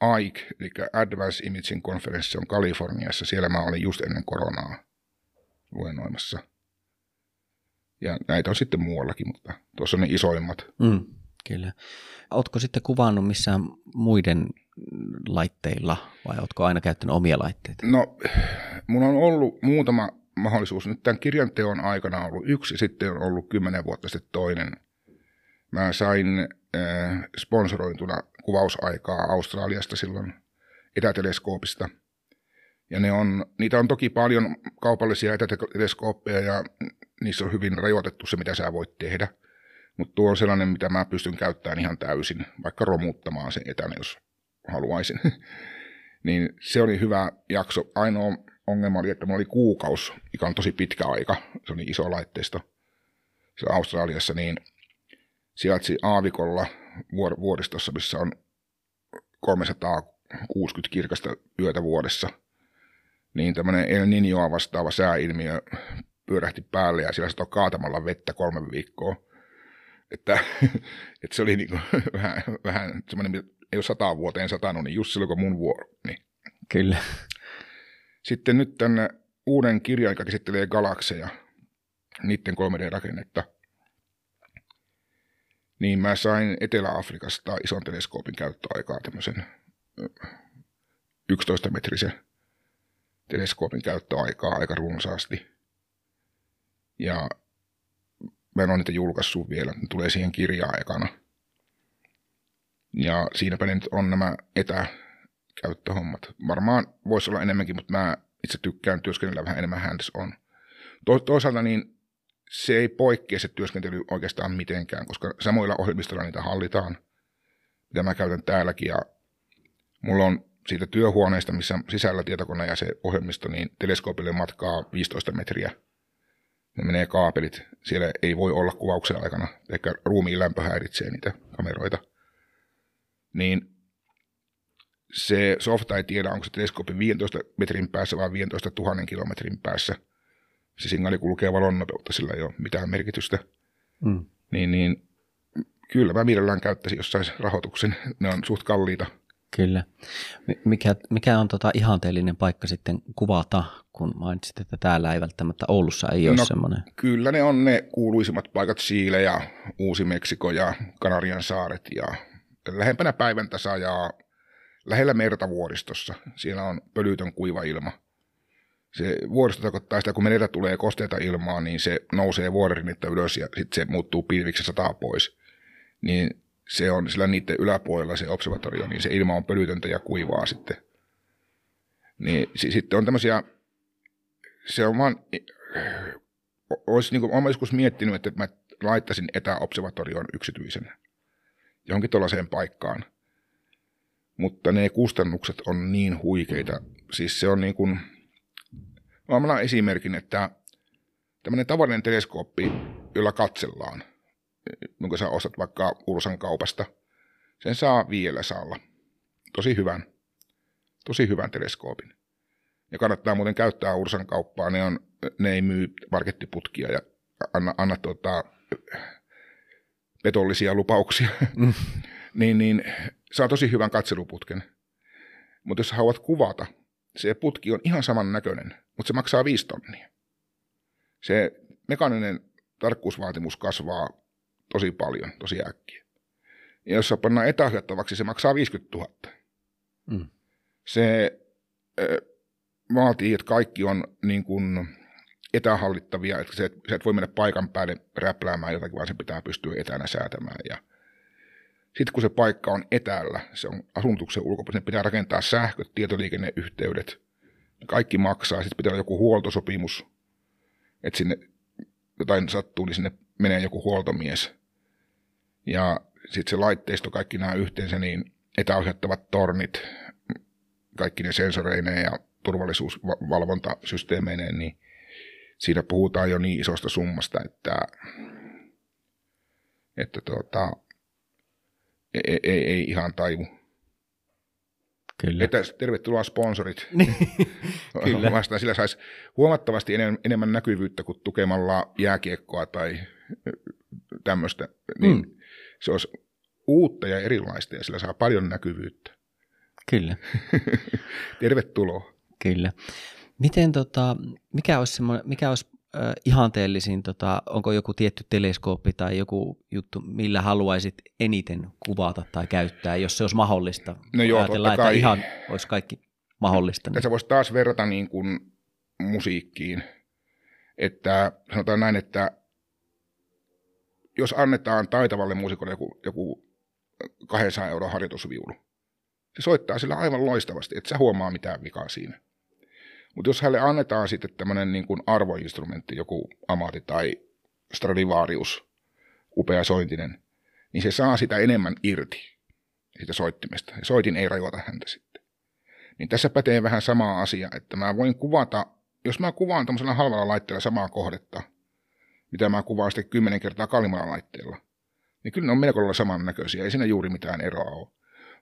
AIC, eli Advanced Imaging Conference, on Kaliforniassa. Siellä mä olin just ennen koronaa luennoimassa. Ja näitä on sitten muuallakin, mutta tuossa on ne isoimmat. Mm, kyllä. Oletko sitten kuvannut missään muiden laitteilla vai oletko aina käyttänyt omia laitteita? No, mulla on ollut muutama mahdollisuus. Nyt tämän kirjan teon aikana on ollut yksi, sitten on ollut kymmenen vuotta sitten toinen. Mä sain äh, sponsoroituna kuvausaikaa Australiasta silloin etäteleskoopista. Ja ne on, niitä on toki paljon kaupallisia etäteleskooppeja ja niissä on hyvin rajoitettu se, mitä sä voit tehdä. Mutta tuo on sellainen, mitä mä pystyn käyttämään ihan täysin, vaikka romuttamaan sen etänä, jos haluaisin. niin se oli hyvä jakso. Ainoa ongelma oli, että mulla oli kuukaus, mikä on tosi pitkä aika. Se oli iso laitteisto siellä Australiassa, niin sijaitsi Aavikolla vuoristossa, missä on 360 kirkasta yötä vuodessa. Niin tämmöinen El Niñoa vastaava sääilmiö pyörähti päälle ja siellä satoi kaatamalla vettä kolme viikkoa. Että, että se oli niin kuin vähän, vähän semmoinen, ei ole sataan vuoteen satanut, niin just silloin kun mun vuoro. Niin. Kyllä. Sitten nyt tänne uuden kirjan, joka käsittelee galakseja, niiden 3D-rakennetta, niin mä sain Etelä-Afrikasta ison teleskoopin käyttöaikaa tämmöisen 11-metrisen teleskoopin käyttöaikaa aika runsaasti. Ja mä en ole niitä julkaissut vielä, ne tulee siihen kirjaan ekana. Ja siinäpä ne nyt on nämä etäkäyttöhommat. Varmaan voisi olla enemmänkin, mutta mä itse tykkään työskennellä vähän enemmän hands on. To- toisaalta niin se ei poikkea se työskentely oikeastaan mitenkään, koska samoilla ohjelmistoilla niitä hallitaan, mitä mä käytän täälläkin. Ja mulla on siitä työhuoneesta, missä sisällä tietokone ja se ohjelmisto, niin teleskoopille matkaa 15 metriä. Ne menee kaapelit. Siellä ei voi olla kuvauksen aikana, ehkä ruumiin lämpö häiritsee niitä kameroita. Niin se softa ei tiedä, onko se teleskooppi 15 metrin päässä vai 15 000 kilometrin päässä. Se signaali kulkee valon nopeutta, sillä ei ole mitään merkitystä. Mm. Niin, niin kyllä mä mielellään käyttäisin, jos saisi rahoituksen. Ne on suht kalliita. Kyllä. Mikä, mikä on tota ihanteellinen paikka sitten kuvata, kun mainitsit, että täällä ei välttämättä Oulussa ei ole no, semmoinen? Kyllä ne on ne kuuluisimmat paikat, Siile ja Uusi-Meksiko ja Kanarian saaret ja lähempänä päivän tasa ja lähellä merta vuoristossa. Siellä on pölytön kuiva ilma. Se vuoristo tarkoittaa sitä, kun menetä tulee kosteita ilmaa, niin se nousee vuoririnnettä ylös ja sitten se muuttuu pilviksi sataa pois. Niin se on sillä niiden yläpuolella se observatorio, niin se ilma on pölytöntä ja kuivaa sitten. Niin sitten on tämmöisiä, se on vaan, olisi niin kuin, olen joskus miettinyt, että mä laittaisin etäobservatorion yksityisenä johonkin tuollaiseen paikkaan. Mutta ne kustannukset on niin huikeita. Siis se on niin kuin, mä esimerkin, että tämmöinen tavallinen teleskooppi, jolla katsellaan – jonka sä ostat vaikka Ursan kaupasta, sen saa viidellä saalla. Tosi hyvän, tosi hyvän teleskoopin. Ja kannattaa muuten käyttää Ursan kauppaa, ne, on, ne ei myy markettiputkia ja anna, anna tuota, petollisia lupauksia. Mm. niin, niin saa tosi hyvän katseluputken. Mutta jos haluat kuvata, se putki on ihan saman näköinen, mutta se maksaa viisi tonnia. Se mekaaninen tarkkuusvaatimus kasvaa tosi paljon, tosi äkkiä. Ja jos se pannaan etäohjattavaksi, se maksaa 50 000. Mm. Se äh, vaatii, että kaikki on niin kuin etähallittavia, että se, se et voi mennä paikan päälle räpläämään jotakin, vaan se pitää pystyä etänä säätämään. Ja sitten kun se paikka on etäällä, se on asutuksen ulkopuolella, pitää rakentaa sähköt, tietoliikenneyhteydet, kaikki maksaa, sitten pitää olla joku huoltosopimus, että sinne jotain sattuu, niin sinne menee joku huoltomies. Ja sitten se laitteisto, kaikki nämä yhteensä, niin etäohjattavat tornit, kaikki ne sensoreineen ja turvallisuusvalvontasysteemeineen, niin siinä puhutaan jo niin isosta summasta, että, että tuota, ei, ei, ei ihan taivu. Kyllä. Että tervetuloa sponsorit. Kyllä. Vastaan sillä saisi huomattavasti enemmän näkyvyyttä kuin tukemalla jääkiekkoa tai tämmöistä. Niin mm. Se olisi uutta ja erilaista ja sillä saa paljon näkyvyyttä. Kyllä. Tervetuloa. Kyllä. Miten tota, mikä olisi, mikä olisi äh, ihanteellisin, tota, onko joku tietty teleskooppi tai joku juttu, millä haluaisit eniten kuvata tai käyttää, jos se olisi mahdollista? No joo, Ajatellaan, kai. että ihan olisi kaikki mahdollista. Tässä voisi taas verrata niin kuin musiikkiin, että sanotaan näin, että jos annetaan taitavalle muusikolle joku, joku 200 euron harjoitusviulu, se soittaa sillä aivan loistavasti, että sä huomaa mitään vikaa siinä. Mutta jos hänelle annetaan sitten tämmöinen niin kuin arvoinstrumentti, joku Amati tai Stradivarius, upea sointinen, niin se saa sitä enemmän irti siitä soittimesta. Ja soitin ei rajoita häntä sitten. Niin tässä pätee vähän sama asia, että mä voin kuvata, jos mä kuvaan tämmöisellä halvalla laitteella samaa kohdetta, mitä mä kuvaan sitten kymmenen kertaa kalliimmalla laitteella, niin kyllä ne on melko lailla samannäköisiä, ei siinä juuri mitään eroa ole.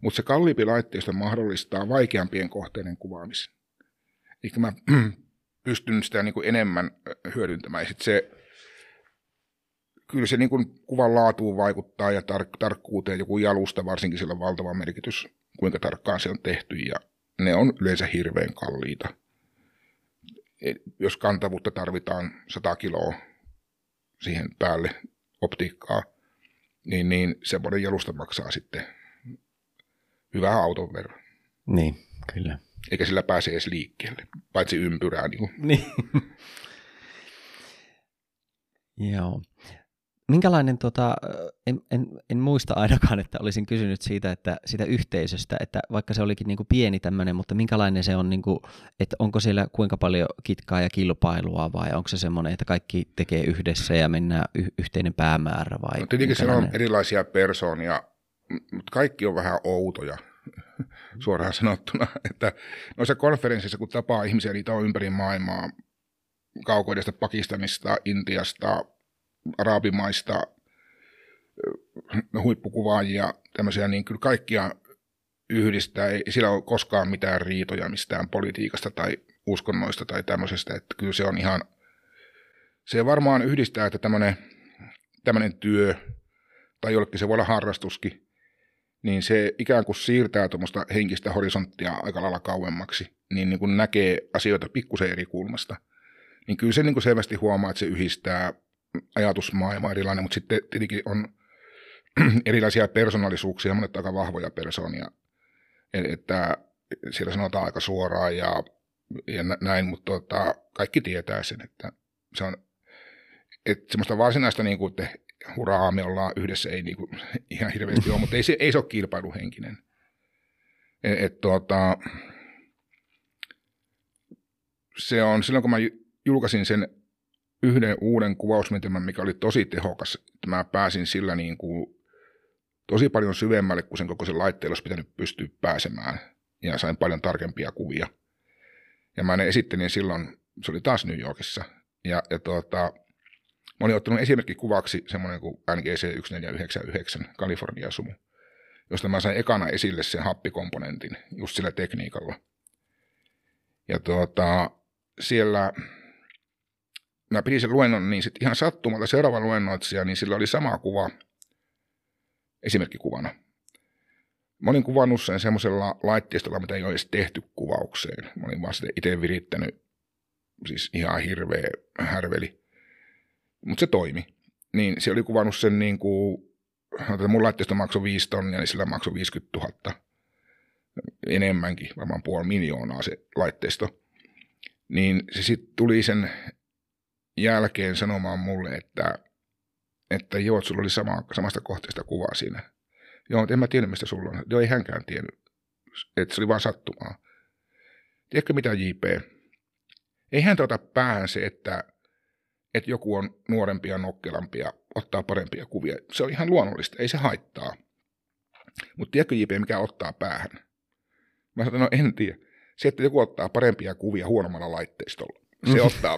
Mutta se kalliimpi laitteisto mahdollistaa vaikeampien kohteiden kuvaamisen. Eli mä pystyn sitä niin kuin enemmän hyödyntämään. Sit se, kyllä se niin kuin kuvan laatuun vaikuttaa ja tar- tarkkuuteen joku jalusta varsinkin sillä on valtava merkitys, kuinka tarkkaan se on tehty ja ne on yleensä hirveän kalliita. Et jos kantavuutta tarvitaan 100 kiloa siihen päälle optiikkaa, niin, niin semmoinen jalusta maksaa sitten hyvää auton verran. Niin, kyllä. Eikä sillä pääse edes liikkeelle, paitsi ympyrää. Niin, niin. Joo. Minkälainen, tota, en, en, en muista ainakaan, että olisin kysynyt siitä, että siitä yhteisöstä, että vaikka se olikin niin kuin pieni tämmöinen, mutta minkälainen se on, niin kuin, että onko siellä kuinka paljon kitkaa ja kilpailua vai onko se semmoinen, että kaikki tekee yhdessä ja mennään y- yhteinen päämäärä vai? no, tietenkin siellä on erilaisia persoonia, mutta kaikki on vähän outoja suoraan sanottuna. Että noissa konferensseissa, kun tapaa ihmisiä, niitä on ympäri maailmaa, kaukoidesta Pakistanista, Intiasta, arabimaista, huippukuvaajia, tämmöisiä, niin kyllä kaikkia yhdistää. Ei sillä ole koskaan mitään riitoja mistään politiikasta tai uskonnoista tai tämmöisestä, että kyllä se on ihan, se varmaan yhdistää, että tämmöinen, tämmöinen työ, tai jollekin se voi olla harrastuskin, niin se ikään kuin siirtää tuommoista henkistä horisonttia aika lailla kauemmaksi, niin, niin kuin näkee asioita pikkusen eri kulmasta. Niin kyllä se niin kuin selvästi huomaa, että se yhdistää ajatusmaailma erilainen, mutta sitten tietenkin on erilaisia persoonallisuuksia, monet aika vahvoja persoonia, että siellä sanotaan aika suoraan ja, ja näin, mutta tota, kaikki tietää sen, että se on että semmoista varsinaista, niin kuin, että hurraa, me ollaan yhdessä, ei niin kuin, ihan hirveästi ole, mutta ei se, ei se ole kilpailuhenkinen. Et, et, tota, se on, silloin kun mä julkaisin sen yhden uuden kuvausmenetelmän, mikä oli tosi tehokas. Että mä pääsin sillä niin kuin tosi paljon syvemmälle, kun sen koko sen laitteen olisi pitänyt pystyä pääsemään. Ja sain paljon tarkempia kuvia. Ja mä ne esittelin silloin, se oli taas New Yorkissa. Ja, ja tuota, mä olin ottanut esimerkkikuvaksi semmoinen kuin NGC 1499 California Sumu, josta mä sain ekana esille sen happikomponentin just sillä tekniikalla. Ja tuota, siellä mä pidin sen luennon, niin sitten ihan sattumalta seuraava luennoitsija, niin sillä oli sama kuva esimerkkikuvana. Mä olin kuvannut sen semmoisella laitteistolla, mitä ei ole edes tehty kuvaukseen. Mä olin vaan sitä itse virittänyt, siis ihan hirveä härveli. Mutta se toimi. Niin se oli kuvannut sen niin kuin, että mun laitteisto maksoi 5 tonnia, niin sillä maksoi 50 000. Enemmänkin, varmaan puoli miljoonaa se laitteisto. Niin se sitten tuli sen jälkeen sanomaan mulle, että, että joo, sulla oli sama, samasta kohteesta kuvaa siinä. Joo, en mä tiedä, mistä sulla on. Joo, ei hänkään tiennyt. Että se oli vaan sattumaa. Tiedätkö mitä, JP? Ei hän ota päähän se, että, että joku on nuorempi ja nokkelampi ja ottaa parempia kuvia. Se on ihan luonnollista, ei se haittaa. Mutta tiedätkö, JP, mikä ottaa päähän? Mä sanoin, no en tiedä. Se, että joku ottaa parempia kuvia huonommalla laitteistolla se ottaa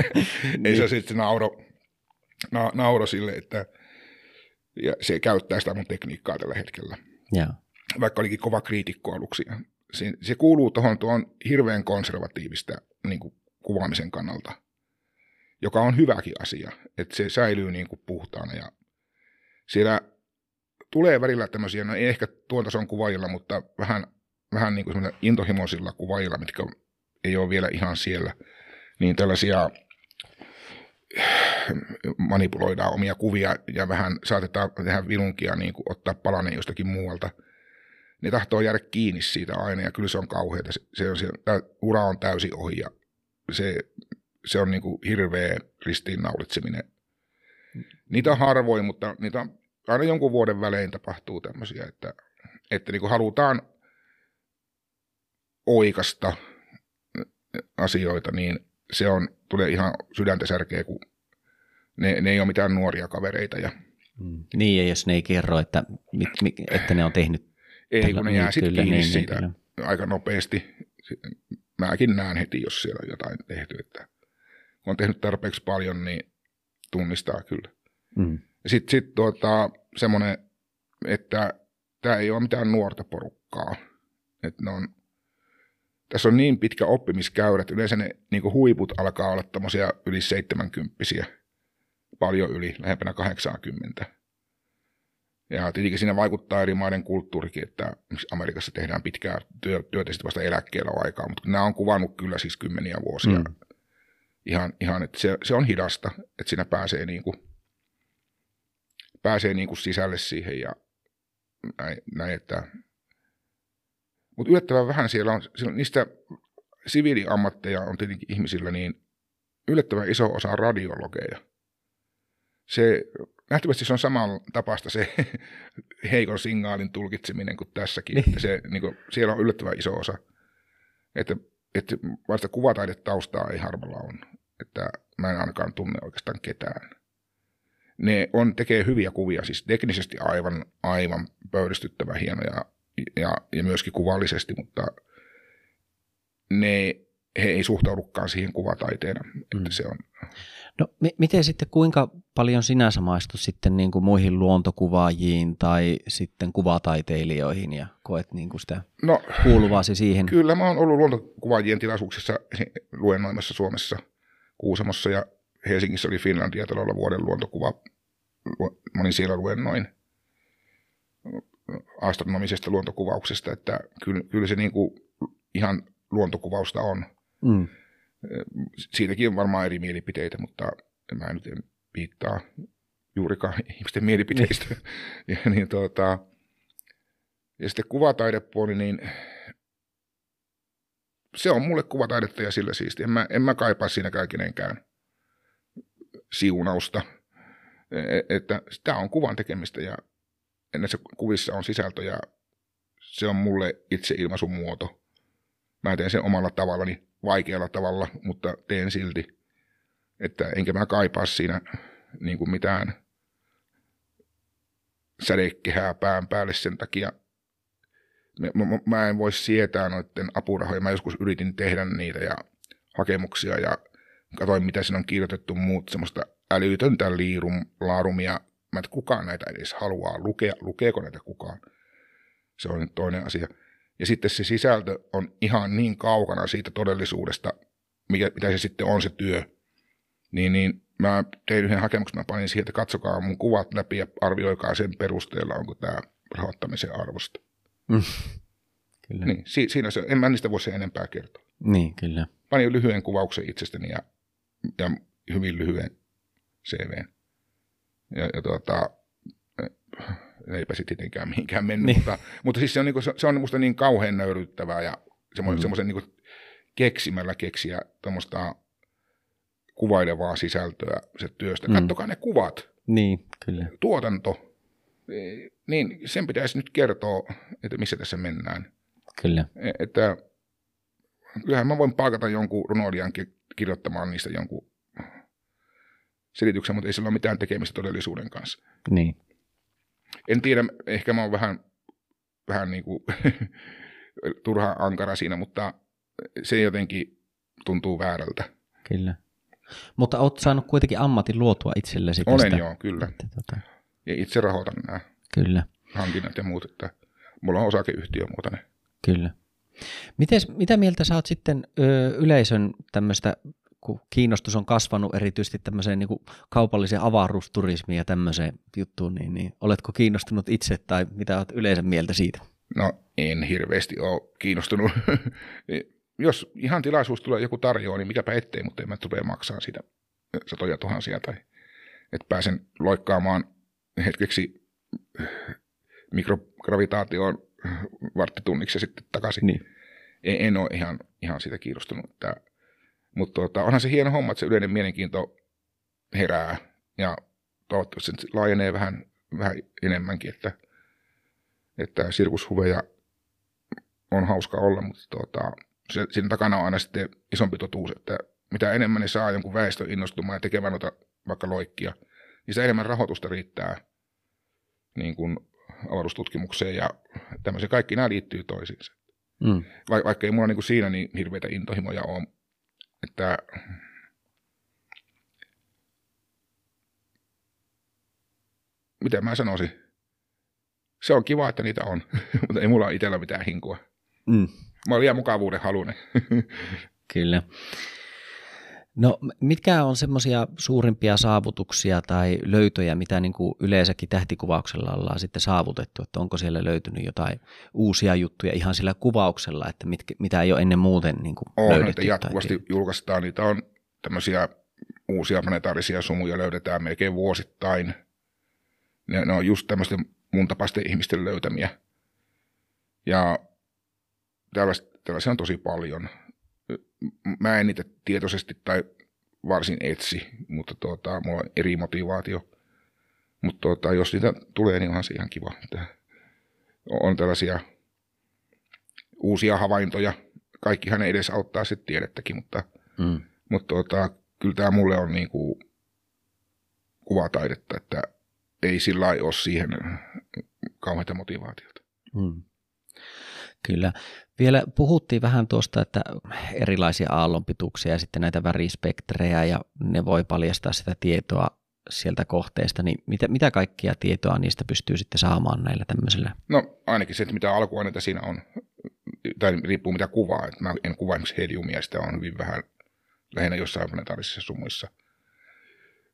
Ei se sitten nauro, na, nauro sille, että ja se käyttää sitä mun tekniikkaa tällä hetkellä. Ja. Vaikka olikin kova kriitikko aluksi. Se, se kuuluu tuohon tuon hirveän konservatiivista niin kuin kuvaamisen kannalta, joka on hyväkin asia, että se säilyy niin kuin puhtaana. Ja siellä tulee välillä tämmöisiä, no ei ehkä tuon tason kuvaajilla, mutta vähän, vähän niin kuin intohimoisilla kuvaajilla, mitkä ei ole vielä ihan siellä – niin tällaisia manipuloidaan omia kuvia ja vähän saatetaan tehdä vilunkia, niin kuin ottaa palanen jostakin muualta. Ne tahtoo jäädä kiinni siitä aina ja kyllä se on kauheata. Se, se on, se, ura on täysin ohi ja se, se on niin kuin hirveä ristiinnaulitseminen. Niitä on harvoin, mutta niitä on, aina jonkun vuoden välein tapahtuu tämmöisiä, että, että niin kuin halutaan oikasta asioita, niin se on, tulee ihan sydäntä särkeä, kun ne, ne ei ole mitään nuoria kavereita ja Mm. Niin, ja jos ne ei kerro, että, mit, mit, että ne on tehnyt. Ei, kun ne jää niin, sitten kiinni niin, siitä niin, aika nopeasti. Mäkin näen heti, jos siellä on jotain tehty. Että kun on tehnyt tarpeeksi paljon, niin tunnistaa kyllä. Mm. Sitten sit tuota, semmoinen, että tämä ei ole mitään nuorta porukkaa. Et ne on, tässä on niin pitkä oppimiskäyrä, että yleensä ne niin huiput alkaa olla tämmöisiä yli 70 paljon yli, lähempänä 80. Ja tietenkin siinä vaikuttaa eri maiden kulttuurikin, että Amerikassa tehdään pitkää työ, työtä sitten vasta eläkkeellä aikaa, mutta nämä on kuvannut kyllä siis kymmeniä vuosia. Mm. Ihan, ihan että se, se, on hidasta, että siinä pääsee niin kuin, pääsee niin kuin sisälle siihen ja näin, näin että mutta yllättävän vähän siellä on, siellä niistä siviiliammatteja on tietenkin ihmisillä niin yllättävän iso osa on radiologeja. Se, nähtävästi se on saman tapaista se heikon signaalin tulkitseminen kuin tässäkin. Niin. Että se, niin kuin, siellä on yllättävän iso osa. Että, että vasta kuvataidetaustaa ei harvalla on. Että mä en ainakaan tunne oikeastaan ketään. Ne on, tekee hyviä kuvia, siis teknisesti aivan, aivan pöyristyttävän hienoja ja, ja myöskin kuvallisesti, mutta ne, he ei suhtaudukaan siihen kuvataiteena. Mm. Että se on, No mi- miten sitten, kuinka paljon sinä samaistut sitten niin kuin muihin luontokuvaajiin tai sitten kuvataiteilijoihin ja koet niin kuin sitä no, kuuluvasi siihen? Kyllä mä oon ollut luontokuvaajien tilaisuuksissa luennoimassa Suomessa, Kuusamossa ja Helsingissä oli Finlandia talolla vuoden luontokuva. Lu- Mä olin siellä luennoin astronomisesta luontokuvauksesta, että kyllä, kyllä se niin kuin ihan luontokuvausta on. Mm. Siitäkin on varmaan eri mielipiteitä, mutta mä nyt en piittaa juurikaan ihmisten mielipiteistä. ja, niin, tuota, ja sitten kuvataidepuoli, niin se on mulle kuvataidetta ja sillä siisti. En mä, en mä kaipaa siinäkään kenenkään siunausta. E- Että tämä on kuvan tekemistä ja näissä kuvissa on sisältö ja se on mulle itse ilmaisun muoto. Mä teen sen omalla tavallani, vaikealla tavalla, mutta teen silti. Että enkä mä kaipaa siinä niin kuin mitään sädekehää pään päälle sen takia. Mä, mä, mä en voi sietää noiden apurahoja. Mä joskus yritin tehdä niitä ja hakemuksia ja katsoin, mitä siinä on kirjoitettu muut semmoista älytöntä liirum, laarumia. Mä että kukaan näitä edes haluaa lukea. Lukeeko näitä kukaan? Se on toinen asia. Ja sitten se sisältö on ihan niin kaukana siitä todellisuudesta, mikä, mitä se sitten on se työ. Niin, niin mä tein yhden hakemuksen, mä panin siihen, että katsokaa mun kuvat läpi ja arvioikaa sen perusteella, onko tämä rahoittamisen arvosta. Mm. Kyllä. Niin, si- siinä se, en mä niistä voi sen enempää kertoa. niin, kyllä. Panin lyhyen kuvauksen itsestäni ja, ja hyvin lyhyen CVn. Ja, ja tuota, eipä se tietenkään mihinkään mennyt, Niin. niin. mutta, mutta siis se on, niinku, se, se on musta niin kauhean nöyryttävää ja semmo, Mm. mm. semmoisen niinku keksimällä keksiä tuommoista kuvailevaa sisältöä se työstä. Mm. Kattokaa ne kuvat, Niin, kyllä. tuotanto, niin sen pitäisi nyt kertoa, että missä tässä mennään. Kyllä. E- Että kyllähän mä voin palkata jonkun runoilijan ki- kirjoittamaan niistä jonkun selityksen, mutta ei sillä ole mitään tekemistä todellisuuden kanssa. Niin. En tiedä, ehkä mä oon vähän, vähän niin kuin turha ankara siinä, mutta se jotenkin tuntuu väärältä. Kyllä. Mutta oot saanut kuitenkin ammatin luotua itsellesi Olen tästä. joo, kyllä. Että, tota, Ja itse rahoitan nämä kyllä, hankinnat ja muut, että mulla on osakeyhtiömuotoinen. kyllä. Mites, mitä mieltä sä oot sitten ö, yleisön tämmöistä, kun kiinnostus on kasvanut erityisesti tämmöiseen niin kaupalliseen avaruusturismiin ja tämmöiseen juttuun, niin, niin oletko kiinnostunut itse tai mitä oot yleisen mieltä siitä? No, en hirveästi ole kiinnostunut. Jos ihan tilaisuus tulee joku tarjoaa, niin mikäpä ettei, mutta en mä tule maksaa siitä satoja tuhansia tai että pääsen loikkaamaan hetkeksi mikrogravitaatioon varttitunniksi ja sitten takaisin. Niin. En, en ole ihan, ihan siitä kiinnostunut. Että, mutta tota, onhan se hieno homma, että se yleinen mielenkiinto herää ja toivottavasti se laajenee vähän, vähän enemmänkin, että, että sirkushuveja on hauska olla, mutta tota, se, siinä takana on aina sitten isompi totuus, että mitä enemmän ne saa jonkun väestön innostumaan ja tekemään noita vaikka loikkia, niin sitä enemmän rahoitusta riittää niin kuin avaruustutkimukseen ja tämmöisen. Kaikki nämä liittyy toisiinsa. Mm. Va- vaikka ei mulla niin kuin siinä niin hirveitä intohimoja ole, että miten mä sanoisin, se on kiva, että niitä on, mutta ei mulla itsellä mitään hinkua. Mm. Mä olen liian mukavuuden halunen. Kyllä. No mitkä on semmoisia suurimpia saavutuksia tai löytöjä, mitä niin kuin yleensäkin tähtikuvauksella ollaan sitten saavutettu, että onko siellä löytynyt jotain uusia juttuja ihan sillä kuvauksella, että mitkä, mitä ei ole ennen muuten niin kuin on, löydetty? että jatkuvasti tai... julkaistaan, niitä on tämmöisiä uusia planetaarisia sumuja löydetään melkein vuosittain. Ne, ne on just tämmöisten mun tapaisten ihmisten löytämiä. Ja tällaisia on tosi paljon mä en niitä tietoisesti tai varsin etsi, mutta tuota, mulla on eri motivaatio. Mutta tuota, jos niitä tulee, niin onhan se ihan kiva. Että on tällaisia uusia havaintoja. Kaikkihan ei edes auttaa sitten tiedettäkin, mutta, mm. mutta tuota, kyllä tämä mulle on niin kuin kuvataidetta, että ei sillä ole siihen kauheita motivaatiota. Mm. Kyllä. Vielä puhuttiin vähän tuosta, että erilaisia aallonpituuksia ja sitten näitä värispektrejä ja ne voi paljastaa sitä tietoa sieltä kohteesta, niin mitä, mitä kaikkia tietoa niistä pystyy sitten saamaan näillä tämmöisillä? No ainakin se, että mitä alkuaineita siinä on, tai riippuu mitä kuvaa, että mä en kuvaa esimerkiksi heliumia, sitä on hyvin vähän lähinnä jossain planetaarisissa sumuissa.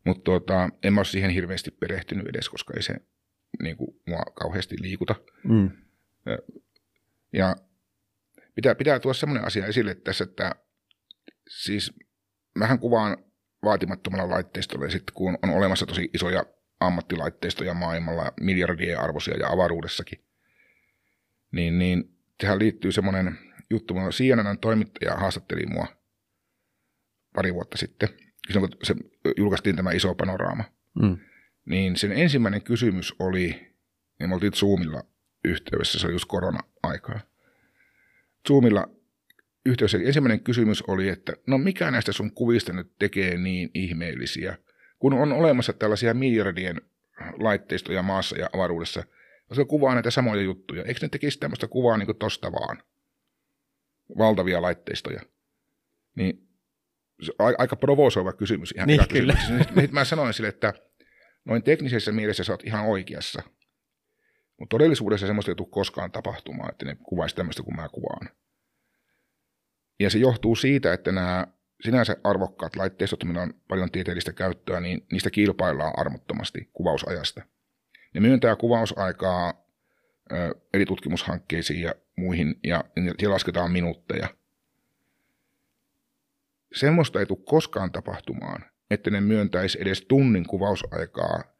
Mutta tuota, en mä ole siihen hirveästi perehtynyt edes, koska ei se niin kuin, mua kauheasti liikuta. Mm. Ja pitää, pitää tuoda semmoinen asia esille tässä, että siis mähän kuvaan vaatimattomalla laitteistolla ja sitten kun on olemassa tosi isoja ammattilaitteistoja maailmalla, miljardien arvoisia ja avaruudessakin, niin, niin tähän liittyy semmoinen juttu. CNN toimittaja haastatteli mua pari vuotta sitten, silloin kun se julkaistiin tämä iso panoraama. Mm. Niin sen ensimmäinen kysymys oli, ja me oltiin Zoomilla yhteydessä, se oli just korona-aikaa. Zoomilla yhteydessä ensimmäinen kysymys oli, että no mikä näistä sun kuvista nyt tekee niin ihmeellisiä, kun on olemassa tällaisia miljardien laitteistoja maassa ja avaruudessa, jotka kuvaa näitä samoja juttuja. Eikö ne tekisi tämmöistä kuvaa niin kuin tosta vaan? Valtavia laitteistoja. Niin se aika provosoiva kysymys. Ihan niin, kyllä. Sitten mä sanoin sille, että noin teknisessä mielessä sä oot ihan oikeassa. Mutta todellisuudessa semmoista ei tule koskaan tapahtumaan, että ne kuvaisi tämmöistä kuin mä kuvaan. Ja se johtuu siitä, että nämä sinänsä arvokkaat laitteistot, millä on paljon tieteellistä käyttöä, niin niistä kilpaillaan armottomasti kuvausajasta. Ne myöntää kuvausaikaa ö, eri tutkimushankkeisiin ja muihin, ja siellä lasketaan minuutteja. Semmoista ei tule koskaan tapahtumaan, että ne myöntäisi edes tunnin kuvausaikaa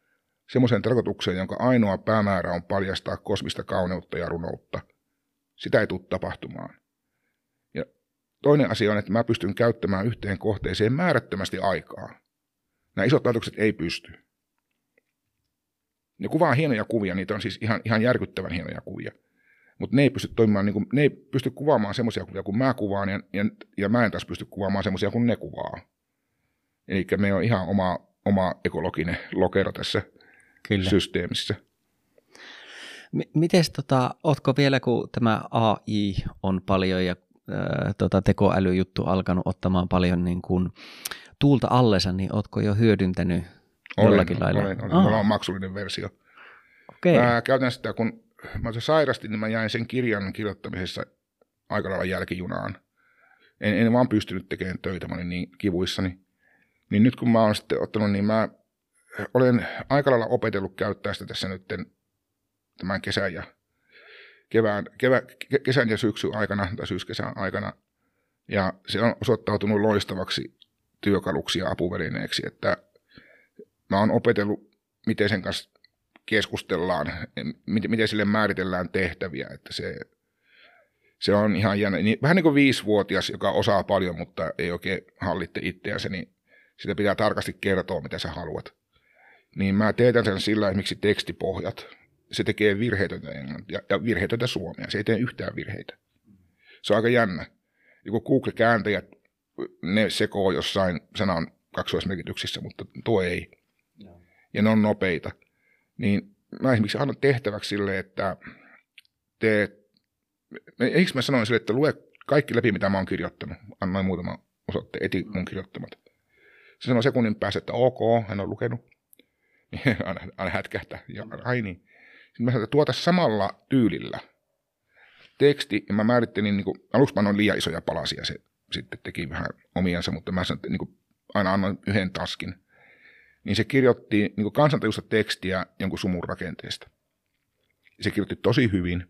semmoiseen tarkoitukseen, jonka ainoa päämäärä on paljastaa kosmista kauneutta ja runoutta. Sitä ei tule tapahtumaan. Ja toinen asia on, että mä pystyn käyttämään yhteen kohteeseen määrättömästi aikaa. Nämä isot laitokset ei pysty. Ne kuvaa hienoja kuvia, niitä on siis ihan, ihan järkyttävän hienoja kuvia. Mutta ne niin ne ei pysty kuvaamaan semmoisia kuvia kuin mä kuvaan, ja, ja, ja mä en taas pysty kuvaamaan semmoisia kuin ne kuvaa. Eli meillä on ihan oma, oma ekologinen lokero tässä Kyllä. systeemissä. M- Miten tota, ootko vielä, kun tämä AI on paljon ja ää, tota, tekoälyjuttu alkanut ottamaan paljon niin kuin, tuulta allensa, niin ootko jo hyödyntänyt olen, jollakin lailla? Olen, olen. Mulla on maksullinen versio. Okay. Mä käytän sitä, kun mä sairastin, niin mä jäin sen kirjan kirjoittamisessa aika lailla jälkijunaan. En, en vaan pystynyt tekemään töitä, mä olin niin kivuissani. Niin nyt kun mä oon sitten ottanut, niin mä olen aika lailla opetellut käyttää sitä tässä nyt tämän kesän ja kevään, kevä, kesän ja syksyn aikana tai syyskesän aikana. Ja se on osoittautunut loistavaksi työkaluksi ja apuvälineeksi, että mä oon opetellut, miten sen kanssa keskustellaan, miten, miten sille määritellään tehtäviä, että se, se on ihan jännä. Niin, vähän niin kuin viisivuotias, joka osaa paljon, mutta ei oikein hallitte itseänsä, niin sitä pitää tarkasti kertoa, mitä sä haluat niin mä teetän sen sillä miksi tekstipohjat. Se tekee virheetöntä englantia ja virheetöntä suomea. Se ei tee yhtään virheitä. Se on aika jännä. Joku Google-kääntäjät, ne sekoo jossain sanan kaksoismerkityksissä, mutta tuo ei. Ja ne on nopeita. Niin mä esimerkiksi annan tehtäväksi sille, että teet, eikö mä sanoin sille, että lue kaikki läpi, mitä mä oon kirjoittanut. Annoin muutama osoitteen, eti mun kirjoittamat. Se sanoi sekunnin päässä, että ok, hän on lukenut. aina, aina hätkähtää. Ja, ai niin. Sitten mä sanoin, että tuota samalla tyylillä teksti, ja mä määrittelin, niin kuin, aluksi mä liian isoja palasia, se sitten teki vähän omiansa, mutta mä sanoin, että niin kuin, aina annoin yhden taskin. Niin se kirjoitti niin kansantajuista tekstiä jonkun sumun rakenteesta. Se kirjoitti tosi hyvin.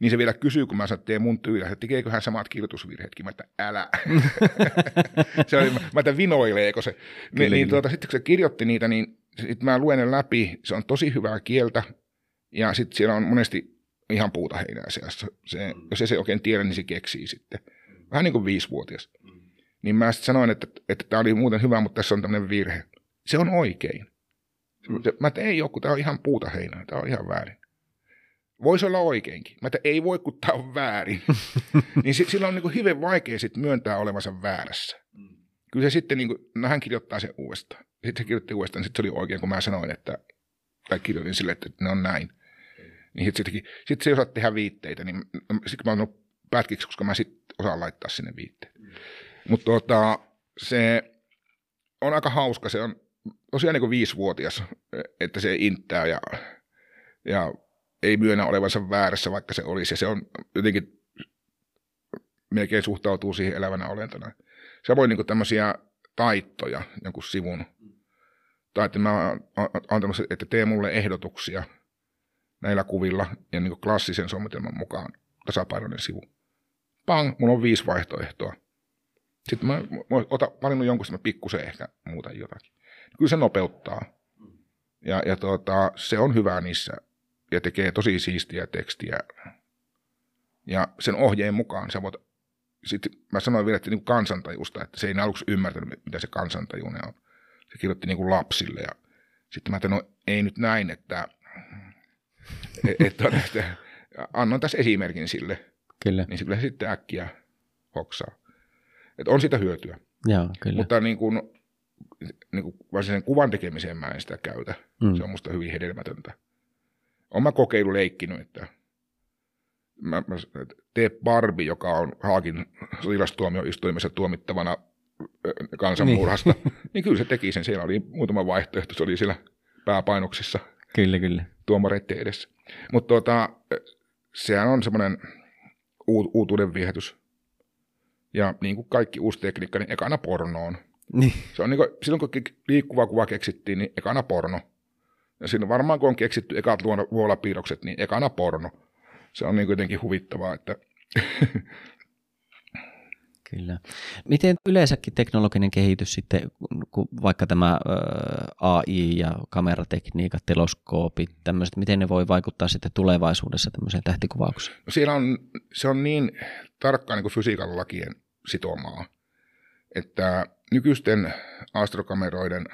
Niin se vielä kysyy, kun mä sanoin, että tee mun tyyliä, että tekeekö hän samat kirjoitusvirheetkin. Mä että älä. se oli, mä että vinoileeko se. Niin, niin tuota, sitten kun se kirjoitti niitä, niin sitten mä luen ne läpi. Se on tosi hyvää kieltä. Ja sitten siellä on monesti ihan puuta heinää seassa. Se, jos ei se oikein tiedä, niin se keksii sitten. Vähän niin kuin viisivuotias. Niin mä sitten sanoin, että, että tämä oli muuten hyvä, mutta tässä on tämmöinen virhe. Se on oikein. Mä että ei ole, kun tämä on ihan puuta heinää. Tämä on ihan väärin. Voisi olla oikeinkin. Mä että ei voi, kun tämä on väärin. niin sillä on niin kuin hyvin vaikea sitten myöntää olevansa väärässä. Kyllä se sitten, niin kuin, no hän kirjoittaa sen uudestaan. Sitten se kirjoitti uudestaan, sitten se oli oikein, kun mä sanoin, että, tai kirjoitin sille, että ne on näin. Niin sitten sit se osaa tehdä viitteitä, niin sitten mä oon pätkiksi, koska mä sitten osaan laittaa sinne viitteet. Mm. Mutta tota, se on aika hauska, se on tosiaan niin kuin viisivuotias, että se inttää ja, ja ei myönnä olevansa väärässä, vaikka se olisi. Ja se on jotenkin melkein suhtautuu siihen elävänä olentona. Samoin niin tämmöisiä taittoja jonkun sivun. Tai että mä oon että tee mulle ehdotuksia – näillä kuvilla ja niin klassisen suunnitelman mukaan tasapainoinen sivu. Pang, mulla on viisi vaihtoehtoa. Sitten mä, mä otan valinnut jonkun, sitten mä pikkusen ehkä muuta jotakin. Kyllä se nopeuttaa. Ja, ja tuota, se on hyvä niissä ja tekee tosi siistiä tekstiä. Ja sen ohjeen mukaan sä voit, sitten mä sanoin vielä, että niin kansantajusta, että se ei aluksi ymmärtänyt, mitä se kansantajuinen on. Se kirjoitti niin kuin lapsille ja sitten mä ajattelin, no ei nyt näin, että et, et, että annan tässä esimerkin sille. Kyllä. Niin se kyllä sitten äkkiä hoksaa. Et on sitä hyötyä. Joo, kyllä. Mutta niin kuin, niin kuin varsinaisen kuvan tekemiseen mä en sitä käytä. Mm. Se on musta hyvin hedelmätöntä. Olen mä kokeilu leikkinyt, että mä, mä tee Barbie, joka on Haakin sotilastuomioistuimessa tuomittavana kansanmurhasta, niin. niin kyllä se teki sen. Siellä oli muutama vaihtoehto, se oli siellä pääpainoksissa. Kyllä, kyllä. Tuomareiden edessä. Mutta tuota, sehän on semmoinen uutuuden viehätys. Ja niin kuin kaikki uusi tekniikka, niin ekana pornoon. Niin. Se on niin kuin, silloin kun liikkuva kuva keksittiin, niin ekana porno. Ja siinä varmaan kun on keksitty ekat vuolapiirrokset, niin ekana porno. Se on niin kuitenkin huvittavaa, että Kyllä. Miten yleensäkin teknologinen kehitys sitten, kun vaikka tämä AI ja kameratekniikat, teloskoopit, tämmöiset, miten ne voi vaikuttaa sitten tulevaisuudessa tämmöiseen tähtikuvaukseen? No siellä on, se on niin tarkkaan niin kuin fysiikan lakien sitomaa, että nykyisten astrokameroiden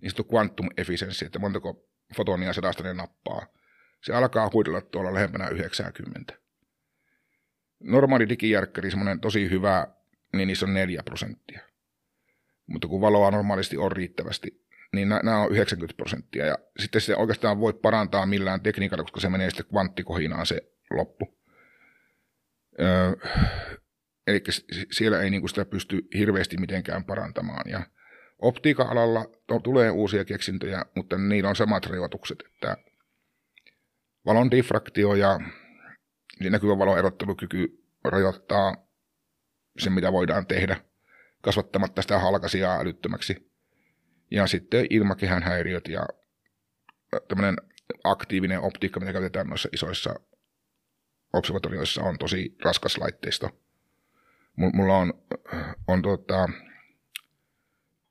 niin quantum efficiency, että montako fotonia ne nappaa, se alkaa huidella tuolla lähempänä 90 normaali digijärkkäri, semmoinen tosi hyvä, niin niissä on 4 prosenttia. Mutta kun valoa normaalisti on riittävästi, niin nämä on 90 prosenttia. Ja sitten se oikeastaan voi parantaa millään tekniikalla, koska se menee sitten kvanttikohinaan se loppu. Öö, eli siellä ei niinku sitä pysty hirveästi mitenkään parantamaan. Ja optiikan alalla to, tulee uusia keksintöjä, mutta niillä on samat rajoitukset, että valon diffraktio ja näkyvän valon erottelukyky rajoittaa sen, mitä voidaan tehdä, kasvattamatta sitä halkasia älyttömäksi. Ja sitten ilmakehän häiriöt ja tämmöinen aktiivinen optiikka, mitä käytetään noissa isoissa observatorioissa, on tosi raskas laitteisto. Mulla on, on tuota,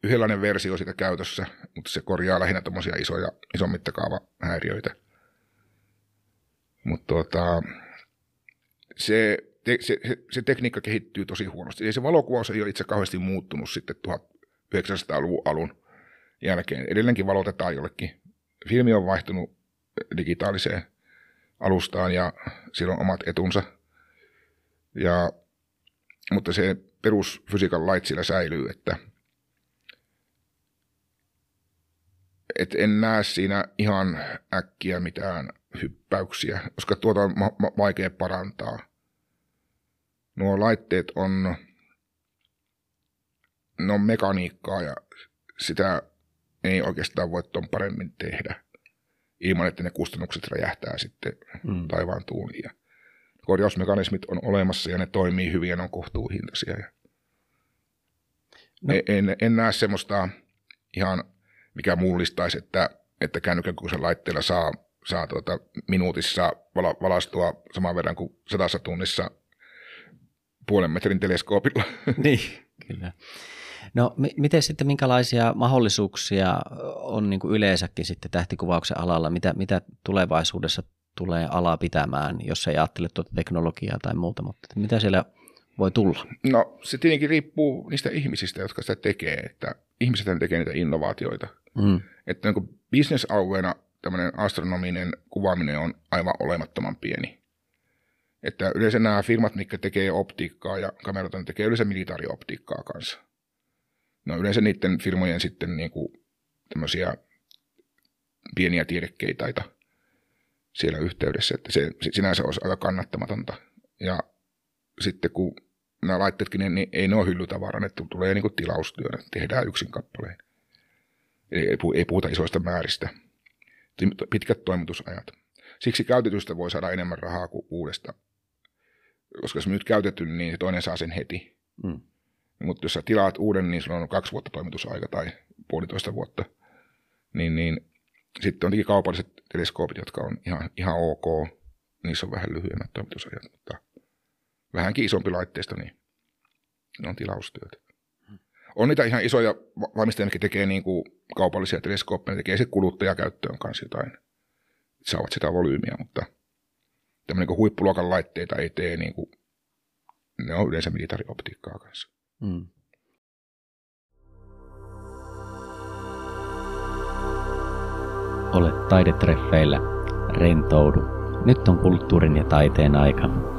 yhdenlainen versio sitä käytössä, mutta se korjaa lähinnä tämmöisiä isoja, ison mittakaava häiriöitä. Mutta tuota, se, te, se, se, tekniikka kehittyy tosi huonosti. Ja se valokuvaus ei ole itse kauheasti muuttunut sitten 1900-luvun alun jälkeen. Edelleenkin valotetaan jollekin. Filmi on vaihtunut digitaaliseen alustaan ja sillä on omat etunsa. Ja, mutta se perusfysiikan lait sillä säilyy, että et en näe siinä ihan äkkiä mitään hyppäyksiä, koska tuota on ma- ma- vaikea parantaa. Nuo laitteet on, ne on mekaniikkaa ja sitä ei oikeastaan voi ton paremmin tehdä ilman, että ne kustannukset räjähtää sitten mm. taivaan tuuliin. korjausmekanismit on olemassa ja ne toimii hyvin ja ne on kohtuuhintaisia. No. En, en näe semmoista ihan, mikä mullistaisi, että, että kännykän laitteella saa, saa tuota minuutissa vala, valastua saman verran kuin sadassa tunnissa puolen metrin teleskoopilla. Niin, kyllä. No m- miten sitten, minkälaisia mahdollisuuksia on niin kuin yleensäkin sitten tähtikuvauksen alalla? Mitä, mitä tulevaisuudessa tulee ala pitämään, jos ei ajattele tuota teknologiaa tai muuta, mutta mitä siellä voi tulla? No se tietenkin riippuu niistä ihmisistä, jotka sitä tekee, että ihmiset tekee niitä innovaatioita. Mm. Että niin bisnesalueena tämmöinen astronominen kuvaaminen on aivan olemattoman pieni. Että yleensä nämä firmat, mitkä tekee optiikkaa ja kamerat, ne tekee yleensä militaarioptiikkaa kanssa. No yleensä niiden firmojen sitten niin kuin tämmöisiä pieniä tiedekeitaita siellä yhteydessä, että se sinänsä olisi aika kannattamatonta. Ja sitten kun nämä laitteetkin, niin, niin ei ne ole hyllytavara, että tulee niin kuin tilaustyönä, tehdään yksin kappaleen. Ei puhuta isoista määristä. Pitkät toimitusajat. Siksi käytetystä voi saada enemmän rahaa kuin uudesta. Koska jos nyt käytetty, niin toinen saa sen heti. Mm. Mutta jos sä tilaat uuden, niin sulla on kaksi vuotta toimitusaika tai puolitoista vuotta. Niin, niin sitten on kaupalliset teleskoopit, jotka on ihan, ihan ok. Niissä on vähän lyhyemmät toimitusajat, mutta vähänkin isompi laitteisto, niin ne on tilaustyötä. On niitä ihan isoja valmistajia, jotka tekee niin kuin kaupallisia teleskooppeja, tekee se kuluttajakäyttöön kanssa jotain. Saavat sitä volyymiä, mutta tämmöinen niin huippuluokan laitteita ei tee, niin kuin, ne on yleensä militaarioptiikkaa kanssa. Mm. Ole taidetreffeillä, rentoudu. Nyt on kulttuurin ja taiteen aika.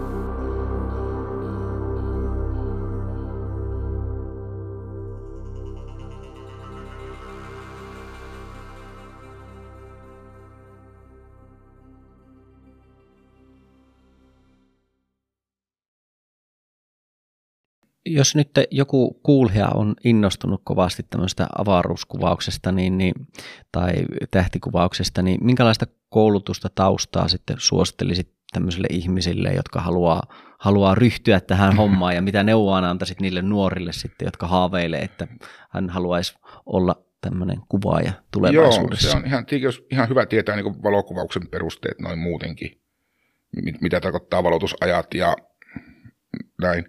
Jos nyt joku kuulija on innostunut kovasti tämmöistä avaruuskuvauksesta niin, niin, tai tähtikuvauksesta, niin minkälaista koulutusta taustaa sitten suosittelisit tämmöisille ihmisille, jotka haluaa, haluaa ryhtyä tähän hommaan ja mitä neuvoa antaisit niille nuorille sitten, jotka haaveilee, että hän haluaisi olla tämmöinen kuvaaja tulevaisuudessa? Joo, se on ihan, ihan hyvä tietää niin valokuvauksen perusteet noin muutenkin, mitä tarkoittaa valotusajat ja näin.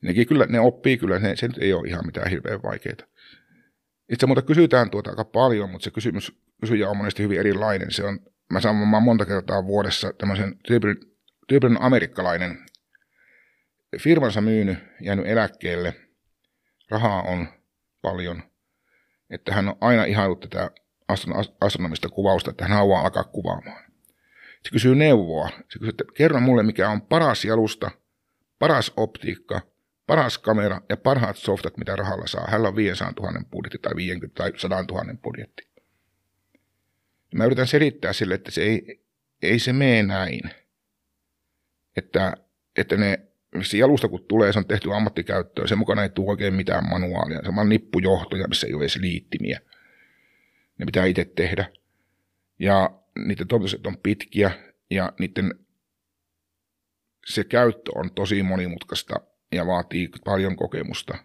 Nekin kyllä, ne oppii kyllä, ne, se nyt ei ole ihan mitään hirveän vaikeaa. Itse muuta kysytään tuota aika paljon, mutta se kysymys, kysyjä on monesti hyvin erilainen. Se on, mä saan mä monta kertaa vuodessa tämmöisen tyypillinen, tyypillinen amerikkalainen firmansa myynyt, jäänyt eläkkeelle, rahaa on paljon, että hän on aina ihailut tätä astronomista kuvausta, että hän haluaa alkaa kuvaamaan. Se kysyy neuvoa. Se kysyy, että kerro mulle, mikä on paras jalusta, paras optiikka paras kamera ja parhaat softat, mitä rahalla saa. Hänellä on 500 000 budjetti tai 50 tai 100 000 budjetti. Mä yritän selittää sille, että se ei, ei se mene näin. Että, että ne, missä jalusta kun tulee, se on tehty ammattikäyttöön, sen mukana ei tule oikein mitään manuaalia. Se on nippujohtoja, missä ei ole edes liittimiä. Ne pitää itse tehdä. Ja niiden toimitukset on pitkiä ja niiden se käyttö on tosi monimutkaista ja vaatii paljon kokemusta.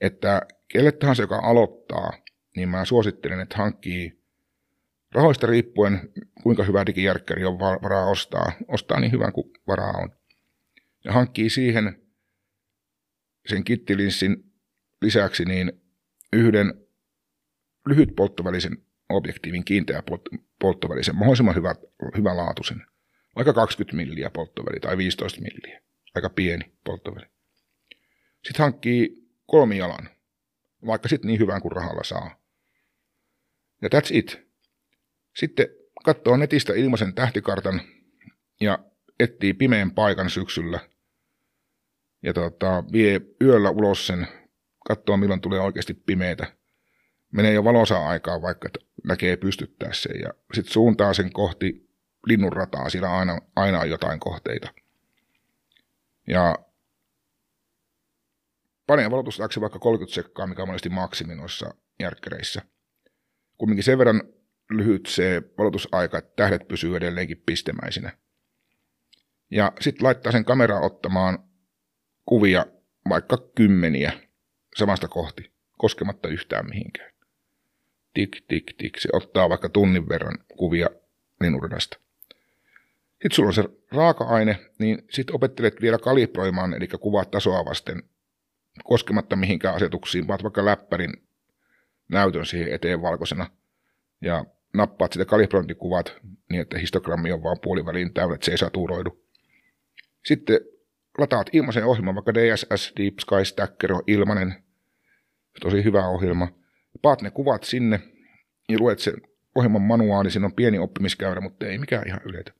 Että kelle tahansa, joka aloittaa, niin mä suosittelen, että hankkii rahoista riippuen, kuinka hyvä digijärkkäri on varaa ostaa. Ostaa niin hyvän kuin varaa on. Ja hankkii siihen sen kittilinssin lisäksi niin yhden lyhyt polttovälisen objektiivin kiinteä polttovälisen, mahdollisimman hyvä, hyvälaatuisen. Vaikka 20 milliä polttoväli tai 15 milliä. Aika pieni polttoväli. Sitten hankkii kolmijalan, vaikka sitten niin hyvän kuin rahalla saa. Ja that's it. Sitten katsoo netistä ilmaisen tähtikartan ja etsii pimeän paikan syksyllä. Ja tota, vie yöllä ulos sen, katsoo milloin tulee oikeasti pimeätä. menee jo valosa aikaa, vaikka näkee pystyttää sen. Ja sitten suuntaa sen kohti linnunrataa, siinä aina, aina on jotain kohteita. Ja panee valotustaksi vaikka 30 sekkaa, mikä on monesti maksimi noissa järkkäreissä. Kumminkin sen verran lyhyt se valotusaika, että tähdet pysyy edelleenkin pistemäisinä. Ja sitten laittaa sen kameraa ottamaan kuvia vaikka kymmeniä samasta kohti, koskematta yhtään mihinkään. Tik, tik, tik. Se ottaa vaikka tunnin verran kuvia linnunradasta. Sitten sulla on se raaka-aine, niin sitten opettelet vielä kalibroimaan, eli kuvaa tasoa vasten, koskematta mihinkään asetuksiin, vaan vaikka läppärin näytön siihen eteen valkoisena. Ja nappaat sitä kalibrointikuvat niin, että histogrammi on vaan puoliväliin täynnä, että se ei saturoidu. Sitten lataat ilmaisen ohjelman, vaikka DSS Deep Sky Stacker on ilmainen, tosi hyvä ohjelma. Paat ne kuvat sinne ja luet sen ohjelman manuaali, siinä on pieni oppimiskäyrä, mutta ei mikään ihan yleitä.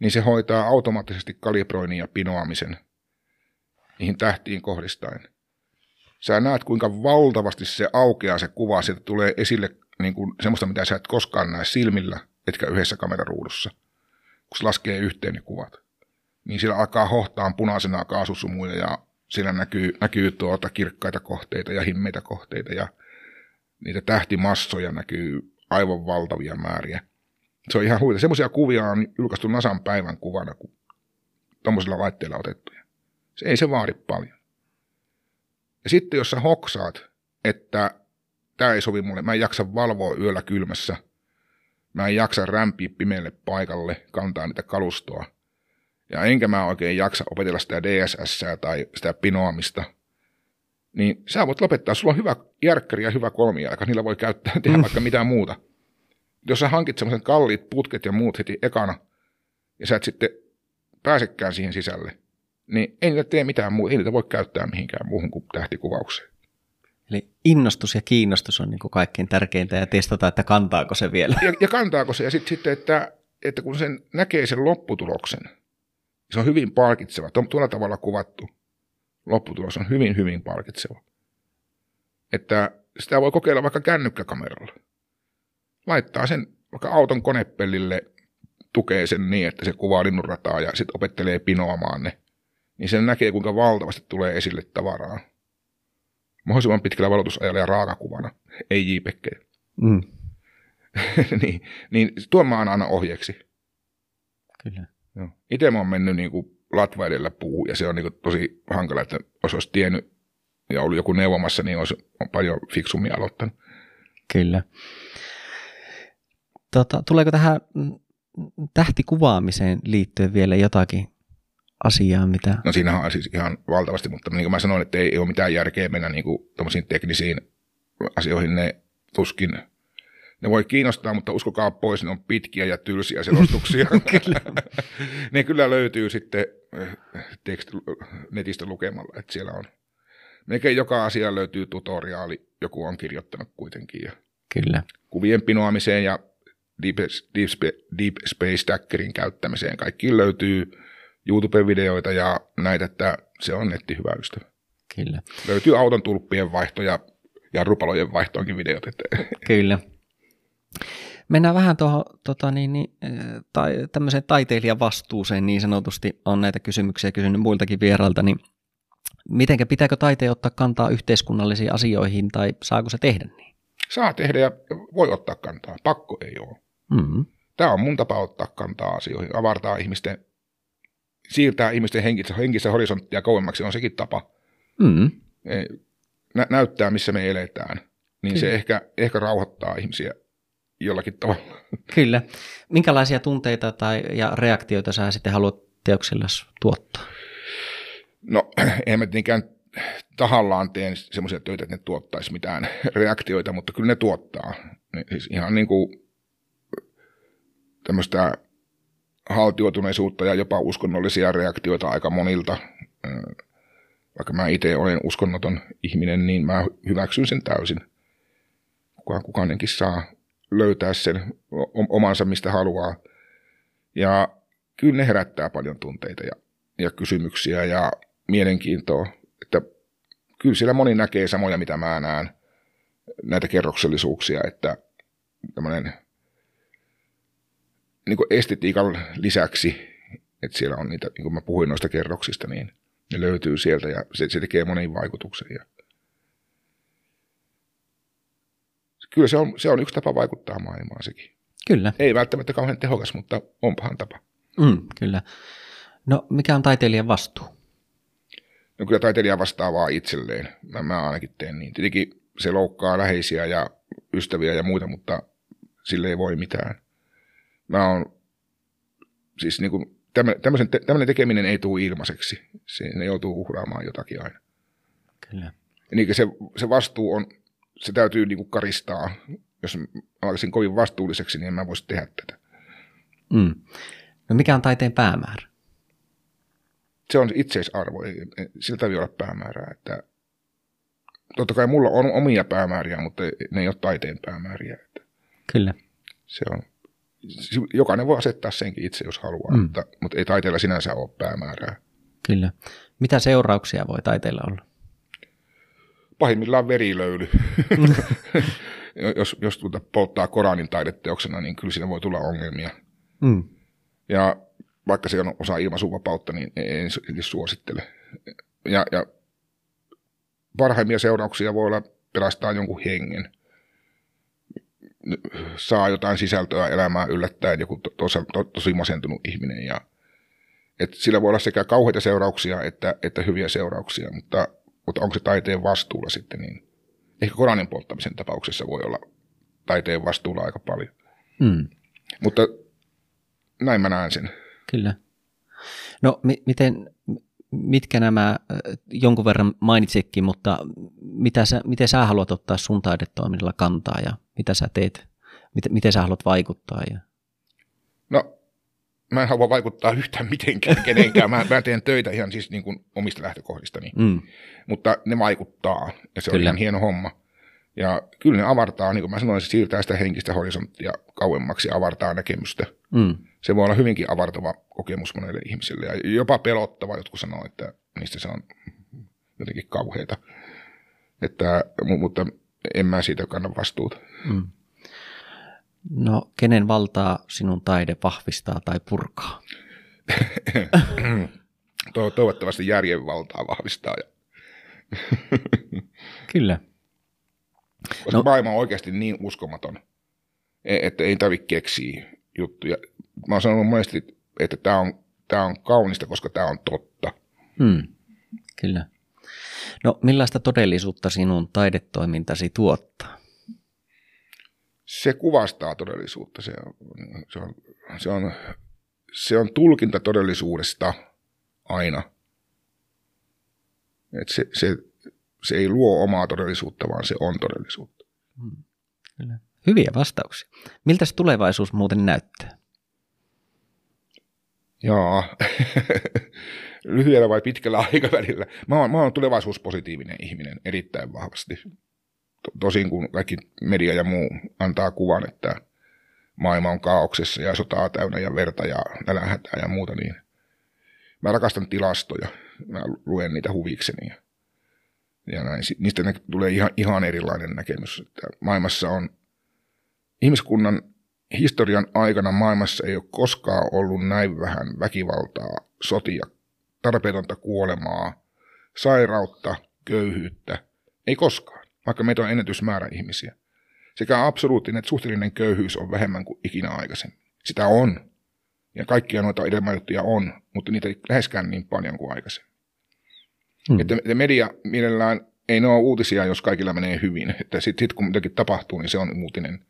Niin se hoitaa automaattisesti kalibroinnin ja pinoamisen niihin tähtiin kohdistaen. Sä näet, kuinka valtavasti se aukeaa se kuva, sieltä tulee esille niin kuin semmoista, mitä sä et koskaan näe silmillä, etkä yhdessä kameraruudussa, kun se laskee yhteen ne kuvat. Niin siellä alkaa hohtaan punaisena kaasusumuja ja siellä näkyy, näkyy tuota kirkkaita kohteita ja himmeitä kohteita ja niitä tähtimassoja näkyy aivan valtavia määriä. Se on ihan huita. Semmoisia kuvia on julkaistu Nasan päivän kuvana, kun tuommoisilla laitteilla otettuja. Se ei se vaadi paljon. Ja sitten jos sä hoksaat, että tämä ei sovi mulle, mä en jaksa valvoa yöllä kylmässä, mä en jaksa rämpiä pimeälle paikalle, kantaa niitä kalustoa, ja enkä mä oikein jaksa opetella sitä DSS tai sitä pinoamista, niin sä voit lopettaa. Sulla on hyvä järkkäri ja hyvä kolmijalka, niillä voi käyttää, tehdä mm. vaikka mitään muuta. Jos sä hankit semmoisen kalliit putket ja muut heti ekana, ja sä et sitten pääsekään siihen sisälle, niin ei niitä tee mitään muuta, ei niitä voi käyttää mihinkään muuhun kuin tähtikuvaukseen. Eli innostus ja kiinnostus on niin kuin kaikkein tärkeintä ja testata, että kantaako se vielä. Ja, ja kantaako se, ja sitten, sit, että, että kun sen näkee sen lopputuloksen, se on hyvin palkitseva. Tuolla tavalla kuvattu lopputulos on hyvin, hyvin palkitseva. Että sitä voi kokeilla vaikka kännykkäkameralla. Laittaa sen vaikka auton konepellille, tukee sen niin, että se kuvaa linnunrataa ja sitten opettelee pinoamaan ne. Niin sen näkee, kuinka valtavasti tulee esille tavaraa. Mahdollisimman pitkällä valotusajalla ja raakakuvana, ei JPEG. Mm. niin, niin tuon mä aina ohjeeksi. Kyllä. Itse mä oon mennyt niin kuin latva edellä puu, ja se on niin tosi hankala, että jos olisi tiennyt ja ollut joku neuvomassa, niin olisi on paljon fiksummin aloittanut. Kyllä. Tota, tuleeko tähän tähtikuvaamiseen liittyen vielä jotakin asiaa, mitä... No siinähän on siis ihan valtavasti, mutta niin kuin mä sanoin, että ei, ole mitään järkeä mennä niin kuin teknisiin asioihin, ne tuskin ne voi kiinnostaa, mutta uskokaa pois, ne on pitkiä ja tylsiä selostuksia. kyllä. ne kyllä löytyy sitten eh, teksti, netistä lukemalla, että siellä on. Melkein joka asia löytyy tutoriaali, joku on kirjoittanut kuitenkin. Ja kyllä. Kuvien pinoamiseen ja Deep, Deep, Deep Space Stackerin käyttämiseen kaikkiin löytyy YouTube-videoita ja näitä, että se on netti hyvä ystävä. Kyllä. Löytyy auton tulppien vaihto ja, ja rupalojen vaihtoonkin videot. Että. Kyllä. Mennään vähän tuohon tota niin, niin, tai, tämmöiseen taiteilijan vastuuseen niin sanotusti. On näitä kysymyksiä kysynyt muiltakin vierailta, niin mitenkä pitääkö taiteen ottaa kantaa yhteiskunnallisiin asioihin tai saako se tehdä niin? Saa tehdä ja voi ottaa kantaa. Pakko ei ole. Mm-hmm. Tämä on mun tapa ottaa kantaa asioihin, avartaa ihmisten, siirtää ihmisten henkistä, henkistä horisonttia kauemmaksi on sekin tapa. Mm-hmm. Nä, näyttää, missä me eletään. Niin Kyllä. se ehkä, ehkä rauhoittaa ihmisiä jollakin tavalla. Kyllä. Minkälaisia tunteita tai, ja reaktioita sä sitten haluat teoksilla tuottaa? No, en mä tietenkään tahallaan teen semmoisia töitä, että ne tuottaisi mitään reaktioita, mutta kyllä ne tuottaa. Ne, siis ihan niin kuin tämmöistä haltioituneisuutta ja jopa uskonnollisia reaktioita aika monilta. Vaikka mä itse olen uskonnoton ihminen, niin mä hyväksyn sen täysin. Kukaan kukainenkin saa löytää sen omansa, mistä haluaa. Ja kyllä ne herättää paljon tunteita ja, ja kysymyksiä ja mielenkiintoa. Että kyllä siellä moni näkee samoja, mitä mä näen. näitä kerroksellisuuksia, että tämmöinen niin estetiikan lisäksi, että siellä on niitä, niin kuin mä puhuin noista kerroksista, niin ne löytyy sieltä ja se, se tekee moniin vaikutuksen. Ja kyllä se on, se on yksi tapa vaikuttaa maailmaan sekin. Kyllä. Ei välttämättä kauhean tehokas, mutta onpahan tapa. Mm, kyllä. No mikä on taiteilijan vastuu? No kyllä taiteilija vastaa vaan itselleen. Mä, mä ainakin teen niin. Tietenkin se loukkaa läheisiä ja ystäviä ja muita, mutta sille ei voi mitään. Mä oon, siis niin kuin, tämmöisen, tämmöinen tekeminen ei tule ilmaiseksi. Se, ne joutuu uhraamaan jotakin aina. Kyllä. Niin se, se vastuu on, se täytyy niin kuin karistaa. Jos alkaisin kovin vastuulliseksi, niin en mä voisi tehdä tätä. Mm. No mikä on taiteen päämäärä? Se on itseisarvo, siltä ei olla päämäärää. Että totta kai mulla on omia päämääriä, mutta ne ei ole taiteen päämääriä. Että Kyllä. Se on, jokainen voi asettaa senkin itse, jos haluaa, mm. mutta, mutta ei taiteella sinänsä ole päämäärää. Kyllä. Mitä seurauksia voi taiteella olla? Pahimmillaan verilöyly. jos jos tuota polttaa Koranin taideteoksena, niin kyllä siinä voi tulla ongelmia. Mm. Ja vaikka se on osa ilmaisuvapautta, niin en suosittele. Ja, ja parhaimmia seurauksia voi olla pelastaa jonkun hengen. Saa jotain sisältöä elämään yllättäen joku to, to, to, tosi masentunut ihminen. Ja, et sillä voi olla sekä kauheita seurauksia että, että hyviä seurauksia, mutta, mutta onko se taiteen vastuulla sitten, niin ehkä Koranin polttamisen tapauksessa voi olla taiteen vastuulla aika paljon. Mm. Mutta näin mä näen sen. Kyllä. No mi- miten, mitkä nämä jonkun verran mainitsikin, mutta mitä sä, miten sä haluat ottaa sun taidetoiminnalla kantaa ja mitä sä teet? Miten, miten sä haluat vaikuttaa? Ja... No, mä en halua vaikuttaa yhtään mitenkään kenenkään. Mä, mä teen töitä ihan siis niin kuin omista lähtökohdistani. Mm. Mutta ne vaikuttaa ja se kyllä. on ihan hieno homma. Ja kyllä ne avartaa, niin kuin mä sanoin, se siirtää sitä henkistä horisonttia kauemmaksi ja avartaa näkemystä. Mm se voi olla hyvinkin avartava kokemus monelle ihmiselle ja jopa pelottava. Jotkut sanoo, että niistä se on jotenkin kauheita. Että, mutta en mä siitä kanna vastuuta. Mm. No, kenen valtaa sinun taide vahvistaa tai purkaa? Toivottavasti järjen valtaa vahvistaa. Kyllä. Koska no. maailma on oikeasti niin uskomaton, e- että ei tarvitse keksiä juttuja mä oon sanonut monesti, että tämä on, tää on kaunista, koska tämä on totta. Hmm. Kyllä. No millaista todellisuutta sinun taidetoimintasi tuottaa? Se kuvastaa todellisuutta. Se on, se on, se on, se on tulkinta todellisuudesta aina. Et se, se, se ei luo omaa todellisuutta, vaan se on todellisuutta. Hmm. Kyllä. Hyviä vastauksia. Miltä se tulevaisuus muuten näyttää? Joo, lyhyellä vai pitkällä aikavälillä. Mä oon, mä oon tulevaisuuspositiivinen ihminen erittäin vahvasti. Tosin kun kaikki media ja muu antaa kuvan, että maailma on kaauksessa ja sotaa täynnä ja verta ja nälähätää ja muuta, niin mä rakastan tilastoja. Mä luen niitä huvikseni. Ja, ja näin. Niistä tulee ihan, ihan erilainen näkemys, että maailmassa on ihmiskunnan historian aikana maailmassa ei ole koskaan ollut näin vähän väkivaltaa, sotia, tarpeetonta kuolemaa, sairautta, köyhyyttä. Ei koskaan, vaikka meitä on ennätysmäärä ihmisiä. Sekä absoluuttinen että suhteellinen köyhyys on vähemmän kuin ikinä aikaisemmin. Sitä on. Ja kaikkia noita edelmäjuttuja on, mutta niitä ei läheskään niin paljon kuin aikaisemmin. Hmm. Että media mielellään ei ne ole uutisia, jos kaikilla menee hyvin. Että sitten sit, kun jotakin tapahtuu, niin se on uutinen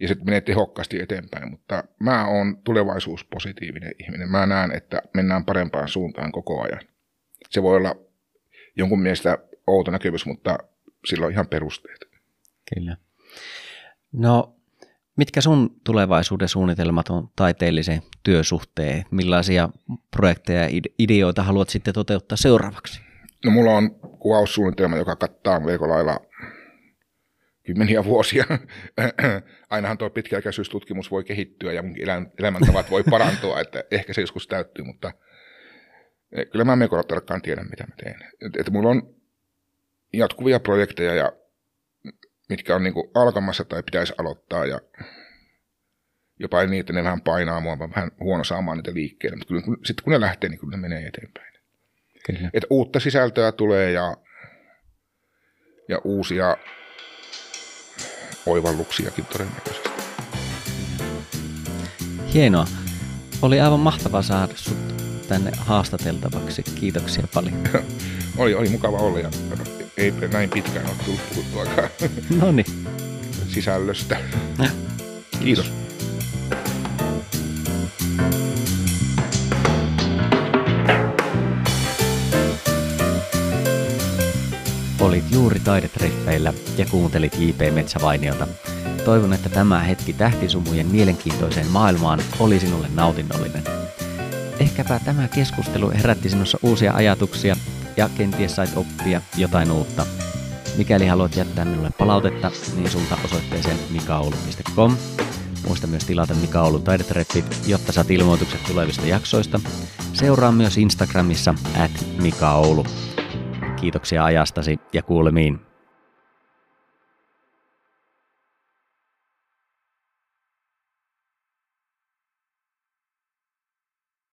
ja se menee tehokkaasti eteenpäin, mutta mä oon tulevaisuuspositiivinen ihminen. Mä näen, että mennään parempaan suuntaan koko ajan. Se voi olla jonkun mielestä outo näkemys, mutta sillä on ihan perusteet. Kyllä. No, mitkä sun tulevaisuuden suunnitelmat on taiteellisen työsuhteen? Millaisia projekteja ja ideoita haluat sitten toteuttaa seuraavaksi? No mulla on kuvaussuunnitelma, joka kattaa melko lailla kymmeniä vuosia. Ainahan tuo pitkäaikaisuustutkimus voi kehittyä ja mun elämäntavat voi parantua, että ehkä se joskus täyttyy, mutta eh, kyllä mä melko tarkkaan tiedän, mitä mä teen. Että et mulla on jatkuvia projekteja ja mitkä on niin kuin alkamassa tai pitäisi aloittaa ja jopa niin, että ne vähän painaa mua, vähän huono saamaan niitä liikkeelle, mutta kyllä, sitten kun ne lähtee, niin kyllä ne menee eteenpäin. Kyllä. Että uutta sisältöä tulee ja, ja uusia oivalluksiakin todennäköisesti. Hienoa. Oli aivan mahtava saada sut tänne haastateltavaksi. Kiitoksia paljon. oli, oli mukava olla ja ei näin pitkään ole tullut puhuttuakaan No niin. sisällöstä. Kiitos. Olit juuri taidetreffeillä ja kuuntelit J.P. Metsävainiota. Toivon, että tämä hetki tähtisumujen mielenkiintoiseen maailmaan oli sinulle nautinnollinen. Ehkäpä tämä keskustelu herätti sinussa uusia ajatuksia ja kenties sait oppia jotain uutta. Mikäli haluat jättää minulle palautetta, niin sulta osoitteeseen mikaoulu.com. Muista myös tilata Mika Oulu taidetreffit, jotta saat ilmoitukset tulevista jaksoista. Seuraa myös Instagramissa at. Kiitoksia ajastasi ja kuulemiin.